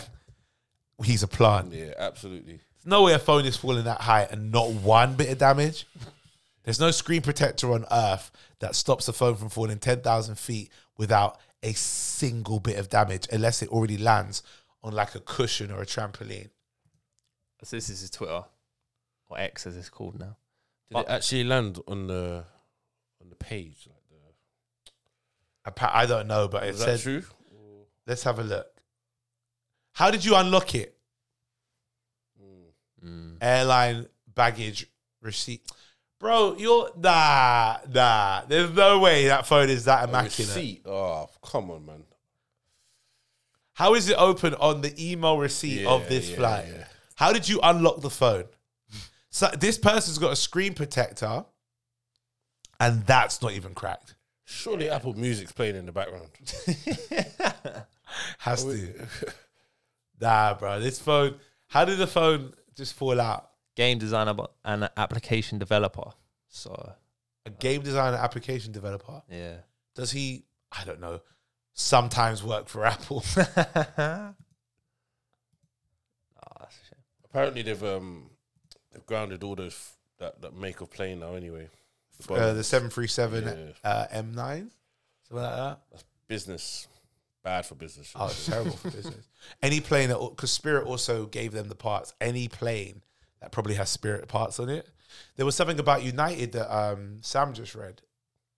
he's a plant. Yeah, absolutely. There's no way a phone is falling that high and not one bit of damage. There's no screen protector on Earth that stops a phone from falling 10,000 feet without a single bit of damage unless it already lands on like a cushion or a trampoline. So this is his Twitter, or X as it's called now. Did it actually land on the on the page? Like the, I don't know, but it is that says, true? Let's have a look. How did you unlock it? Mm. Airline baggage receipt. Bro, you're nah, nah. There's no way that phone is that immaculate. receipt? Oh, come on, man. How is it open on the email receipt Yeah, of this yeah, flight? yeah. How did you unlock the phone? So this person's got a screen protector, and that's not even cracked. Surely Apple Music's playing in the background. <laughs> Has to. nah, bro. This phone. How did the phone just fall out? Game designer bu- and application developer. So A game designer, application developer. yeah. Does he? I don't know. Sometimes work for Apple. <laughs> oh, that's a shame. Apparently, they've um they've grounded all those f- that that make of plane now. Anyway, the uh, the seven three seven uh, M nine, something like that. business bad for business. Oh, it's terrible for business. Any plane that, because Spirit also gave them the parts. Any plane that probably has Spirit parts on it. There was something about United that um, Sam just read.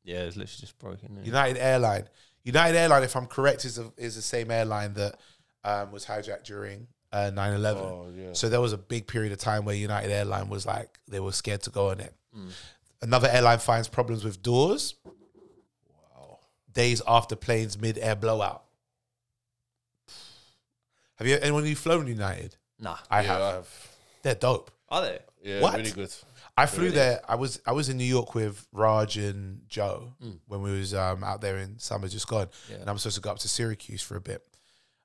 Yeah, it's literally just broken. yeah. United Airline. United Airline, if I'm correct, is a, is the same airline that um, was hijacked during uh, 9/11. Oh yeah. So there was a big period of time where United Airline was like they were scared to go on it. Another airline finds problems with doors. Wow. Days after plane's mid-air blowout. Have you anyone you flown United? Nah. I yeah, have. I have. They're dope. Are they? Yeah, What? really good. I flew Really? there. I was I was in New York with Raj and Joe when we was um, out there in summer just gone, and I'm supposed to go up to Syracuse for a bit.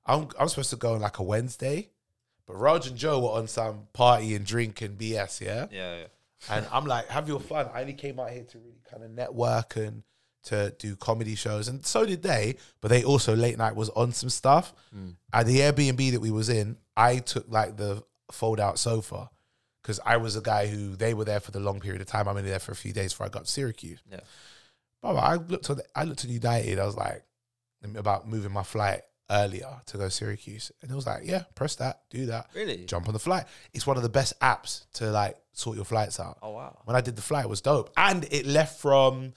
I'm I'm supposed to go on like a Wednesday, but Raj and Joe were on some party and drink and BS, yeah. Yeah, yeah. And I'm like, have your fun. I only came out here to really kind of network and to do comedy shows, and so did they. But they also late night was on some stuff. Mm. At the Airbnb that we was in, I took like the fold out sofa because I was a guy who they were there for the long period of time. I'm only there for a few days before I got to Syracuse. Yeah. But I looked at I looked at United. I was like about moving my flight. earlier to go Syracuse, and it was like, yeah, press that, do that, Really? jump on the flight. It's one of the best apps to like sort your flights out. Oh wow. When I did the flight, it was dope, and it left from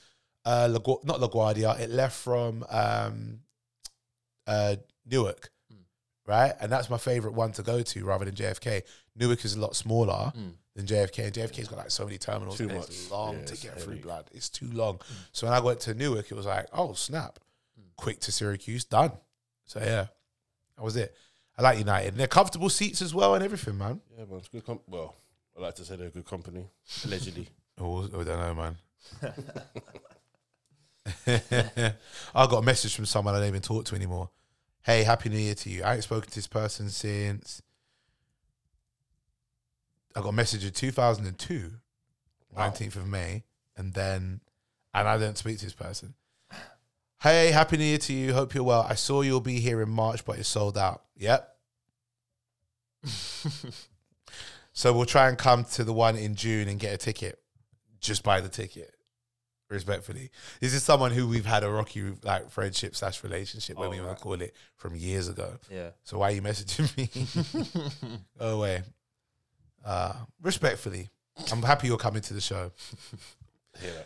uh, LaGu- not LaGuardia, it left from um, uh, Newark, right? And that's my favorite one to go to rather than JFK. Newark is a lot smaller than JFK, and JFK's got like so many terminals. Too and It's much. long Yeah, to it's get through, blood. It's too long. So when I went to Newark, it was like, oh snap, quick to Syracuse, done. So yeah, that was it. I like United, and they're comfortable seats as well, and everything, man. Yeah, man, it's good. Com- well, I like to say they're a good company, allegedly. <laughs> Oh, I don't know, man. <laughs> <laughs> I got a message from someone I don't even talk to anymore. Hey, happy New Year to you. I ain't spoken to this person since I got a message in 2002, 19th of May, and then, and I didn't speak to this person. Hey, happy New Year to you. Hope you're well. I saw you'll be here in March, but it's sold out. Yep. <laughs> so we'll try and come to the one in June and get a ticket. Just buy the ticket. Respectfully, this is someone who we've had a rocky like friendship slash relationship, whatever you want to call it, from years ago. Yeah. So why are you messaging me? <laughs> Go away. Uh, respectfully, I'm happy you're coming to the show. <laughs> Yeah.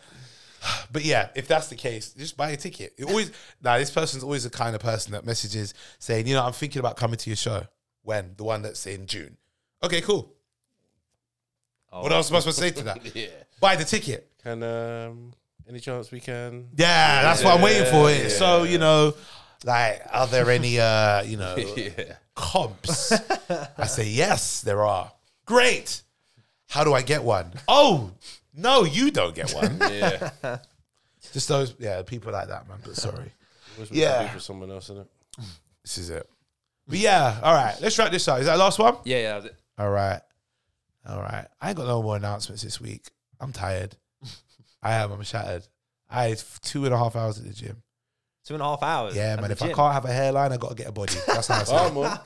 But yeah, if that's the case, just buy a ticket. It always <laughs> now this person's always the kind of person that messages saying, you know, I'm thinking about coming to your show. When the one that's in June. Okay, cool. Oh, What else am I supposed to say to that? Yeah. Buy the ticket. Can um, any chance we can? Yeah, that's what I'm waiting for. It. Yeah. So you know, like, are there any uh, you know <laughs> Yeah. comps? <laughs> I say yes, there are. Great. How do I get one? Oh no, you don't get one. <laughs> Yeah. Just those, yeah, people like that, man. But sorry, Always Yeah. yeah. for someone else, isn't it? this is it. But yeah, all right. Let's wrap this up. Is that the last one? Yeah, yeah. All right. All right. I ain't got no more announcements this week. I'm tired. I am. I'm shattered. I had two and a half hours at the gym. Two and a half hours. Yeah, man. the If I can't have a hairline, I got to get a body. That's how I say Oh, it. man.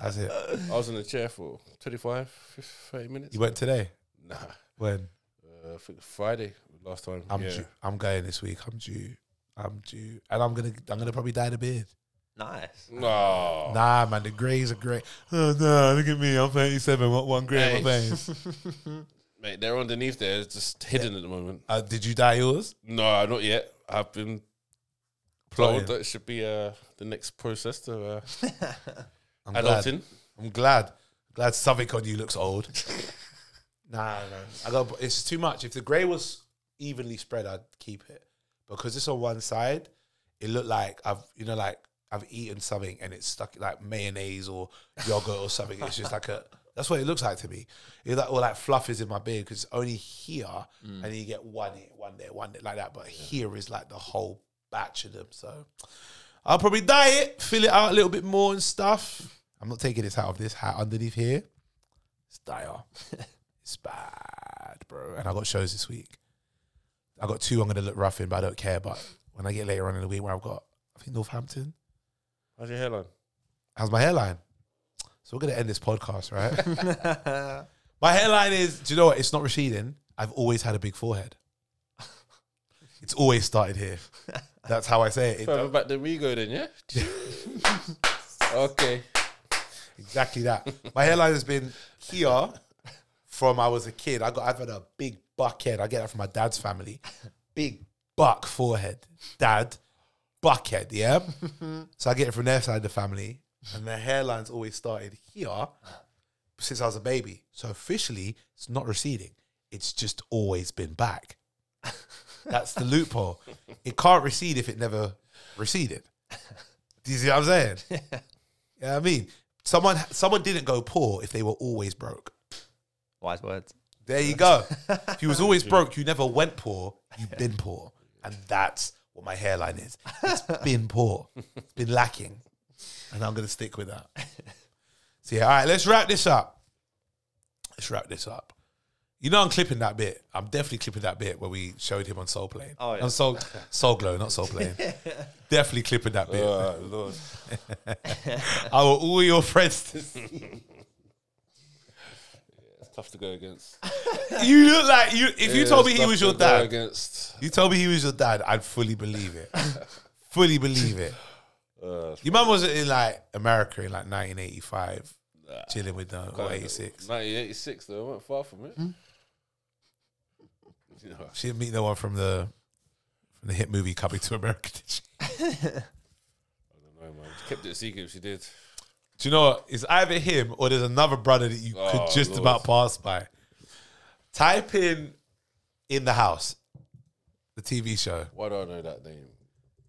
That's it. I was in the chair for 25, 30 minutes. You went today? Nah. When? Uh, I think Friday last time. I'm yeah. due. I'm going this week. I'm due. I'm due. And I'm gonna I'm gonna probably dye the beard. Nice. No. Nah, man, the greys are great. Oh no, look at me. I'm 37. What one grey on my Hey. face? <laughs> Mate, they're underneath there. It's just hidden at the moment. Uh, did you dye yours? No, not yet. I've been Plotting. told that it should be uh, the next process to uh, <laughs> I'm glad. adulting. I'm glad. Glad something on you looks old. <laughs> nah, man. I got. It's too much. If the grey was evenly spread, I'd keep it. Because it's on one side, it looked like I've you know like I've eaten something and it's stuck like mayonnaise or yogurt or something. It's just like a. That's what it looks like to me. It's like, or like fluff is in my beard because it's only here, mm. and you get one here, one there, one there, like that. But here is like the whole batch of them. So I'll probably dye it, fill it out a little bit more and stuff. I'm not taking this out of this hat underneath here. It's dire. <laughs> it's bad, bro. And I got shows this week. I got two I'm gonna look rough in, but I don't care. But when I get later on in the week where I've got I think Northampton. How's your hairline? How's my hairline? So we're gonna end this podcast, right? <laughs> my hairline is do you know what? It's not receding. I've always had a big forehead. It's always started here. That's how I say it. It Further back than we go then, yeah? <laughs> okay. Exactly that. My hairline has been here from I was a kid. I got I've had a big buck head. I get that from my dad's family. Big buck forehead. Dad, buck head, yeah? <laughs> so I get it from their side of the family. And the hairline's always started here since I was a baby. So officially it's not receding. It's just always been back. <laughs> That's the loophole. It can't recede if it never receded. Do you see what I'm saying? <laughs> Yeah, I mean, someone someone didn't go poor if they were always broke. Wise words. There you go. if you was always <laughs> broke, you never went poor. You've been poor, and that's what my hairline is. It's been poor. It's been lacking, and I'm gonna stick with that. <laughs> So yeah, all right. Let's wrap this up. Let's wrap this up. You know, I'm clipping that bit. I'm definitely clipping that bit where we showed him on Soul Plane. Oh, yeah. on Soul Soul Glo, not Soul Plane. <laughs> definitely clipping that bit. Oh, Lord. <laughs> I want all your friends to see. It's tough to go against. You look like you. If you told me he was your go dad, Against. you told me he was your dad, I'd fully believe it. fully believe it. Uh, Your mum wasn't in like America in like 1985, nah, chilling with them, or kinda- 86. 1986 though. I went far from it. Hmm? You know, She didn't meet no one from the from the hit movie Coming to America. Did she? <laughs> I don't know, man. She kept it a secret. if She did. Do you know what? It's either him or there's another brother that you could Oh, just Lord. about pass by. Type in in the house, the TV show Why do I know that name?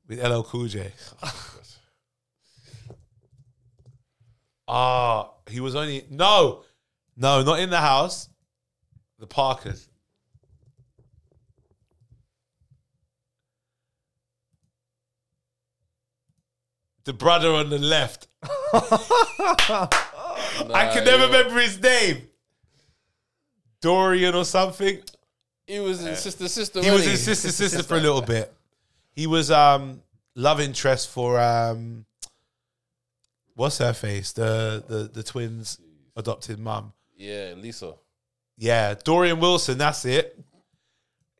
with LL Cool J. <laughs> Ah, he was only no, no, not in the house. The Parkers. The brother on the left. <laughs> I can never remember his name. Dorian or something. He was his sister, sister. He was wasn't his <laughs> sister, sister for a little bit. He was um love interest for um what's her face? The the the twins adopted mum. Yeah, Lisa. Yeah, Dorien Wilson, that's it.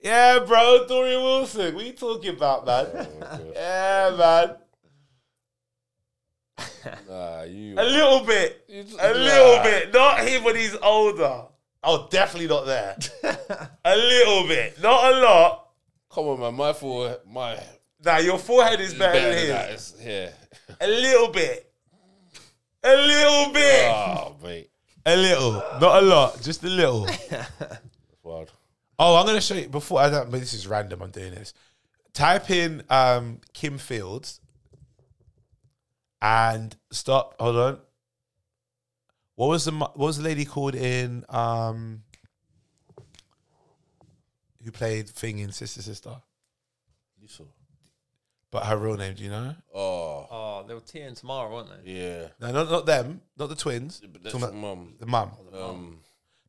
Yeah, bro, Dorien Wilson. What are you talking about, man? Oh, <laughs> yeah, man. <laughs> Nah, you. A little bit. just- A nah. little bit. Not him when he's older. Oh, definitely not there. <laughs> a little bit. Not a lot. Come on, man. My forehead, my Nah, your forehead is better, better than than his. that. It's, yeah. A little bit. A little bit. Oh, mate. A little. Not a lot. Just a little. <laughs> Wild. Oh, I'm gonna show you before I don't but this is random, I'm doing this. Type in um Kim Fields and stop. Hold on. What was the what was the lady called in um who played Thing in Sister Sister? Lisa. But her real name, do you know? Oh, Oh, they were Tia and Tamera, weren't they? yeah. No, not not them, not the twins. But that's Talking about mum. the mum. Um,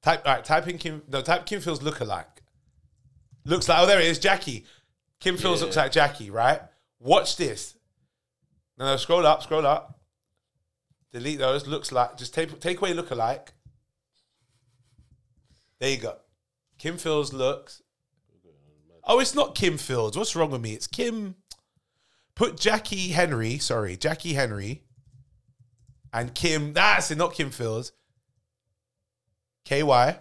Type all right, type in Kim no type Kim Fields look alike. Looks like oh there it is, Jackie. Kim Fields Yeah. looks like Jackie, right? Watch this. No, no, scroll up, scroll up. Delete those. Looks like just take take away look alike. There you go. Kim Fields looks. Oh, it's not Kim Fields. What's wrong with me? It's Kim. Put Jackie Henry, sorry, Jackie Henry, and Kim. That's it, not Kim Fields. K Y.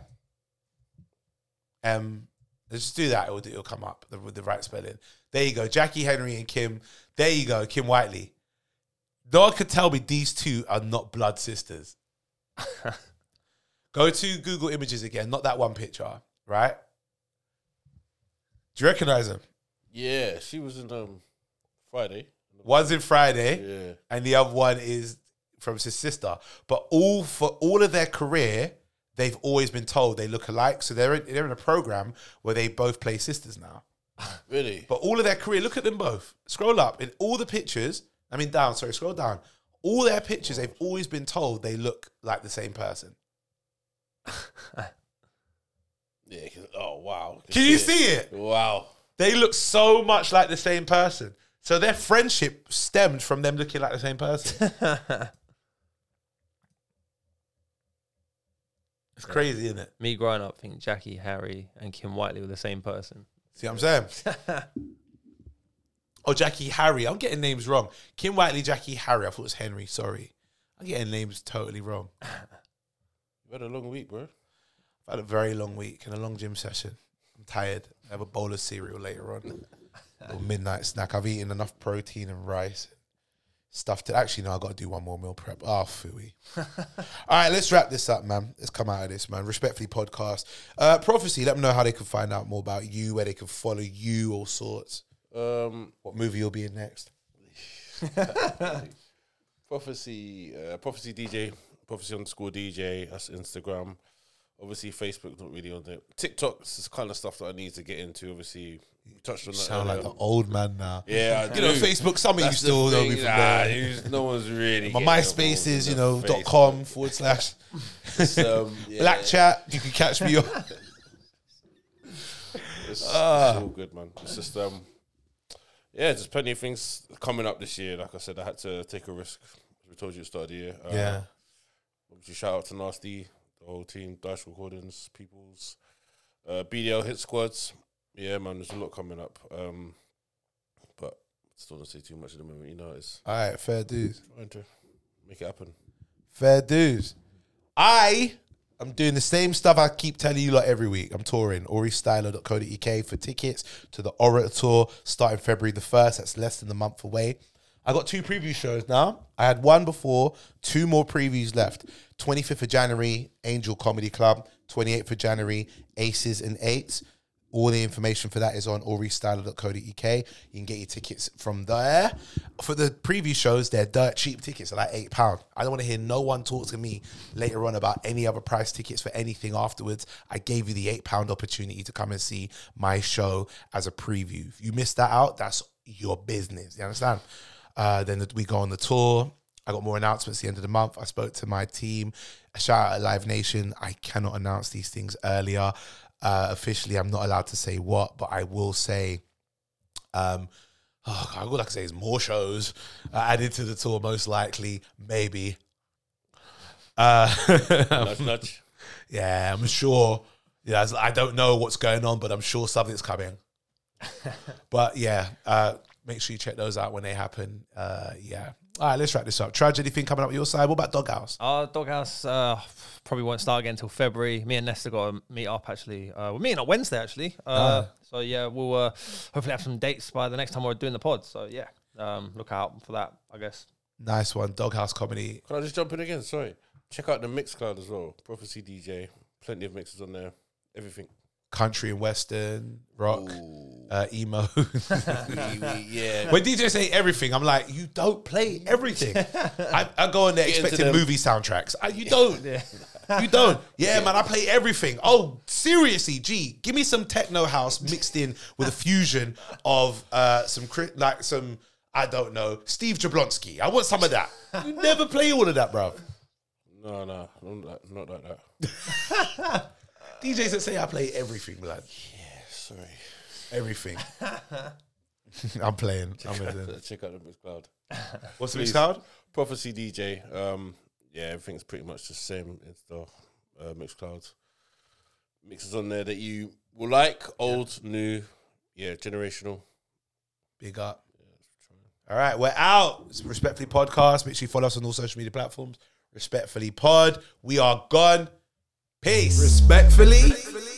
Um, let's just do that. It'll, it'll come up the, with the right spelling. There you go. Jackie Henry and Kim. There you go. Kim Whitley. No one could tell me these two are not blood sisters. <laughs> go to Google Images again. Not that one picture, right? Do you recognize them? yeah, she was in um Friday. One's in Friday, Yeah. and the other one is from his sister. But all for all of their career, they've always been told they look alike. So they're in, they're in a program where they both play sisters now. Really? But all of their career, look at them both. Scroll up in all the pictures. I mean, down. Sorry, scroll down. All their pictures, they've always been told they look like the same person. <laughs> Yeah. 'cause- Oh wow. Can you see it? Wow. They look so much like the same person. So their friendship stemmed from them looking like the same person. <laughs> it's crazy, isn't it? Me growing up think Jackie, Harry, and Kim Whitley were the same person. See what I'm saying? <laughs> oh, Jackie Harry. I'm getting names wrong. Kim Whitley, Jackie Harry. I thought it was Henry. Sorry. I'm getting names totally wrong. <laughs> You had a long week, bro. I've had a very long week and a long gym session. I'm tired. I have a bowl of cereal later on. Little midnight snack. I've eaten enough protein and rice. Stuff to actually no, I got to do one more meal prep. Oh, fooey. <laughs> All right, let's wrap this up, man. Let's come out of this, man. Respectfully podcast. Uh, prophecy. Let them know how they can find out more about you, where they can follow you, all sorts. Um, What movie you'll be in next? <laughs> prophecy, uh, prophecy DJ, prophecy underscore DJ. That's Instagram. Obviously, Facebook's not really on there. TikTok's is kind of stuff that I need to get into. Obviously, we touched on that. Sound like earlier. an old man now. yeah, I You know, do. Facebook. Some of you That's the still know me thing. from Nah, there. you no one's really. My MySpace is, you know, dot com forward slash <laughs> um, yeah, black chat. You can catch me on. It's, Ah. it's all good, man. It's just um, yeah, there's plenty of things coming up this year. Like I said, I had to take a risk. We told you at the start of the year. Uh, Yeah. Obviously, shout out to Nasty, the whole team, Dash Recordings, Peoples, uh, BDL Hit Squads. Yeah, man, there's a lot coming up. Um, but Still don't say too much at the moment. You know, it's All right, fair dues. trying to make it happen. Fair dues. I am doing the same stuff I keep telling you lot every week. I'm touring auriestyla.co.uk for tickets to the Orator Tour starting February the 1st. That's less than a month away. I got two preview shows now. I had one before, two more previews left. 25th of January, Angel Comedy Club. 28th of January, Aces and Eights. All the information for that is on auriestyla.co.uk. You can get your tickets from there. For the preview shows, they're dirt cheap tickets, they're like £8. I don't want to hear no one talk to me later on about any other price tickets for anything afterwards. I gave you the £8 opportunity to come and see my show as a preview. If you missed that out, that's your business. You understand? Uh, then we go on the tour. I got more announcements at the end of the month. I spoke to my team. A shout out to Live Nation. I cannot announce these things earlier. Uh, officially, I'm not allowed to say what, but I will say. Um, oh, God, all I can say is more shows uh, added to the tour, most likely, maybe. Uh, nudge, <laughs> nudge. yeah, I'm sure. Yeah, I don't know what's going on, but I'm sure something's coming. <laughs> but yeah, uh, make sure you check those out when they happen. Uh, yeah. All right, let's wrap this up. Tragedy thing coming up your side? What about Doghouse? Our doghouse uh, probably won't start again until February. Me and Nesta got to meet up actually. Uh, we're meeting up Wednesday actually. Uh, So yeah, we'll uh, hopefully have some dates by the next time we're doing the pod. So yeah, um, look out for that. I guess. Nice one. Doghouse comedy. Can I just jump in again? Sorry. Check out the Mixcloud as well. Prophecy DJ. Plenty of mixes on there. Everything. Country and Western, rock, uh, emo. <laughs> yeah. when DJ say everything, I'm like, you don't play everything. I, I go in there Get into expecting them. movie soundtracks. Uh, you don't. You don't. Yeah, man, I play everything. Oh, seriously, gee, give me some techno house mixed in with a fusion of uh, some cri- like some I don't know Steve Jablonski. I want some of that. You never play all of that, bro. No, no, not like, not like that. <laughs> DJs that say I play everything, blood. Yeah, sorry. Everything. <laughs> I'm playing. I'm gonna, Check out the Mixcloud. what's the Please. Mixcloud? Prophecy DJ. Um, yeah, everything's pretty much the same. It's the uh, Mixclouds. Mixes on there that you will like, old, new, yeah, generational. Big up. All right, we're out. It's Respectfully Podcast. Make sure you follow us on all social media platforms. Respectfully Pod. We are gone. Peace. Respectfully. Respectfully.